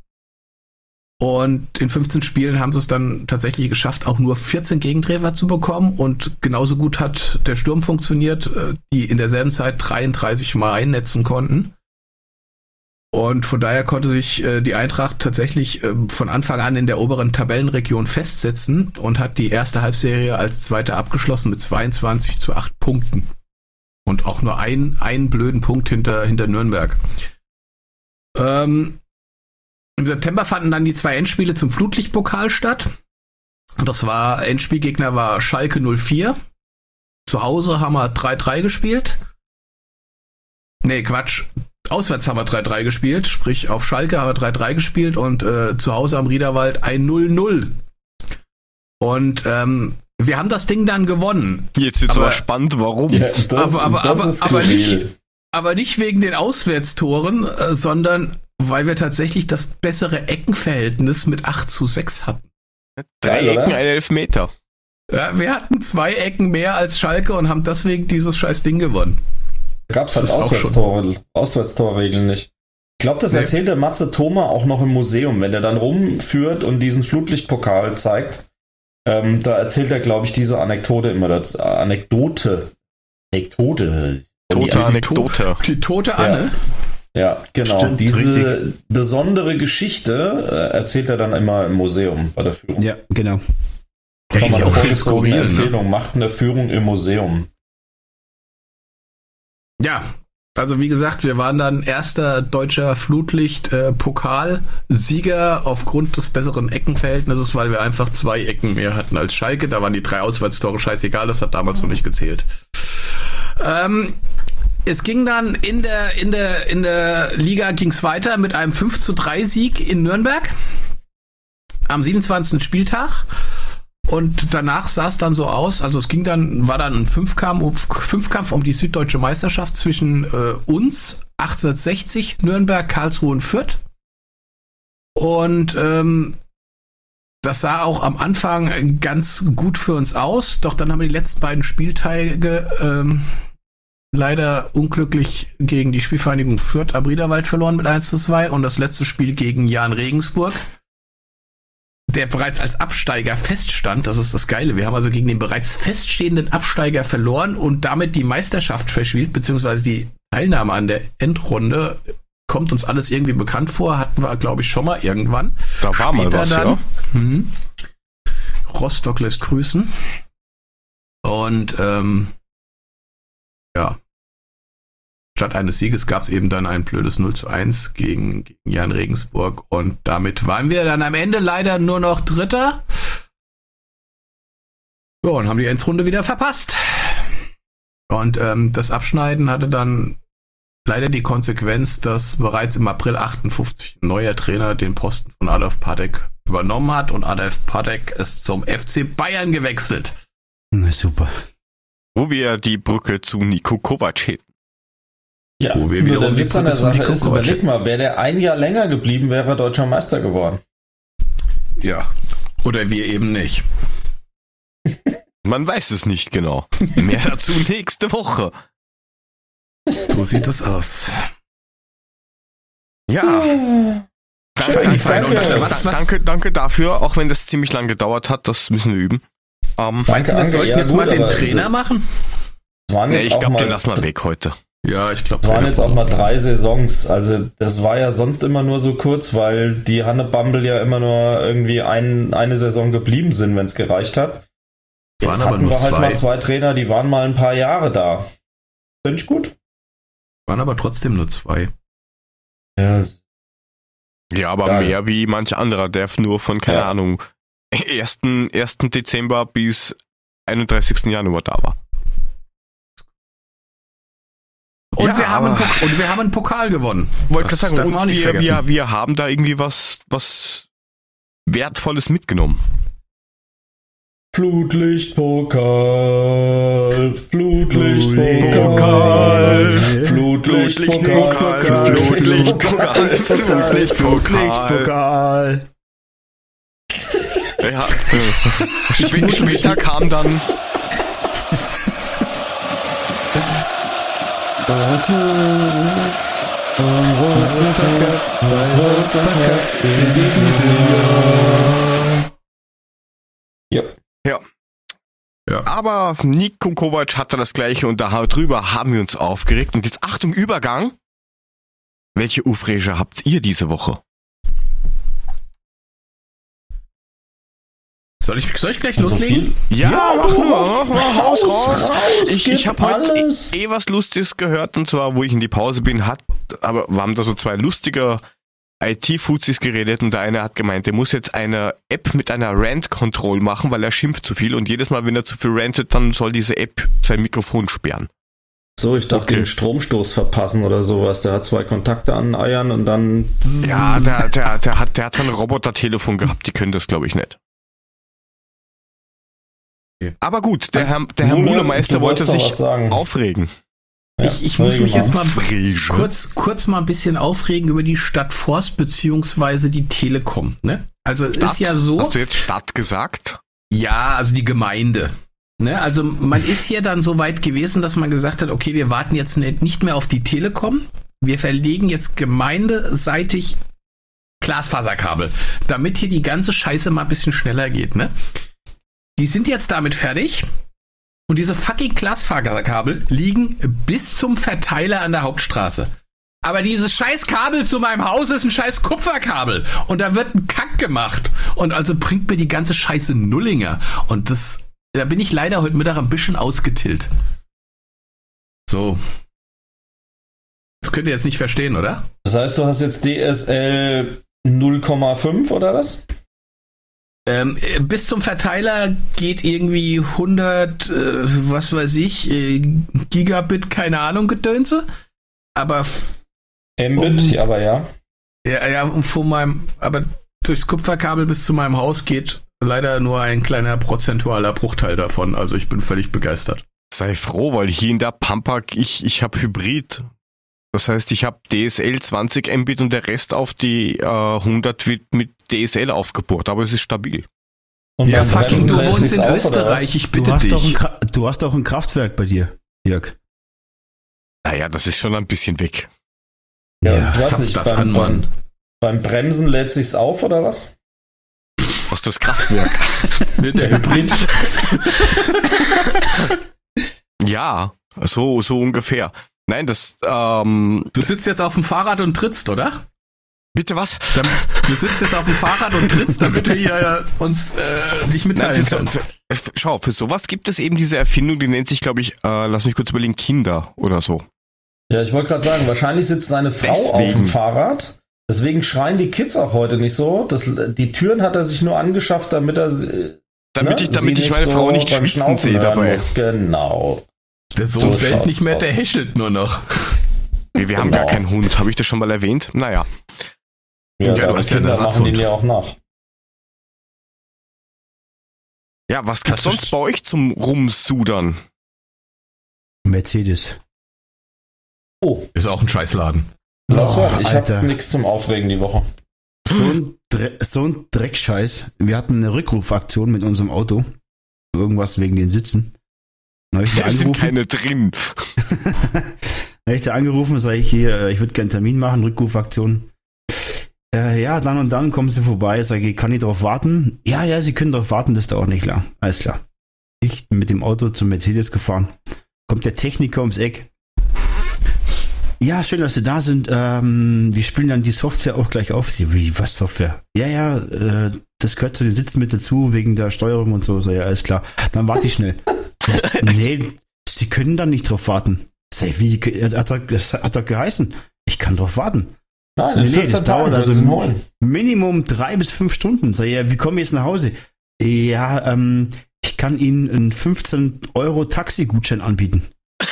Und in 15 Spielen haben sie es dann tatsächlich geschafft, auch nur 14 Gegentreffer zu bekommen. Und genauso gut hat der Sturm funktioniert, äh, die in derselben Zeit 33 Mal einnetzen konnten. Und von daher konnte sich äh, die Eintracht tatsächlich äh, von Anfang an in der oberen Tabellenregion festsetzen und hat die erste Halbserie als zweite abgeschlossen mit 22 zu 8 Punkten. Und auch nur ein, einen blöden Punkt hinter, hinter Nürnberg. Ähm, Im September fanden dann die zwei Endspiele zum Flutlichtpokal statt. Das war, Endspielgegner war Schalke 04. Zu Hause haben wir 3-3 gespielt. Nee, Quatsch. Auswärts haben wir 3-3 gespielt, sprich auf Schalke haben wir 3-3 gespielt und äh, zu Hause am Riederwald ein 0-0. Und ähm, wir haben das Ding dann gewonnen. Jetzt wird's Aber- aber spannend, warum? Ja, das, Aber- aber- das aber- ist aber nicht- Aber nicht wegen den Auswärtstoren, äh, sondern weil wir tatsächlich das bessere Eckenverhältnis mit 8 zu 6 hatten. Drei Geil, oder? Ecken, ein Elfmeter. Ja, wir hatten zwei Ecken mehr als Schalke und haben deswegen dieses scheiß Ding gewonnen. Da gab es halt Auswärtstorregeln nicht. Ich glaube, das Nee. erzählt der Matze Thoma auch noch im Museum, wenn er dann rumführt und diesen Flutlichtpokal zeigt. Ähm, da erzählt er, glaube ich, diese Anekdote immer dazu. Anekdote. Anekdote. Tote Die- Anekdote. Die tote Anne. Ja, genau. Stimmt, diese richtig. besondere Geschichte äh, erzählt er dann immer im Museum bei der Führung. Ja, genau. Das Schon ist mal ja eine auch skurril, ne? Empfehlung. Macht eine Führung im Museum. Ja, also wie gesagt, wir waren dann erster deutscher Flutlicht-Pokalsieger aufgrund des besseren Eckenverhältnisses, weil wir einfach zwei Ecken mehr hatten als Schalke. Da waren die drei Auswärtstore scheißegal, das hat damals noch nicht gezählt. Ähm, es ging dann in der, in der, in der Liga ging's weiter mit einem 5 zu 3 Sieg in Nürnberg am 27. Spieltag. Und danach sah es dann so aus, also es ging dann, war dann ein Fünfkampf, um- Fünfkampf um die süddeutsche Meisterschaft zwischen äh, uns, 1860, Nürnberg, Karlsruhe und Fürth. Und ähm, das sah auch am Anfang ganz gut für uns aus, doch dann haben wir die letzten beiden Spieltage ähm, leider unglücklich gegen die Spielvereinigung Fürth am Riederwald verloren mit 1 zu 2 und das letzte Spiel gegen Jan Regensburg der bereits als Absteiger feststand. Das ist das Geile. Wir haben also gegen den bereits feststehenden Absteiger verloren und damit die Meisterschaft verspielt, beziehungsweise die Teilnahme an der Endrunde. Kommt uns alles irgendwie bekannt vor. Hatten wir, glaube ich, schon mal irgendwann. Da war mal Später was, dann, ja. Mhm. Rostock lässt grüßen. Und ähm, ja. Statt eines Sieges gab es eben dann ein blödes 0 zu 1 gegen, gegen Jan Regensburg und damit waren wir dann am Ende leider nur noch Dritter. Ja, und haben die Endrunde wieder verpasst. Und ähm, das Abschneiden hatte dann leider die Konsequenz, dass bereits im April 58 ein neuer Trainer den Posten von Adolf Padek übernommen hat und Adolf Padek ist zum FC Bayern gewechselt. Na super. Wo wir die Brücke zu Nico Kovac hätten. Ja, Wo wir nur wiederum der die Witz an der Sache Nico ist, überleg mal, wäre der ein Jahr länger geblieben, wäre er deutscher Meister geworden. Ja. Oder wir eben nicht. Man weiß es nicht genau. Mehr dazu nächste Woche. So sieht es aus. Ja. Danke, danke. Und, danke, äh, was- was- danke, danke dafür, auch wenn das ziemlich lang gedauert hat, das müssen wir üben. Ähm, Meinst du, wir sollten ja, jetzt gut, mal den Trainer machen? Nee, ich glaube, mal, den lassen wir weg heute. Ja, ich glaube. es waren jetzt auch mal drei Saisons. Also das war ja sonst immer nur so kurz, weil die Hanne Bumble ja immer nur irgendwie ein, eine Saison geblieben sind, wenn es gereicht hat. Jetzt Waren aber hatten nur wir halt zwei. mal zwei Trainer, die waren mal ein paar Jahre da. Finde ich gut. Waren aber trotzdem nur zwei. Ja, Ja, aber Ja. mehr wie manch anderer, der nur von, keine Ja. Ahnung, 1. 1. Dezember bis 31. Januar da war. Und, Ja, wir haben und wir haben einen Pokal gewonnen. Wollte Das gerade darf sagen, und nicht wir, vergessen. wir, wir haben da irgendwie was, was Wertvolles mitgenommen. Flutlichtpokal, Flutlichtpokal, Flutlichtpokal, Flutlichtpokal, Flutlichtpokal, Flutlichtpokal. Pokal. Ja, spä- später kam dann, aber Niko Kovac hatte das gleiche und darüber haben wir uns aufgeregt. Und jetzt Achtung, Übergang. Welche Ufrege habt ihr diese Woche? Soll ich, soll ich gleich Also loslegen? viel- Ja, Ja, mach nur, raus, mach mal, raus, raus. raus, Ich, ich habe heute alles. eh was Lustiges gehört und zwar, wo ich in die Pause bin, hat, aber wir haben da so zwei lustige IT-Fuzis geredet und der eine hat gemeint, der muss jetzt eine App mit einer Rant-Control machen, weil er schimpft zu viel und jedes Mal, wenn er zu viel rantet, dann soll diese App sein Mikrofon sperren. So, ich dachte, Okay. den Stromstoß verpassen oder sowas. Der hat zwei Kontakte an Eiern und dann. Ja, der, der, der hat, der hat so ein Roboter-Telefon gehabt, die können das, glaube ich, nicht. Aber gut, der Also, Herr, der Herr du wollte sich aufregen. Ja, ich ich muss mich jetzt mal kurz, kurz mal ein bisschen aufregen über die Stadt Forst beziehungsweise die Telekom. Ne? Also es ist ja so. Hast du jetzt Stadt gesagt? Ja, also die Gemeinde. Ne, also man ist hier dann so weit gewesen, dass man gesagt hat, okay, wir warten jetzt nicht nicht mehr auf die Telekom. Wir verlegen jetzt gemeindeseitig Glasfaserkabel, damit hier die ganze Scheiße mal ein bisschen schneller geht. Ne? Die sind jetzt damit fertig. Und diese fucking Glasfaserkabel liegen bis zum Verteiler an der Hauptstraße. Aber dieses scheiß Kabel zu meinem Haus ist ein scheiß Kupferkabel. Und da wird ein Kack gemacht. Und also bringt mir die ganze Scheiße Nullinger. Und das, da bin ich leider heute Mittag ein bisschen ausgetillt. So. Das könnt ihr jetzt nicht verstehen, oder? Das heißt, du hast jetzt DSL 0,5 oder was? Ähm, äh, bis zum Verteiler geht irgendwie 100, äh, was weiß ich, äh, Gigabit, keine Ahnung, Gedönse. Aber Mbit, Um- aber ja. Ja, ja, und von meinem, aber durchs Kupferkabel bis zu meinem Haus geht leider nur ein kleiner prozentualer Bruchteil davon. Also ich bin völlig begeistert. Sei froh, weil hier in der Pampa, ich, ich habe Hybrid. Das heißt, ich habe DSL 20 Mbit und der Rest auf die äh, 100 wird mit DSL aufgebohrt, aber es ist stabil. Und Ja, fucking, du wohnst in auf, Österreich, ich Du bitte hast, doch ein dich. Kra du hast doch ein Kraftwerk bei dir, Jörg. Naja, das ist schon ein bisschen weg. was? Ja, Ja, zapf nicht, das beim, an, Mann. beim, Bremsen lädt sich's auf oder was? Was das Kraftwerk? Der Hybrid. ja, so, so ungefähr. Nein, das, ähm, Du sitzt jetzt auf dem Fahrrad und trittst, oder? Bitte was? Dann, du sitzt jetzt auf dem Fahrrad und trittst, damit wir hier uns äh, dich mitteilen Nein, für, können. für, für, schau, für sowas gibt es eben diese Erfindung, die nennt sich, glaube ich, äh, lass mich kurz überlegen, Kinder oder so. Ja, ich wollte gerade sagen, wahrscheinlich sitzt seine Frau auf Deswegen. dem Fahrrad. Deswegen schreien die Kids auch heute nicht so. Das, die Türen hat er sich nur angeschafft, damit er äh, Damit ne, ich, damit sie ich meine Frau nicht schwitzen sehe dabei. Muss. Genau. Der Sohn So fällt nicht mehr, aus. der häschelt nur noch. Wir, wir haben Genau. gar keinen Hund, habe ich das schon mal erwähnt? Naja. Ja, Ja, du hast ja einen machen den ja auch nach. Ja, was gibt's Das sonst bei euch zum Rumsudern? Mercedes. Oh, Ist auch ein Scheißladen. lass Oh, hören. Ich Alter. habe nichts zum Aufregen die Woche. So ein, Dre so ein Dreckscheiß. Wir hatten eine Rückrufaktion mit unserem Auto. Irgendwas wegen den Sitzen. Dann ich da sind keine drin. Dann hab ich da angerufen, sage ich hier, äh, ich würde gerne einen Termin machen, Rückrufaktion. Äh, ja, dann und dann kommen sie vorbei. Sage ich, kann ich darauf warten? Ja, ja, sie können darauf warten, das dauert nicht lang. Alles klar. Ich bin mit dem Auto zum Mercedes gefahren. Kommt der Techniker ums Eck. Ja, schön, dass Sie da sind. Ähm, wir spielen dann die Software auch gleich auf. Sie, wie, was Software? Ja, ja, äh, das gehört zu den Sitzen mit dazu, wegen der Steuerung und so. So, ja, alles klar. Dann warte ich schnell. Das, nee, Sie können dann nicht drauf warten. Sag, wie, hat er, das hat doch geheißen. Ich kann drauf warten. Nein, Nee, nee, 14 das dauert also-. Minimum drei bis fünf Stunden. Sag, ja, wie komme ich jetzt nach Hause? Ja, ähm, ich kann Ihnen einen 15 Euro Taxigutschein anbieten.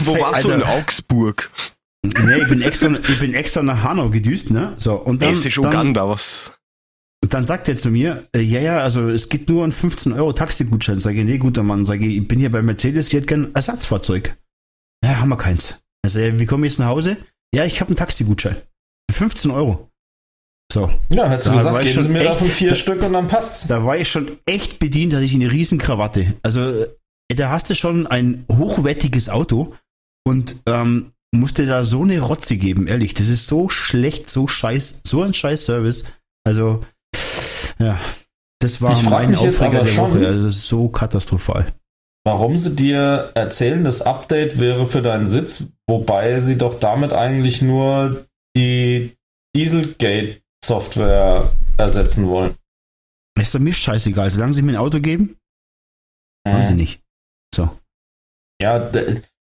Wo warst du Alter. in Augsburg? Nee, ich bin extra, ich bin extra nach Hanau gedüst, ne? So, und dann, Es ist dann, Uganda, was? Dann sagt er zu mir, äh, ja, ja, also es geht nur ein 15 Euro Taxigutschein. Sag ich, nee, guter Mann, sag ich, ich bin hier bei Mercedes, ich hätte gern ein Ersatzfahrzeug. Ja, haben wir keins. Also, wie komme ich jetzt nach Hause? Ja, ich habe einen Taxigutschein. 15 Euro. So, Ja, hättest du Da gesagt, ich geben sie mir echt- davon vier da- Stück und dann passt's. da war ich schon echt bedient, hatte ich eine riesen Krawatte. Also, äh, da hast du schon ein hochwertiges Auto und ähm, musste da so eine Rotze geben, ehrlich. Das ist so schlecht, so scheiß, so ein scheiß Service. Also, ja, das war Ich mein Aufreger der schon- Woche. Also, so katastrophal. Warum sie dir erzählen, das Update wäre für deinen Sitz, wobei sie doch damit eigentlich nur die Dieselgate-Software ersetzen wollen. Ist doch mir scheißegal. Solange sie mir ein Auto geben, haben sie nicht. So. Ja,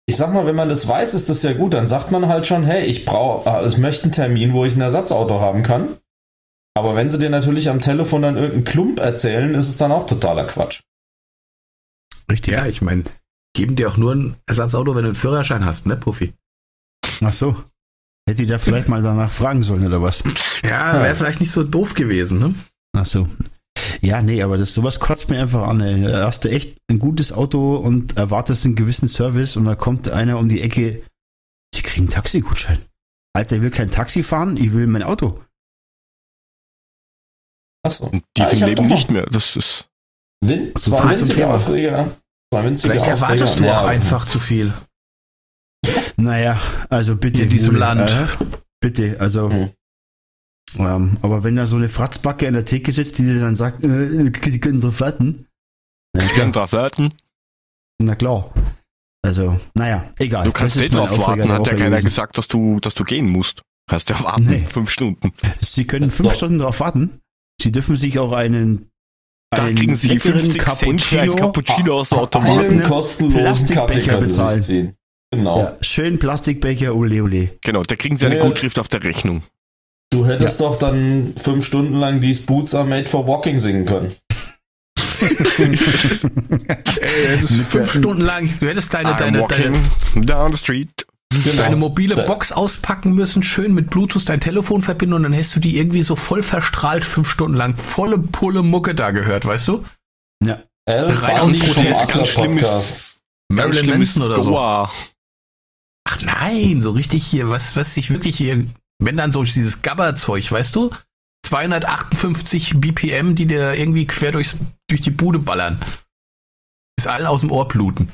ich sag mal, wenn man das weiß, ist das ja gut. Dann sagt man halt schon, hey, ich brauche, ich möchte einen Termin, wo ich ein Ersatzauto haben kann. Aber wenn sie dir natürlich am Telefon dann irgendeinen Klump erzählen, ist es dann auch totaler Quatsch. Richtig. Ja, ich meine, geben dir auch nur ein Ersatzauto, wenn du einen Führerschein hast, ne, Puffy? Ach so. Hätte ich da vielleicht mal danach fragen sollen oder was? Ja, wäre vielleicht nicht so doof gewesen, ne? Ach so. Ja, nee, aber das sowas kotzt mir einfach an. Ey. Da hast du echt ein gutes Auto und erwartest einen gewissen Service und da kommt einer um die Ecke, sie kriegen einen Taxigutschein. Alter, ich will kein Taxi fahren, ich will mein Auto. Achso. Und die ich im hab Leben nicht mehr. Das ist. Win zwei winzige Thema. Aufreger. Zwei winzige Vielleicht Aufreger. erwartest du Ja, auch einfach zu viel. Naja, also bitte. In diesem Land. Äh, bitte, also. Hm. Ähm, aber wenn da so eine Fratzbacke an der Theke sitzt, die dir dann sagt, äh, die können drauf warten. Kann klar, drauf warten. na klar. Also, naja, egal. Du kannst nicht drauf warten, hat ja keiner gewesen. gesagt, dass du, dass du gehen musst. Hast ja warten, Nee. fünf Stunden. Sie können fünf Doch. Stunden drauf warten. Sie dürfen sich auch einen, Da einen kriegen sie leckeren 50 Cent für ein Cappuccino aus dem einen Automaten. kostenlosen Plastikbecher bezahlen. Genau. ja, schön Plastikbecher, ole ole. Genau, da kriegen sie eine Ja. Gutschrift auf der Rechnung. Du hättest doch dann fünf Stunden lang These Boots are made for walking singen können. Ey, es ist Mit fünf Stunden lang. Du hättest deine, I'm deine, walking deine, down the street. Genau. deine mobile Da- Box auspacken müssen, schön mit Bluetooth dein Telefon verbinden und dann hast du die irgendwie so voll verstrahlt fünf Stunden lang volle Pulle Mucke da gehört, weißt du? ja, aus vom Protest, Aqua Ganz schlimm Podcast. ist, ganz Marilyn Manson oder so. Ach nein, so richtig hier, was, was sich wirklich hier, wenn dann so dieses Gabberzeug, weißt du? 258 BPM, die dir irgendwie quer durchs, durch die Bude ballern. Ist allen aus dem Ohr bluten.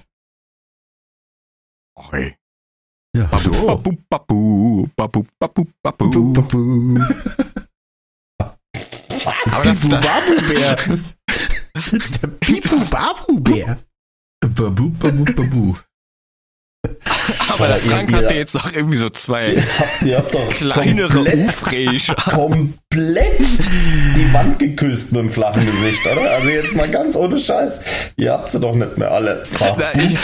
Oh, ey. Ja. Babu, babu, babu, babu, babu, babu. Babu. Aber das, das, Babu-Bär. Der Pipu-Babu-Bär. Babu, babu, babu. Aber der Frank hatte ihr- jetzt noch irgendwie so zwei Habt ihr habt doch kleinere komplett, Ufräscher. komplett die Wand geküsst mit dem flachen Gesicht, oder? Also jetzt mal ganz ohne Scheiß. Ihr habt sie doch nicht mehr alle. Ich-.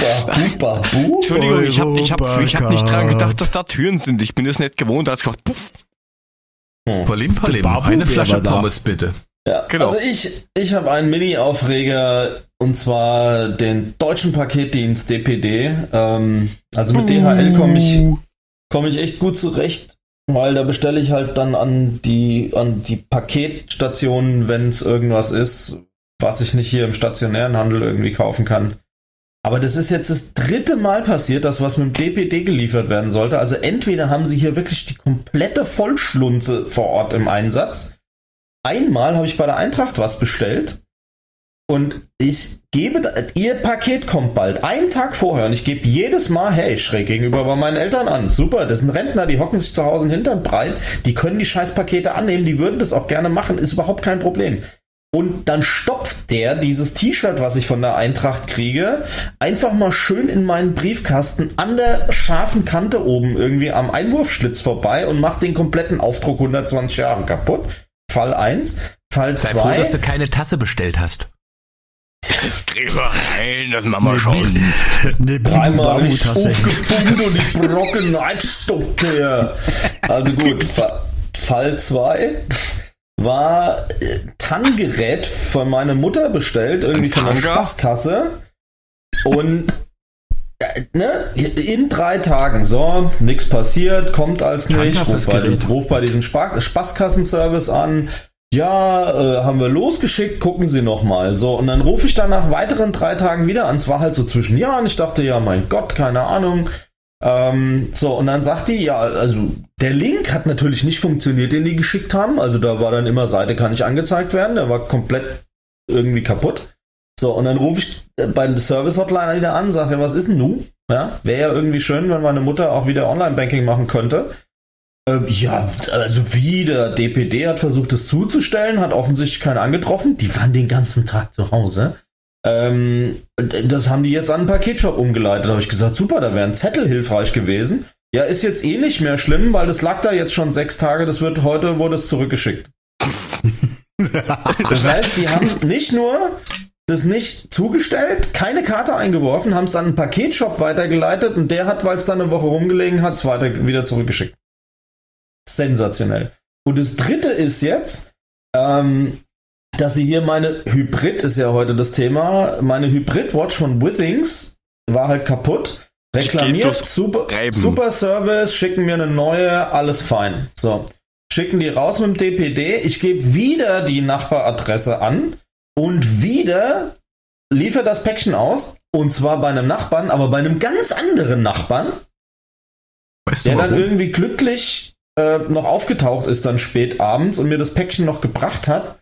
Entschuldigung, ich habe ich hab, ich hab nicht dran gedacht, dass da Türen sind. Ich bin es nicht gewohnt. Da hat gedacht, puff. Palim, Palim, Babu eine Flasche. Pommes bitte. Ja, Genau. Also ich, ich habe einen Mini-Aufreger und zwar den deutschen Paketdienst DPD. Ähm, also mit DHL komme ich, komm ich echt gut zurecht, weil da bestelle ich halt dann an die, an die Paketstationen, wenn es irgendwas ist, was ich nicht hier im stationären Handel irgendwie kaufen kann. Aber das ist jetzt das dritte Mal passiert, dass was mit dem DPD geliefert werden sollte. Also entweder haben sie hier wirklich die komplette Vollschlunze vor Ort im Einsatz. Einmal habe ich bei der Eintracht was bestellt und ich gebe, ihr Paket kommt bald, einen Tag vorher und ich gebe jedes Mal, hey, schräg gegenüber bei meinen Eltern an. Super, das sind Rentner, die hocken sich zu Hause in den Hintern breit, die können die Scheißpakete annehmen, die würden das auch gerne machen, ist überhaupt kein Problem. Und dann stopft der dieses T-Shirt, was ich von der Eintracht kriege, einfach mal schön in meinen Briefkasten an der scharfen Kante oben irgendwie am Einwurfschlitz vorbei und macht den kompletten Aufdruck 120 Jahre kaputt. Fall 1. Fall Sei froh, 2. dass du keine Tasse bestellt hast. Das kriegen wir rein, das machen wir schon. Eine Dreimal Bibu-Babu-Tasse. aufgepumpt und die Brocken einstoppt her. Also gut, Fa- Fall 2 war äh, TAN-Gerät von meiner Mutter bestellt, irgendwie von der? Spaßkasse. Und äh, ne, in drei Tagen, so, nichts passiert, kommt als nicht, fürs ruf bei, ruf bei diesem Spa Spaßkassenservice an. Ja, äh, haben wir losgeschickt, gucken Sie noch mal. So, und dann rufe ich dann nach weiteren drei Tagen wieder an. Es war halt so zwischen Jahren. Ich dachte, ja, mein Gott, keine Ahnung. Ähm, so, und dann sagt die, ja, also der Link hat natürlich nicht funktioniert, den die geschickt haben. Also da war dann immer Seite kann nicht angezeigt werden. Der war komplett irgendwie kaputt. So, und dann rufe ich äh, bei der Service-Hotline wieder an, sage, was ist denn nun? Ja, wäre ja irgendwie schön, wenn meine Mutter auch wieder Online-Banking machen könnte. Ähm, ja, also wieder, DPD hat versucht, es zuzustellen, hat offensichtlich keinen angetroffen. Die waren den ganzen Tag zu Hause. Ähm, das haben die jetzt an einen Paketshop umgeleitet. Da habe ich gesagt, super, da wäre ein Zettel hilfreich gewesen. Ja, ist jetzt eh nicht mehr schlimm, weil das lag da jetzt schon sechs Tage. Das wird heute wurde es zurückgeschickt. Das heißt, die haben nicht nur das nicht zugestellt, keine Karte eingeworfen, haben es an einen Paketshop weitergeleitet und der hat, weil es dann eine Woche rumgelegen hat, es weiter wieder zurückgeschickt. Sensationell. Und das dritte ist jetzt, ähm, dass sie hier meine Hybrid ist ja heute das Thema, meine Hybrid-Watch von Withings war halt kaputt. Reklamiert, super, super Service, schicken mir eine neue, alles fein. So, schicken die raus mit dem DPD. Ich gebe wieder die Nachbaradresse an und wieder liefert das Päckchen aus. Und zwar bei einem Nachbarn, aber bei einem ganz anderen Nachbarn, Weißt der dann irgendwie glücklich äh, noch aufgetaucht ist dann spät abends und mir das Päckchen noch gebracht hat.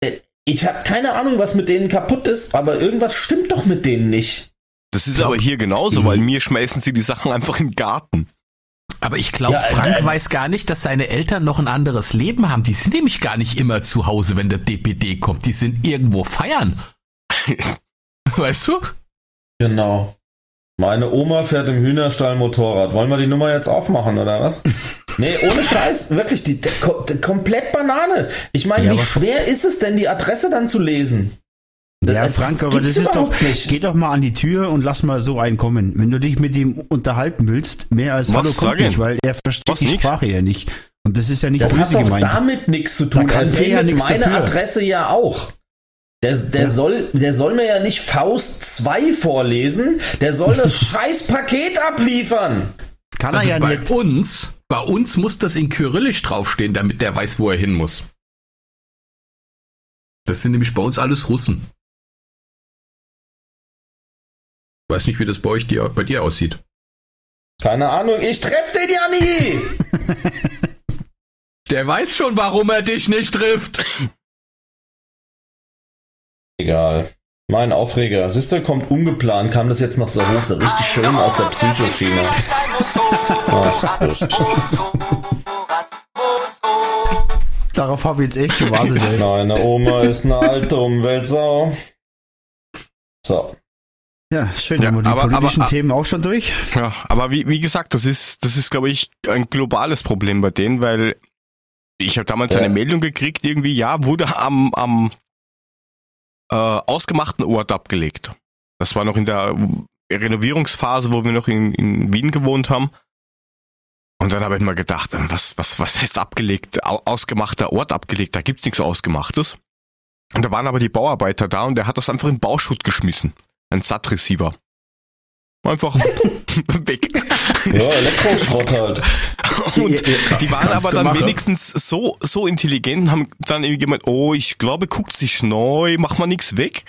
Äh, Ich habe keine Ahnung, was mit denen kaputt ist, aber irgendwas stimmt doch mit denen nicht. Das ist aber hier genauso, weil mir schmeißen sie die Sachen einfach in den Garten. Aber ich glaube, Ja, Frank äh, weiß gar nicht, dass seine Eltern noch ein anderes Leben haben. Die sind nämlich gar nicht immer zu Hause, wenn der DPD kommt. Die sind irgendwo feiern. weißt du? Genau. Meine Oma fährt im Hühnerstall Motorrad. Wollen wir die Nummer jetzt aufmachen, oder was? Nee, ohne Scheiß, wirklich, die, die, die komplett Banane. Ich meine, Ja, wie schwer ist es denn, die Adresse dann zu lesen? Ja, Das- Frank, das aber das ist doch, nicht. geh doch mal an die Tür und lass mal so einen kommen. Wenn du dich mit ihm unterhalten willst, mehr als Was Hallo kommt nicht, weil er versteht Was die nix? Sprache ja nicht. Und das ist ja nicht Das hat böse doch gemeint. damit nichts zu tun. Da kann Er will ja nichts meine dafür. Adresse ja auch. Der, der, soll, der soll mir ja nicht Faust 2 vorlesen, der soll das scheiß Paket abliefern. Kann er Also ja bei nicht. uns, bei uns muss das in Kyrillisch draufstehen, damit der weiß, wo er hin muss. Das sind nämlich bei uns alles Russen. Ich weiß nicht, wie das bei euch dir, bei dir aussieht. Keine Ahnung, ich treff den ja nie. Der weiß schon, warum er dich nicht trifft. Egal. Mein Aufreger. Sister kommt ungeplant, kam das jetzt noch so hoch, so richtig schön aus der Psychoschiene. Ach, Darauf habe ich jetzt echt gewartet. Ey. Meine Oma ist eine alte Umweltsau. So. Ja, schön, Ja, haben wir die aber- politischen aber- Themen auch schon durch. Ja, aber wie, wie gesagt, das ist, das ist, glaube ich, ein globales Problem bei denen, weil ich habe damals Ja. eine Meldung gekriegt, irgendwie, ja, wurde am, am äh, ausgemachten Ort abgelegt. Das war noch in der Renovierungsphase, wo wir noch in, in Wien gewohnt haben. Und dann habe ich mir gedacht, ähm, was, was, was heißt abgelegt, au- ausgemachter Ort abgelegt? Da gibt's nichts Ausgemachtes. Und da waren aber die Bauarbeiter da und der hat das einfach in Bauschutt geschmissen. Ein SAT-Receiver. Einfach weg. Ja, Elektroschrott halt. Und die waren Kannst aber dann machen. wenigstens so, so intelligent und haben dann irgendwie gemeint, oh, ich glaube, guckt sich neu, mach mal nichts weg.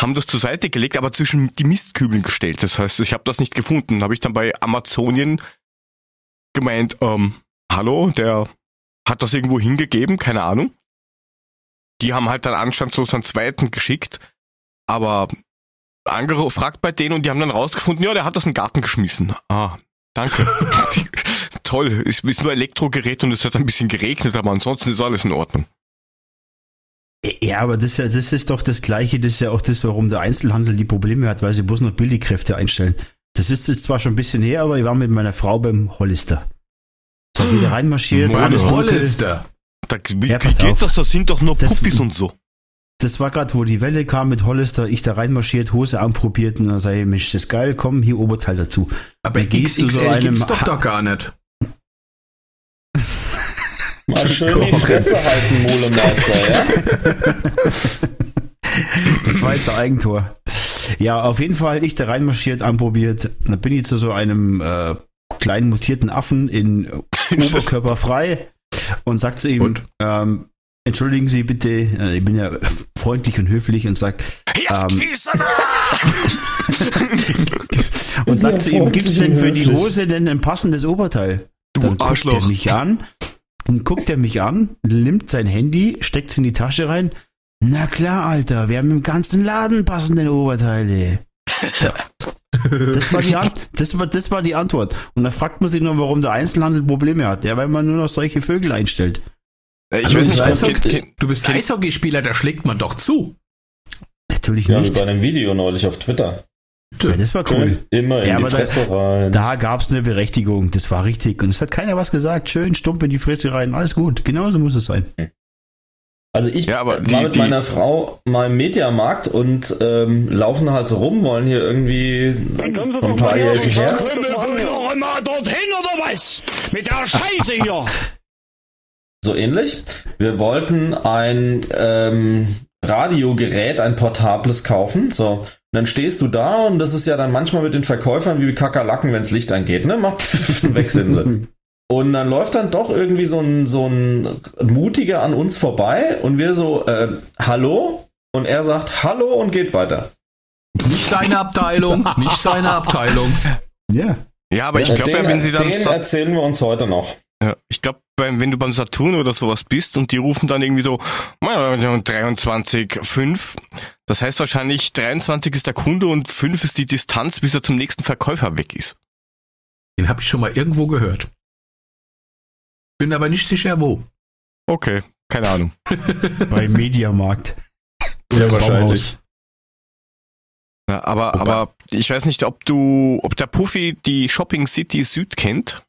Haben das zur Seite gelegt, aber zwischen die Mistkübeln gestellt. Das heißt, ich habe das nicht gefunden. Habe ich dann bei Amazonien gemeint, ähm, hallo, der hat das irgendwo hingegeben, keine Ahnung. Die haben halt dann anstandslos einen zweiten geschickt, aber angefragt bei denen und die haben dann rausgefunden, ja, der hat das in den Garten geschmissen. Ah, danke. Toll, es ist nur Elektrogerät und es hat ein bisschen geregnet, aber ansonsten ist alles in Ordnung. Ja, aber das, ist ja, das ist doch das Gleiche, das ist ja auch das, warum der Einzelhandel die Probleme hat, weil sie bloß noch Billigkräfte einstellen. Das ist jetzt zwar schon ein bisschen her, aber ich war mit meiner Frau beim Hollister. So, wieder reinmarschiert, Mann. Hollister. Da, wie, Ja, geht auf. das? Das sind doch nur Das- Puppis und so. Das war gerade, wo die Welle kam mit Hollister, ich da reinmarschiert, Hose anprobiert und dann sage ich, Mensch, das ist geil, komm, hier Oberteil dazu. Aber Dann gehst du XXL so einem gibt's doch Ha- doch gar nicht. Mal schön die Fresse halten, Molemeister, ja? Das war jetzt ein Eigentor. Ja, auf jeden Fall, ich da reinmarschiert, anprobiert. Dann bin ich zu so einem äh, kleinen mutierten Affen in Oberkörper frei und sagt zu ihm, Und? ähm, entschuldigen Sie bitte, äh, ich bin ja freundlich und höflich und sag, Jetzt Ähm, und sagt zu ihm, gibt's denn für die. Hose denn ein passendes Oberteil? Du Dann guckt Arschloch. er mich an, dann guckt er mich an, nimmt sein Handy, steckt es in die Tasche rein. Na klar, Alter, wir haben im ganzen Laden passende Oberteile. Das war, die An das, war, das war die Antwort. Und da fragt man sich nur, warum der Einzelhandel Probleme hat. Ja, weil man nur noch solche Vögel einstellt. Ich Also nicht, Eishockey- Kind, Du bist Eishockeyspieler, da schlägt man doch zu. Natürlich Ja, wie nicht. bei einem Video neulich auf Twitter. Ja, das war cool. Immer in Ja, die aber da- Fresse rein. Da gab's eine Berechtigung, das war richtig. Und es hat keiner was gesagt. Schön stumpf in die Fresse rein, alles gut. Genauso muss es sein. Also ich Ja, aber war die- mit die- meiner Frau mal im Mediamarkt und ähm, laufen halt so rum, wollen hier irgendwie so ein doch paar mal her, noch einmal dorthin oder was? Mit der Scheiße hier. So ähnlich. Wir wollten ein ähm, Radiogerät, ein portables kaufen. So. Und dann stehst du da und das ist ja dann manchmal mit den Verkäufern wie Kakerlaken, wenns Licht angeht. Ne? Macht weg sind sie. Und dann läuft dann doch irgendwie so ein, so ein Mutiger an uns vorbei und wir so, äh, hallo? Und er sagt Hallo und geht weiter. Nicht seine Abteilung, nicht seine Abteilung. Ja. ja, aber ich glaube ja, wenn sie dann, den erzählen wir uns heute noch. Ja, ich glaube, wenn du beim Saturn oder sowas bist und die rufen dann irgendwie so, "Ja, 23,5, das heißt wahrscheinlich 23 ist der Kunde und 5 ist die Distanz, bis er zum nächsten Verkäufer weg ist. Den habe ich schon mal irgendwo gehört. Bin aber nicht sicher wo. Okay, keine Ahnung. Beim Mediamarkt. Ja, wahrscheinlich. Ja, aber, aber ich weiß nicht, ob du, ob der Puffy die Shopping City Süd kennt.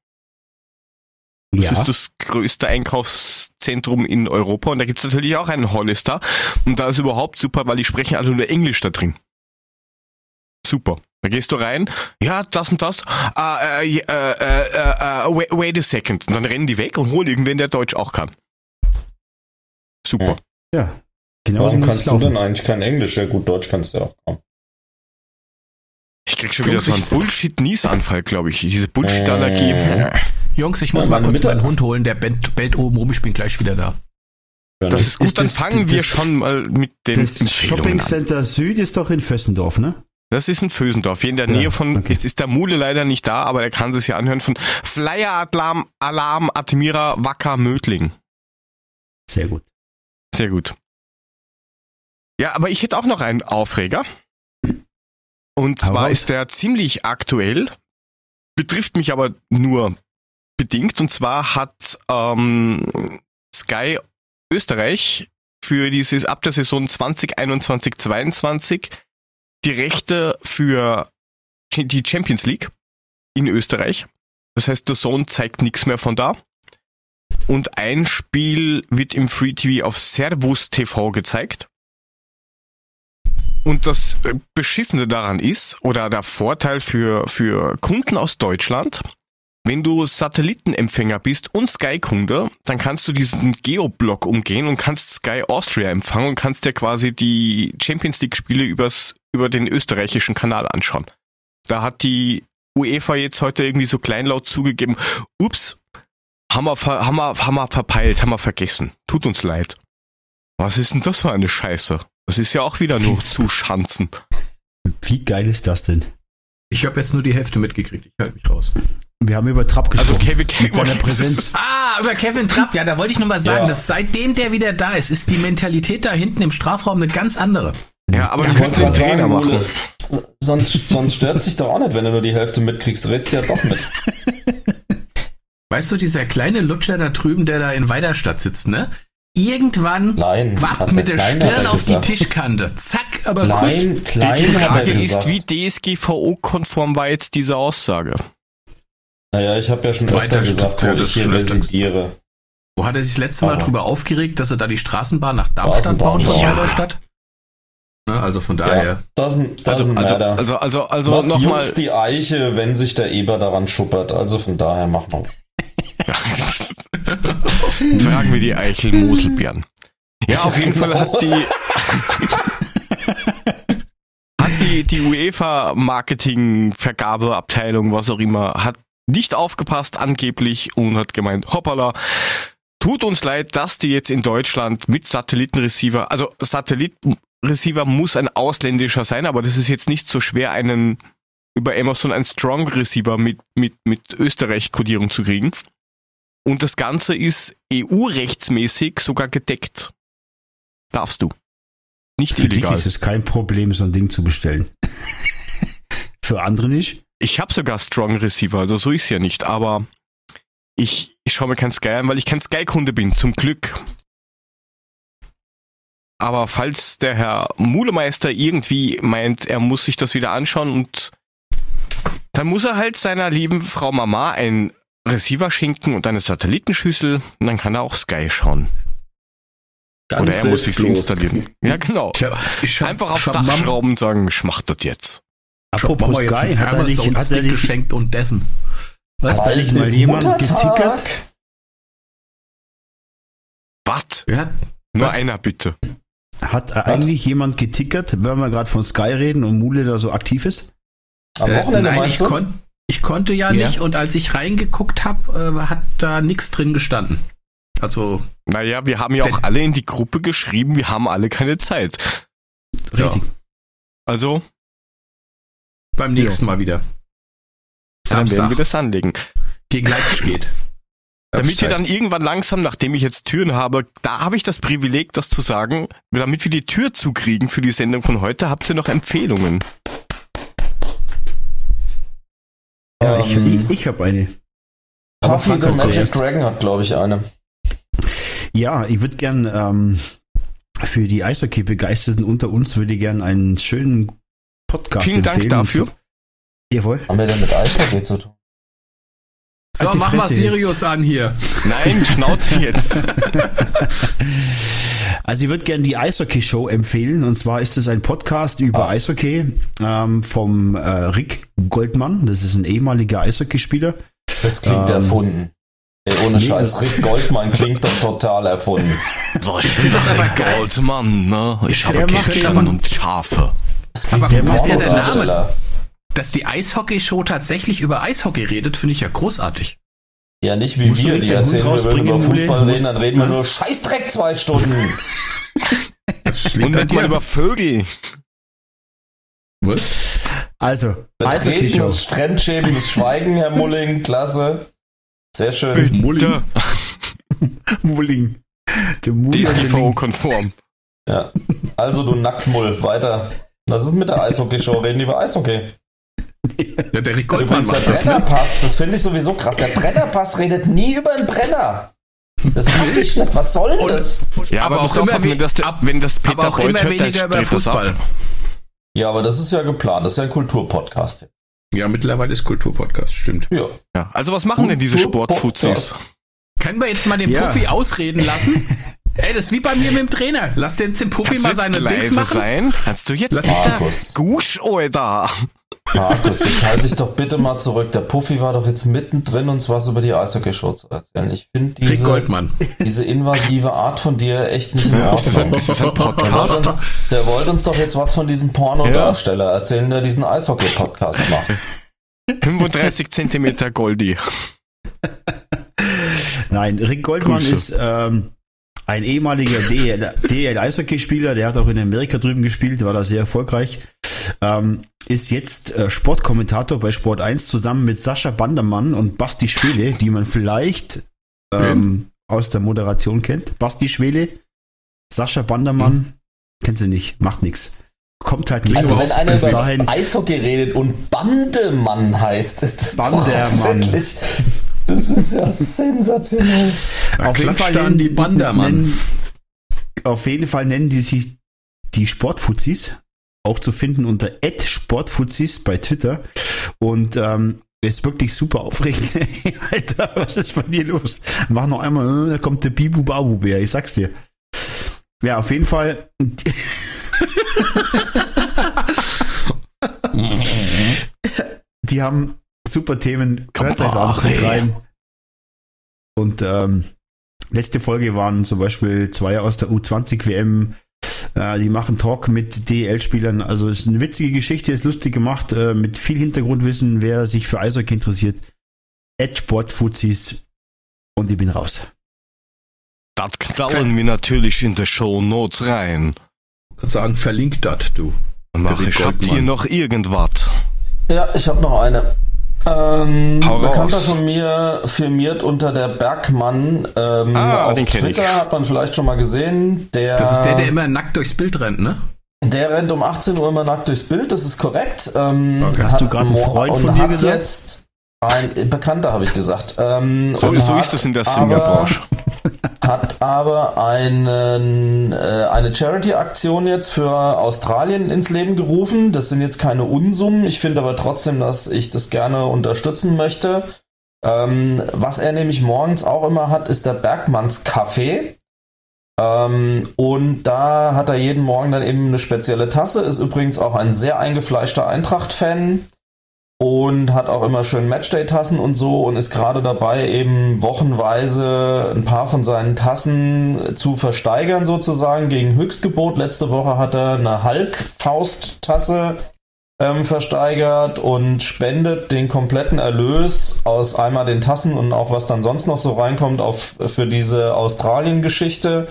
Das Ja. ist das größte Einkaufszentrum in Europa und da gibt's natürlich auch einen Hollister. Und da ist überhaupt super, weil die sprechen alle nur Englisch da drin. Super. Da gehst du rein, ja, das und das, äh, äh, äh, wait, wait a second. Und dann rennen die weg und holen irgendwen, der Deutsch auch kann. Super. ja. Genauso Warum muss es kannst du laufen. denn eigentlich kein Englisch? Ja gut, Deutsch kannst du ja auch kaum. Ich krieg schon wieder so einen Bullshit-Niesanfall, glaube ich. Diese Bullshit-Allergie. Äh. Jungs, ich muss Ja, mal kurz Mittag- meinen Hund holen, der bellt, bellt oben rum, ich bin gleich wieder da. Das ist gut, Ist dann das- fangen wir das- schon mal mit den Das Empfehlungen Shopping an. Center Süd ist doch in Vössendorf, ne? Das ist in Vösendorf, hier in der Ja, Nähe von, okay. jetzt ist der Mule leider nicht da, aber er kann sich ja anhören von Flyer Alarm, Alarm Admira Wacker Mödling. Sehr gut. Sehr gut. Ja, aber ich hätte auch noch einen Aufreger. Und Hau zwar raus. ist der ziemlich aktuell, betrifft mich aber nur bedingt. Und zwar hat ähm, Sky Österreich für dieses ab der Saison 2021-22 die Rechte für die Champions League in Österreich. Das heißt, der Zone zeigt nichts mehr von da. Und ein Spiel wird im Free TV auf Servus TV gezeigt. Und das äh, Beschissene daran ist, oder der Vorteil für, für Kunden aus Deutschland, wenn du Satellitenempfänger bist und Sky-Kunde, dann kannst du diesen Geoblock umgehen und kannst Sky Austria empfangen und kannst dir quasi die Champions League-Spiele übers, über den österreichischen Kanal anschauen. Da hat die UEFA jetzt heute irgendwie so kleinlaut zugegeben, ups, haben wir, haben wir, haben wir verpeilt, haben wir vergessen. Tut uns leid. Was ist denn das für eine Scheiße? Das ist ja auch wieder nur Zuschanzen. Wie geil ist das denn? Ich habe jetzt nur die Hälfte mitgekriegt. Ich halte mich raus. Wir haben über Trapp Also gesprochen. Kevin Mit seiner Präsenz. Ah, über Kevin Trapp. Ja, da wollte ich noch mal sagen, Ja. dass seitdem der wieder da ist, ist die Mentalität da hinten im Strafraum eine ganz andere. Ja, aber müssen wollte den Trainer sagen, machen. Sonst, sonst stört sich doch auch nicht, wenn du nur die Hälfte mitkriegst. Redst ja doch mit. Weißt du, dieser kleine Lutscher da drüben, der da in Weiderstadt sitzt, ne? Irgendwann Nein, wapp hat mit der der Stirn auf die gesagt. Tischkante. Zack, aber Klein, kurz. klein Die Frage ist, wie DSGVO-konform war jetzt diese Aussage? Naja, ich habe ja schon öfter Weiter- gesagt, wo ja, das ich hier öfter- residiere. Wo hat er sich das letzte Mal Aber- drüber aufgeregt, dass er da die Straßenbahn nach Darmstadt bauen von ja. Weiderstadt? Ne, also von daher. Ja, doesn't, doesn't Also, also, matter. also, also, also Was nochmal. juckt's die Eiche, wenn sich der Eber daran schuppert? Also von daher machen wir Fragen wir die Eichel-Moselbeeren. Ja, auf jeden Fall hat die, hat die, die UEFA Marketing, Vergabeabteilung, was auch immer, hat nicht aufgepasst angeblich und hat gemeint, hoppala, tut uns leid, dass die jetzt in Deutschland mit Satellitenreceiver, also Satellitenreceiver muss ein ausländischer sein, aber das ist jetzt nicht so schwer, einen über Amazon einen Strong Receiver mit, mit, mit Österreich-Kodierung zu kriegen. Und das Ganze ist EU-rechtsmäßig sogar gedeckt. Darfst du. Nicht Für dich illegal. ist es kein Problem, so ein Ding zu bestellen. Für andere nicht. Ich habe sogar Strong Receiver, also so ist ja nicht, aber ich, ich schaue mir kein Sky an, weil ich kein Sky-Kunde bin, zum Glück. Aber falls der Herr Mulemeister irgendwie meint, er muss sich das wieder anschauen und dann muss er halt seiner lieben Frau Mama ein Receiver schenken und eine Satellitenschüssel und dann kann er auch Sky schauen. Ganz Oder er muss sich installieren. Ja, genau. Hab, Einfach aufs Dach schrauben und sagen, ich mach das jetzt. Apropos Sky, einen hat er nicht, hat er nicht, geschenkt und dessen. Was? Hat da nicht mal jemand Muttertag. getickert? Was? Ja, Nur Was? einer bitte. hat eigentlich jemand getickert, wenn wir gerade von Sky reden und Mule da so aktiv ist? Am äh, Wochenende nein, meinst ich, kon ich konnte ja, Ja. nicht und als ich reingeguckt habe, äh, hat da nichts drin gestanden. Also, Naja, wir haben ja auch alle in die Gruppe geschrieben, wir haben alle keine Zeit. Richtig. Also, beim nächsten Mal wieder. dann werden Samstag wir das anlegen. gegen Leipzig geht. Damit wir dann irgendwann langsam, nachdem ich jetzt Türen habe, da habe ich das Privileg, das zu sagen, damit wir die Tür zukriegen für die Sendung von heute, habt ihr noch Empfehlungen? Ja, ich, Ähm, ich, ich habe eine. Aber Puffy the Magic zuerst. Dragon hat, glaube ich, eine. Ja, ich würde gern ähm, für die Eishockey-Begeisterten unter uns würde ich gern einen schönen Podcast Vielen Dank dafür. Jawohl. Haben wir denn mit Eishockey zu tun? So, Halt die mach mal jetzt. Sirius an hier. Nein, Schnauze jetzt. Also ich würde gerne die Eishockey-Show empfehlen. Und zwar ist es ein Podcast über Ah. Eishockey ähm, vom äh, Rick Goldmann. Das ist ein ehemaliger Eishockeyspieler. Das klingt Ähm, erfunden. Ey, ohne nee, Scheiß, das- Rick Goldmann klingt doch total erfunden. So, ich bin das aber geil. Goldmann, ne? Ich Der habe macht Ketchup und Schafe. Das Aber wo ist ja der Pornodarsteller. Dass die Eishockey-Show tatsächlich über Eishockey redet, finde ich ja großartig. Ja, nicht wie Musst wir, die erzählen, wir würden über? Fußball reden, dann reden wir nur Scheißdreck zwei Stunden. Das Und nicht mal über Vögel. Was? Also. Betretenes, fremdschämendes Schweigen, Herr Mulling, klasse. Sehr schön. Bitte. Mulling. Der Mulling. DSGVO-konform. Ja. Also du Nacktmull, weiter. Was ist mit der Eishockey-Show? Reden die über Eishockey. Ja, der Rick Goldmann Übrigens, der macht das, ne? Brennerpass, das finde ich sowieso krass. Der Brennerpass redet nie über einen Brenner. Das ich nicht. Was soll denn das? Ja, aber, Aber auch aufpassen, immer wenn das, der- ab- wenn das Peter Aber auch Beuth immer hört, weniger über. Fußball. Ja, aber das ist ja geplant. Das ist ja ein Kulturpodcast. Ja, mittlerweile ist Kulturpodcast, stimmt. Ja. Ja. Also was machen denn diese Sportfuzis? Können wir jetzt mal den Ja. Puffy ausreden lassen? Ey, das ist wie bei mir mit dem Trainer. Lass den, den Puffy Kannst mal jetzt seine Dings machen. sein? Kannst du jetzt Lass- Markus. Gusch, Alter? Markus, jetzt halte dich doch bitte mal zurück. Der Puffy war doch jetzt mittendrin, uns was über die Eishockey-Show zu erzählen. Ich finde diese, diese invasive Art von dir echt nicht in Ist das Ordnung. ist ein Der wollte, Podcast? uns, der wollte uns doch jetzt was von diesem Pornodarsteller erzählen, der diesen Eishockey-Podcast macht. 35 Zentimeter Goldi. Nein, Rick Goldmann Grüße. ist ähm, ein ehemaliger DL, DL Eishockeyspieler, der hat auch in Amerika drüben gespielt, war da sehr erfolgreich. Ähm, ist jetzt äh, Sportkommentator bei Sport 1 zusammen mit Sascha Bandermann und Basti Schwele, die man vielleicht ähm, aus der Moderation kennt. Basti Schwele, Sascha Bandermann, kennst du nicht, macht nix. Kommt halt nicht Also raus. wenn einer Bis über dahin, Eishockey redet und Bandemann heißt, ist das Bandermann. doch das ist ja sensationell. Da auf jeden Fall dann nennen die Bandermann. nennen- Auf jeden Fall nennen die sich die Sportfuzis, auch zu finden unter @sportfuzis bei Twitter und ähm, ist wirklich super aufregend. Alter, was ist bei dir los? Mach noch einmal, äh, da kommt der Bibu Babu Bär, ich sag's dir. Ja, auf jeden Fall. Die haben super Themen. Hört euch auch Kabare. rein. Und ähm, letzte Folge waren zum Beispiel zwei aus der U20 WM. Äh, die machen Talk mit DL-Spielern. Also es ist eine witzige Geschichte, ist lustig gemacht, äh, mit viel Hintergrundwissen, wer sich für Eishockey interessiert. Ed Sportfuzis und ich bin raus. Das knallen wir natürlich in die Show Notes rein. Kannst sagen, verlinkt das, du. Mach, ich hab hier noch irgendwas. Ja, ich habe noch eine. Ähm, Hau Bekannter raus. von mir firmiert unter der Bergmann. Ähm, Ah, auf den Twitter ich. hat man vielleicht schon mal gesehen. Der, Das ist der, der immer nackt durchs Bild rennt, ne? der rennt um 18 Uhr immer nackt durchs Bild, das ist korrekt. Ähm, Hast hat du gerade einen Freund und von dir gesagt? Jetzt ein Bekannter, habe ich gesagt. Ähm, So, so hat ist es in der Singerbranche. hat aber einen, äh, eine Charity-Aktion jetzt für Australien ins Leben gerufen. Das sind jetzt keine Unsummen. Ich finde aber trotzdem, dass ich das gerne unterstützen möchte. Ähm, was er nämlich morgens auch immer hat, ist der Bergmanns Kaffee. Ähm, und da hat er jeden Morgen dann eben eine spezielle Tasse. Ist übrigens auch ein sehr eingefleischter Eintracht-Fan und hat auch immer schön Matchday-Tassen und so und ist gerade dabei, eben wochenweise ein paar von seinen Tassen zu versteigern, sozusagen, gegen Höchstgebot. Letzte Woche hat er eine Hulk-Faust-Tasse ähm, versteigert und spendet den kompletten Erlös aus einmal den Tassen und auch was dann sonst noch so reinkommt auf, für diese Australien-Geschichte.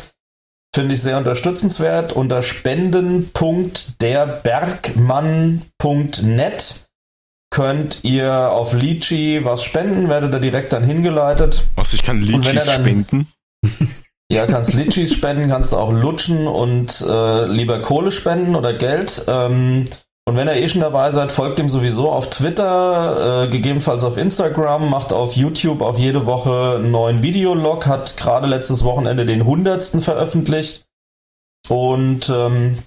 Finde ich sehr unterstützenswert. Unter spenden.derbergmann.net könnt ihr auf Litchi was spenden, werdet ihr direkt dann hingeleitet. Was, ich kann Litchis dann- spenden? Ja, kannst Litchis spenden, kannst du auch lutschen und äh, lieber Kohle spenden oder Geld. Ähm, und wenn ihr eh schon dabei seid, folgt ihm sowieso auf Twitter, äh, gegebenenfalls auf Instagram, macht auf YouTube auch jede Woche einen neuen Videolog, hat gerade letztes Wochenende den 100. veröffentlicht. Und ähm,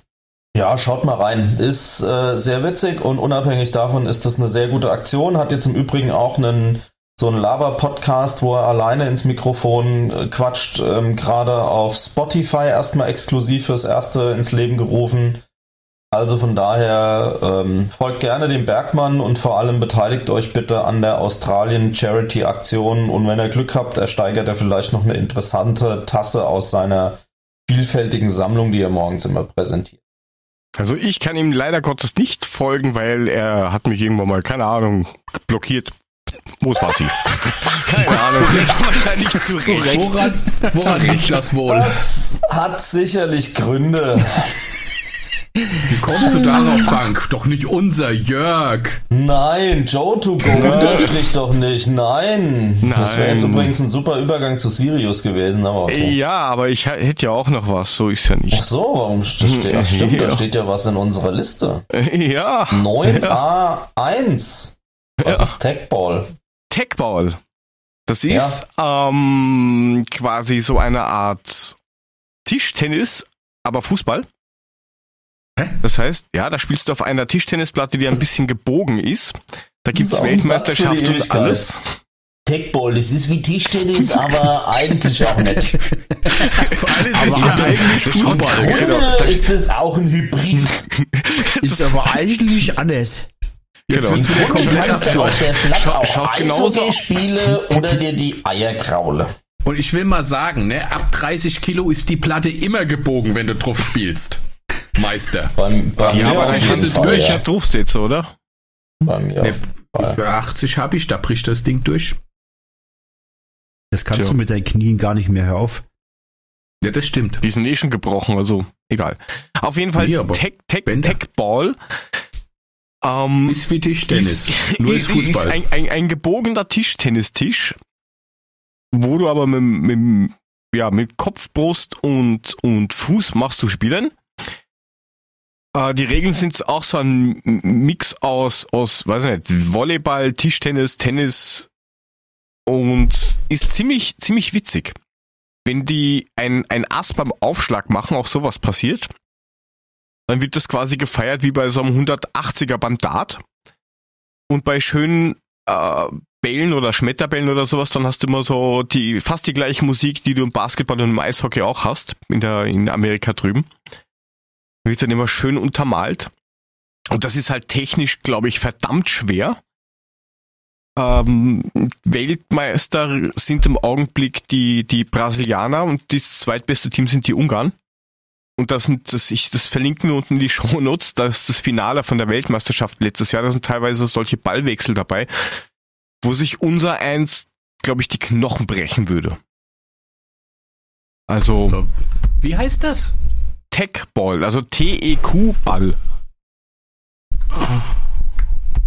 ja, schaut mal rein. Ist äh, sehr witzig und unabhängig davon ist das eine sehr gute Aktion. Hat jetzt im Übrigen auch einen so einen Laber-Podcast, wo er alleine ins Mikrofon äh, quatscht, ähm, gerade auf Spotify erstmal exklusiv fürs erste ins Leben gerufen. Also von daher ähm, folgt gerne dem Bergmann und vor allem beteiligt euch bitte an der Australien Charity Aktion und wenn ihr Glück habt, ersteigert er vielleicht noch eine interessante Tasse aus seiner vielfältigen Sammlung, die er morgens immer präsentiert. Also ich kann ihm leider Gottes nicht folgen, weil er hat mich irgendwann mal, keine Ahnung, blockiert. Wo ist Wassi? keine Ahnung. Wahrscheinlich zu Recht. Woran, woran liegt das wohl? Das hat sicherlich Gründe. Wie kommst du darauf, Frank? Doch nicht unser Jörg. Nein, Joe to go unterstrich doch nicht. Nein. Das wäre jetzt Nein. übrigens ein super Übergang zu Sirius gewesen, aber okay. Ja, aber ich hätte ja auch noch was, so ist ja Ach nicht. so, warum steht, ach stimmt, da Ja. steht ja was in unserer Liste. Ja. 9A1. Was Ja. ist Techball? Techball. Das ist ähm, quasi so eine Art Tischtennis, aber Fußball. Hä? Das heißt, ja, da spielst du auf einer Tischtennisplatte, die ein bisschen gebogen ist. Da für die Weltmeisterschaft und alles. Techball, das ist wie Tischtennis, aber eigentlich auch nicht. Vor allem ist ja Aber- eigentlich Fußball. Genau, das- ist das auch ein Hybrid. Ist aber eigentlich anders. Jetzt Genau. Und komplett kannst du auf der Platte Schaut- auch schaut genauso Eishockey spiele oder dir die Eier kraule. Und ich will mal sagen, ne, ab 30 Kilo ist die Platte immer gebogen, wenn du drauf spielst. Meister. Beim, bei Ja, aber du Fall, durch, ja. sitzt, oder? Bei mir Ne, für 80 habe ich, da bricht das Ding durch. Das kannst Tja. du mit deinen Knien gar nicht mehr, hör auf. Ja, das stimmt. Die sind eh schon gebrochen, also egal. Auf jeden Fall Nee, Tech, Tech, Bänder. Techball. Ähm, Ist wie Tischtennis. Ist, Nur ist, ist Fußball. ist ein, ein, ein gebogener Tischtennistisch, wo du aber mit, mit, ja, mit Kopf, Brust und, und Fuß machst du spielen. Äh, die Regeln sind auch so ein Mix aus, aus, weiß ich nicht, Volleyball, Tischtennis, Tennis und ist ziemlich, ziemlich witzig. Wenn die ein, ein Ass beim Aufschlag machen, auch sowas passiert, dann wird das quasi gefeiert wie bei so einem 180er beim Dart. Und bei schönen äh, Bällen oder Schmetterbällen oder sowas, dann hast du immer so die fast die gleiche Musik, die du im Basketball und im Eishockey auch hast, in der in Amerika drüben. Wird dann immer schön untermalt. Und das ist halt technisch, glaube ich, verdammt schwer. Ähm, Weltmeister sind im Augenblick die, die Brasilianer und das zweitbeste Team sind die Ungarn. Und das sind, das, ich, das verlinken wir unten in die Shownotes. Das ist das Finale von der Weltmeisterschaft letztes Jahr. Da sind teilweise solche Ballwechsel dabei, wo sich unser eins, glaube ich, die Knochen brechen würde. Also Wie heißt das? Tech-Ball, also T-E-Q-Ball.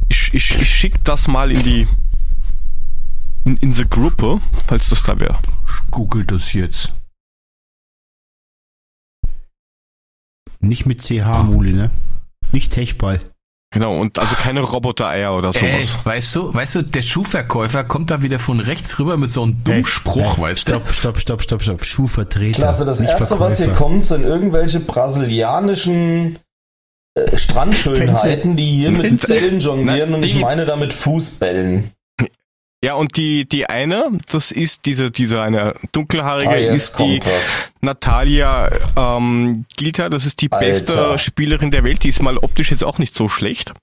Ich, ich, ich schick das mal in die in, in the Gruppe, falls das da wäre. Ich google das jetzt. Nicht mit CH-Mule, ne? Nicht Techball. Genau, und also keine Roboter-Eier oder Ey, sowas. weißt du, weißt du, der Schuhverkäufer kommt da wieder von rechts rüber mit so einem Dummspruch, Hey, weißt du? Stopp, stopp, stopp, stopp, stopp. Schuhvertreter. Klasse, das nicht erste, was hier Verkäufer. kommt, sind irgendwelche brasilianischen äh, Strandschönheiten, die hier mit Tänze. Bällen jonglieren Na, und ich meine damit Fußbällen. Ja, und die, die eine, das ist diese, diese eine dunkelhaarige, Ah, ist die was. Natalia ähm, Gilta, das ist die Alter. beste Spielerin der Welt, die ist mal optisch jetzt auch nicht so schlecht.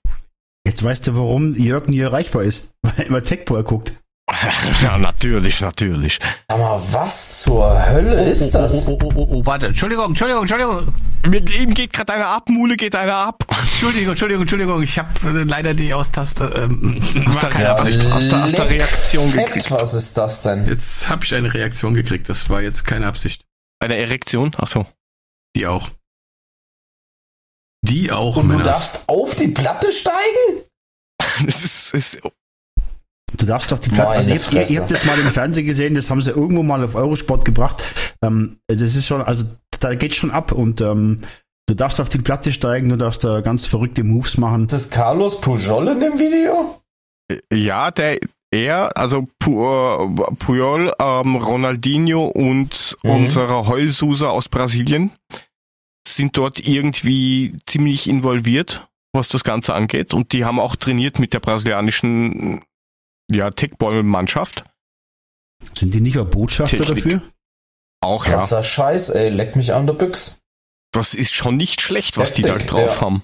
Jetzt weißt du, warum Jörg nie erreichbar ist. Weil er Techball guckt. ja, natürlich, natürlich. Sag mal, was zur Hölle ist das? Oh, oh, oh, oh, oh, warte. Entschuldigung, Entschuldigung, Entschuldigung. Mir, ihm geht gerade einer ab, Mule geht einer ab. Entschuldigung, Entschuldigung, Entschuldigung. Ich habe äh, leider die Austaste. Ähm, Aus war der, keine ja, Absicht. aus der, aus der Reaktion Fett, gekriegt. was ist das denn? Jetzt habe ich eine Reaktion gekriegt. Das war jetzt keine Absicht. Eine Erektion? Ach so. Die auch. Die auch, Und du Männer. darfst auf die Platte steigen? Das ist, ist Du darfst doch die Platte. Also ihr, ihr, ihr habt das mal im Fernsehen gesehen, das haben sie irgendwo mal auf Eurosport gebracht. Ähm, das ist schon, also da geht schon ab und ähm, du darfst auf die Platte steigen, du darfst da ganz verrückte Moves machen. Ist das Carlos Pujol in dem Video? ja, der er, also Pu, äh, Puyol, ähm, Ronaldinho und Mhm. unsere Heulsuser aus Brasilien sind dort irgendwie ziemlich involviert, was das Ganze angeht. Und die haben auch trainiert mit der brasilianischen ja, Techball-Mannschaft. Sind die nicht auch Botschafter Technik. dafür? Auch ja. Krasser Scheiß, ey, leck mich an der Büchs. Das ist schon nicht schlecht, was die da Heftig, drauf ja. haben.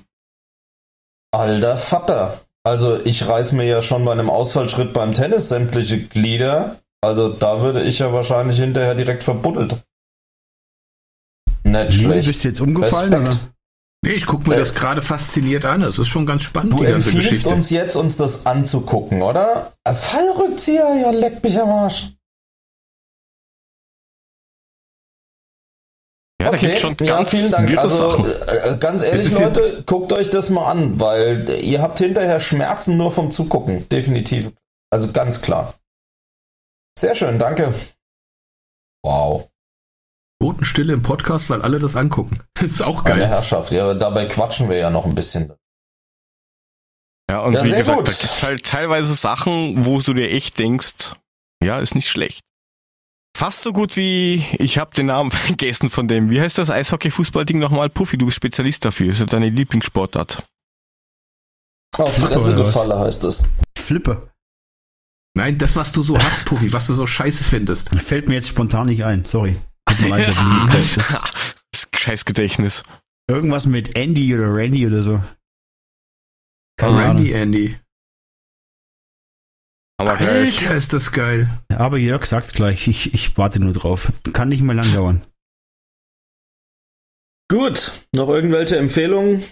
Alter Vater. Also ich reiß mir ja schon bei einem Ausfallschritt beim Tennis sämtliche Glieder. Also da würde ich ja wahrscheinlich hinterher direkt verbuddelt. Nicht schlecht. bist du jetzt umgefallen? Respekt. Oder? Nee, ich gucke mir Äh, das gerade fasziniert an. Es ist schon ganz spannend, Du die ganze Geschichte. uns jetzt, uns das anzugucken, oder? Äh, Fallrückzieher, ja, leck mich am Arsch. Ja, da gibt's schon ja, ganz vielen Dank. Also, Sachen. äh, ganz ehrlich, Leute, guckt euch das mal an, weil ihr habt hinterher Schmerzen nur vom Zugucken. Definitiv. Also ganz klar. Sehr schön, danke. Wow. Totenstille im Podcast, weil alle das angucken. Das ist auch geil. Herrschaft. Ja, dabei quatschen wir ja noch ein bisschen. Ja, und Ja, wie gesagt, gut. da gibt's halt teilweise Sachen, wo du dir echt denkst, ja, ist nicht schlecht. Fast so gut wie, ich habe den Namen vergessen von dem, wie heißt das Eishockey-Fußball-Ding nochmal? Puffy, du bist Spezialist dafür, ist ja deine Lieblingssportart. Auf Fresse gefalle heißt es. Flipper. Nein, das, was du so hast, Puffy, was du so scheiße findest. Fällt mir jetzt spontan nicht ein, sorry. Tut mir leid, das ist Das Scheißgedächtnis. irgendwas mit Andy oder Randy oder so. Keine Ahnung. Randy Andy. Aber gleich. Alter, ist das geil. Aber Jörg sagt's gleich, ich, ich warte nur drauf. Kann nicht mehr lang dauern. Gut, noch irgendwelche Empfehlungen?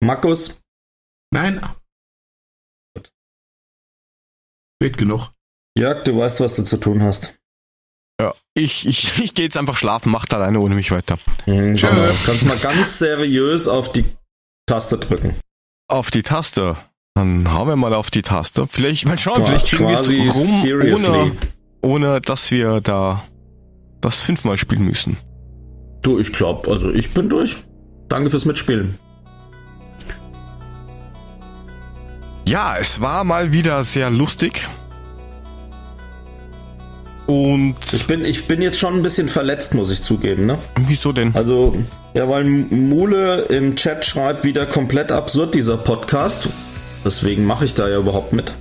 Markus? Nein. Spät genug. Jörg, du weißt, was du zu tun hast. Ja, ich, ich, ich gehe jetzt einfach schlafen, macht alleine ohne mich weiter. Mhm, Tschö. genau. Kannst mal ganz seriös auf die Taste drücken. Auf die Taste. Dann hauen wir mal auf die Taste. Vielleicht, mal schauen, vielleicht kriegen wir es rum, seriously. ohne, ohne dass wir da das fünfmal spielen müssen. Du, ich glaub, also ich bin durch. Danke fürs Mitspielen. Ja, es war mal wieder sehr lustig. Und Ich bin, ich bin jetzt schon ein bisschen verletzt, muss ich zugeben, ne? wieso denn? Also, ja, weil Mule im Chat schreibt, wieder komplett absurd, dieser Podcast. Deswegen mache ich da ja überhaupt mit.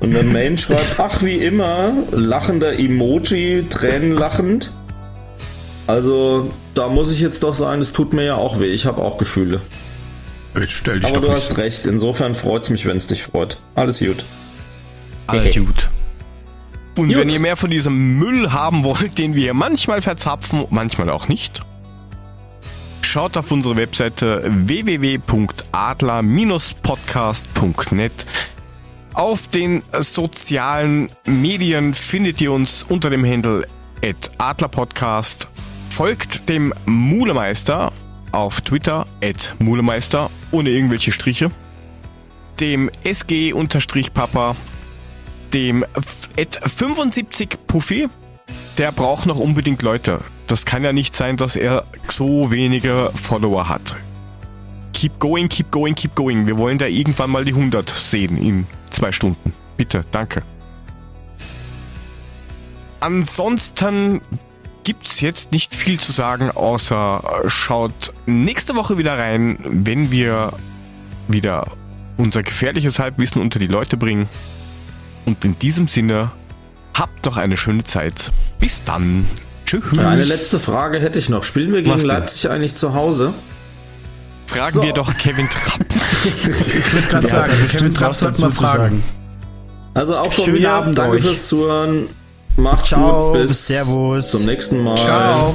Und der Main schreibt, ach, wie immer, lachender Emoji, tränenlachend. Also, da muss ich jetzt doch sagen, es tut mir ja auch weh. Ich habe auch Gefühle. Jetzt stell dich Aber doch du nicht. hast recht. Insofern freut es mich, wenn es dich freut. Alles gut. Alles gut. Und Gut. wenn ihr mehr von diesem Müll haben wollt, den wir hier manchmal verzapfen, manchmal auch nicht, schaut auf unsere Webseite www.adler-podcast.net. Auf den sozialen Medien findet ihr uns unter dem Handle adlerpodcast. Folgt dem Mulemeister auf Twitter Mulemeister ohne irgendwelche Striche. Dem SG-Papa dem Ed 75 Puffy, der braucht noch unbedingt Leute. Das kann ja nicht sein, dass er so wenige Follower hat. Keep going, keep going, keep going. Wir wollen da irgendwann mal die 100 sehen in zwei Stunden. Bitte, danke. Ansonsten gibt's jetzt nicht viel zu sagen, außer äh, schaut nächste Woche wieder rein, wenn wir wieder unser gefährliches Halbwissen unter die Leute bringen. Und in diesem Sinne, habt noch eine schöne Zeit. Bis dann. Tschüss. Eine letzte Frage hätte ich noch. Spielen wir gegen Was denn? Leipzig eigentlich zu Hause? Fragen So. wir doch Kevin Trapp. Ich würde gerade sagen, Kevin Trapp sollte mal dazu zu fragen. sagen. Also auch von Schönen mir. Abend Danke euch. fürs Zuhören. Macht's Ciao, gut. Bis Servus. zum nächsten Mal. Ciao.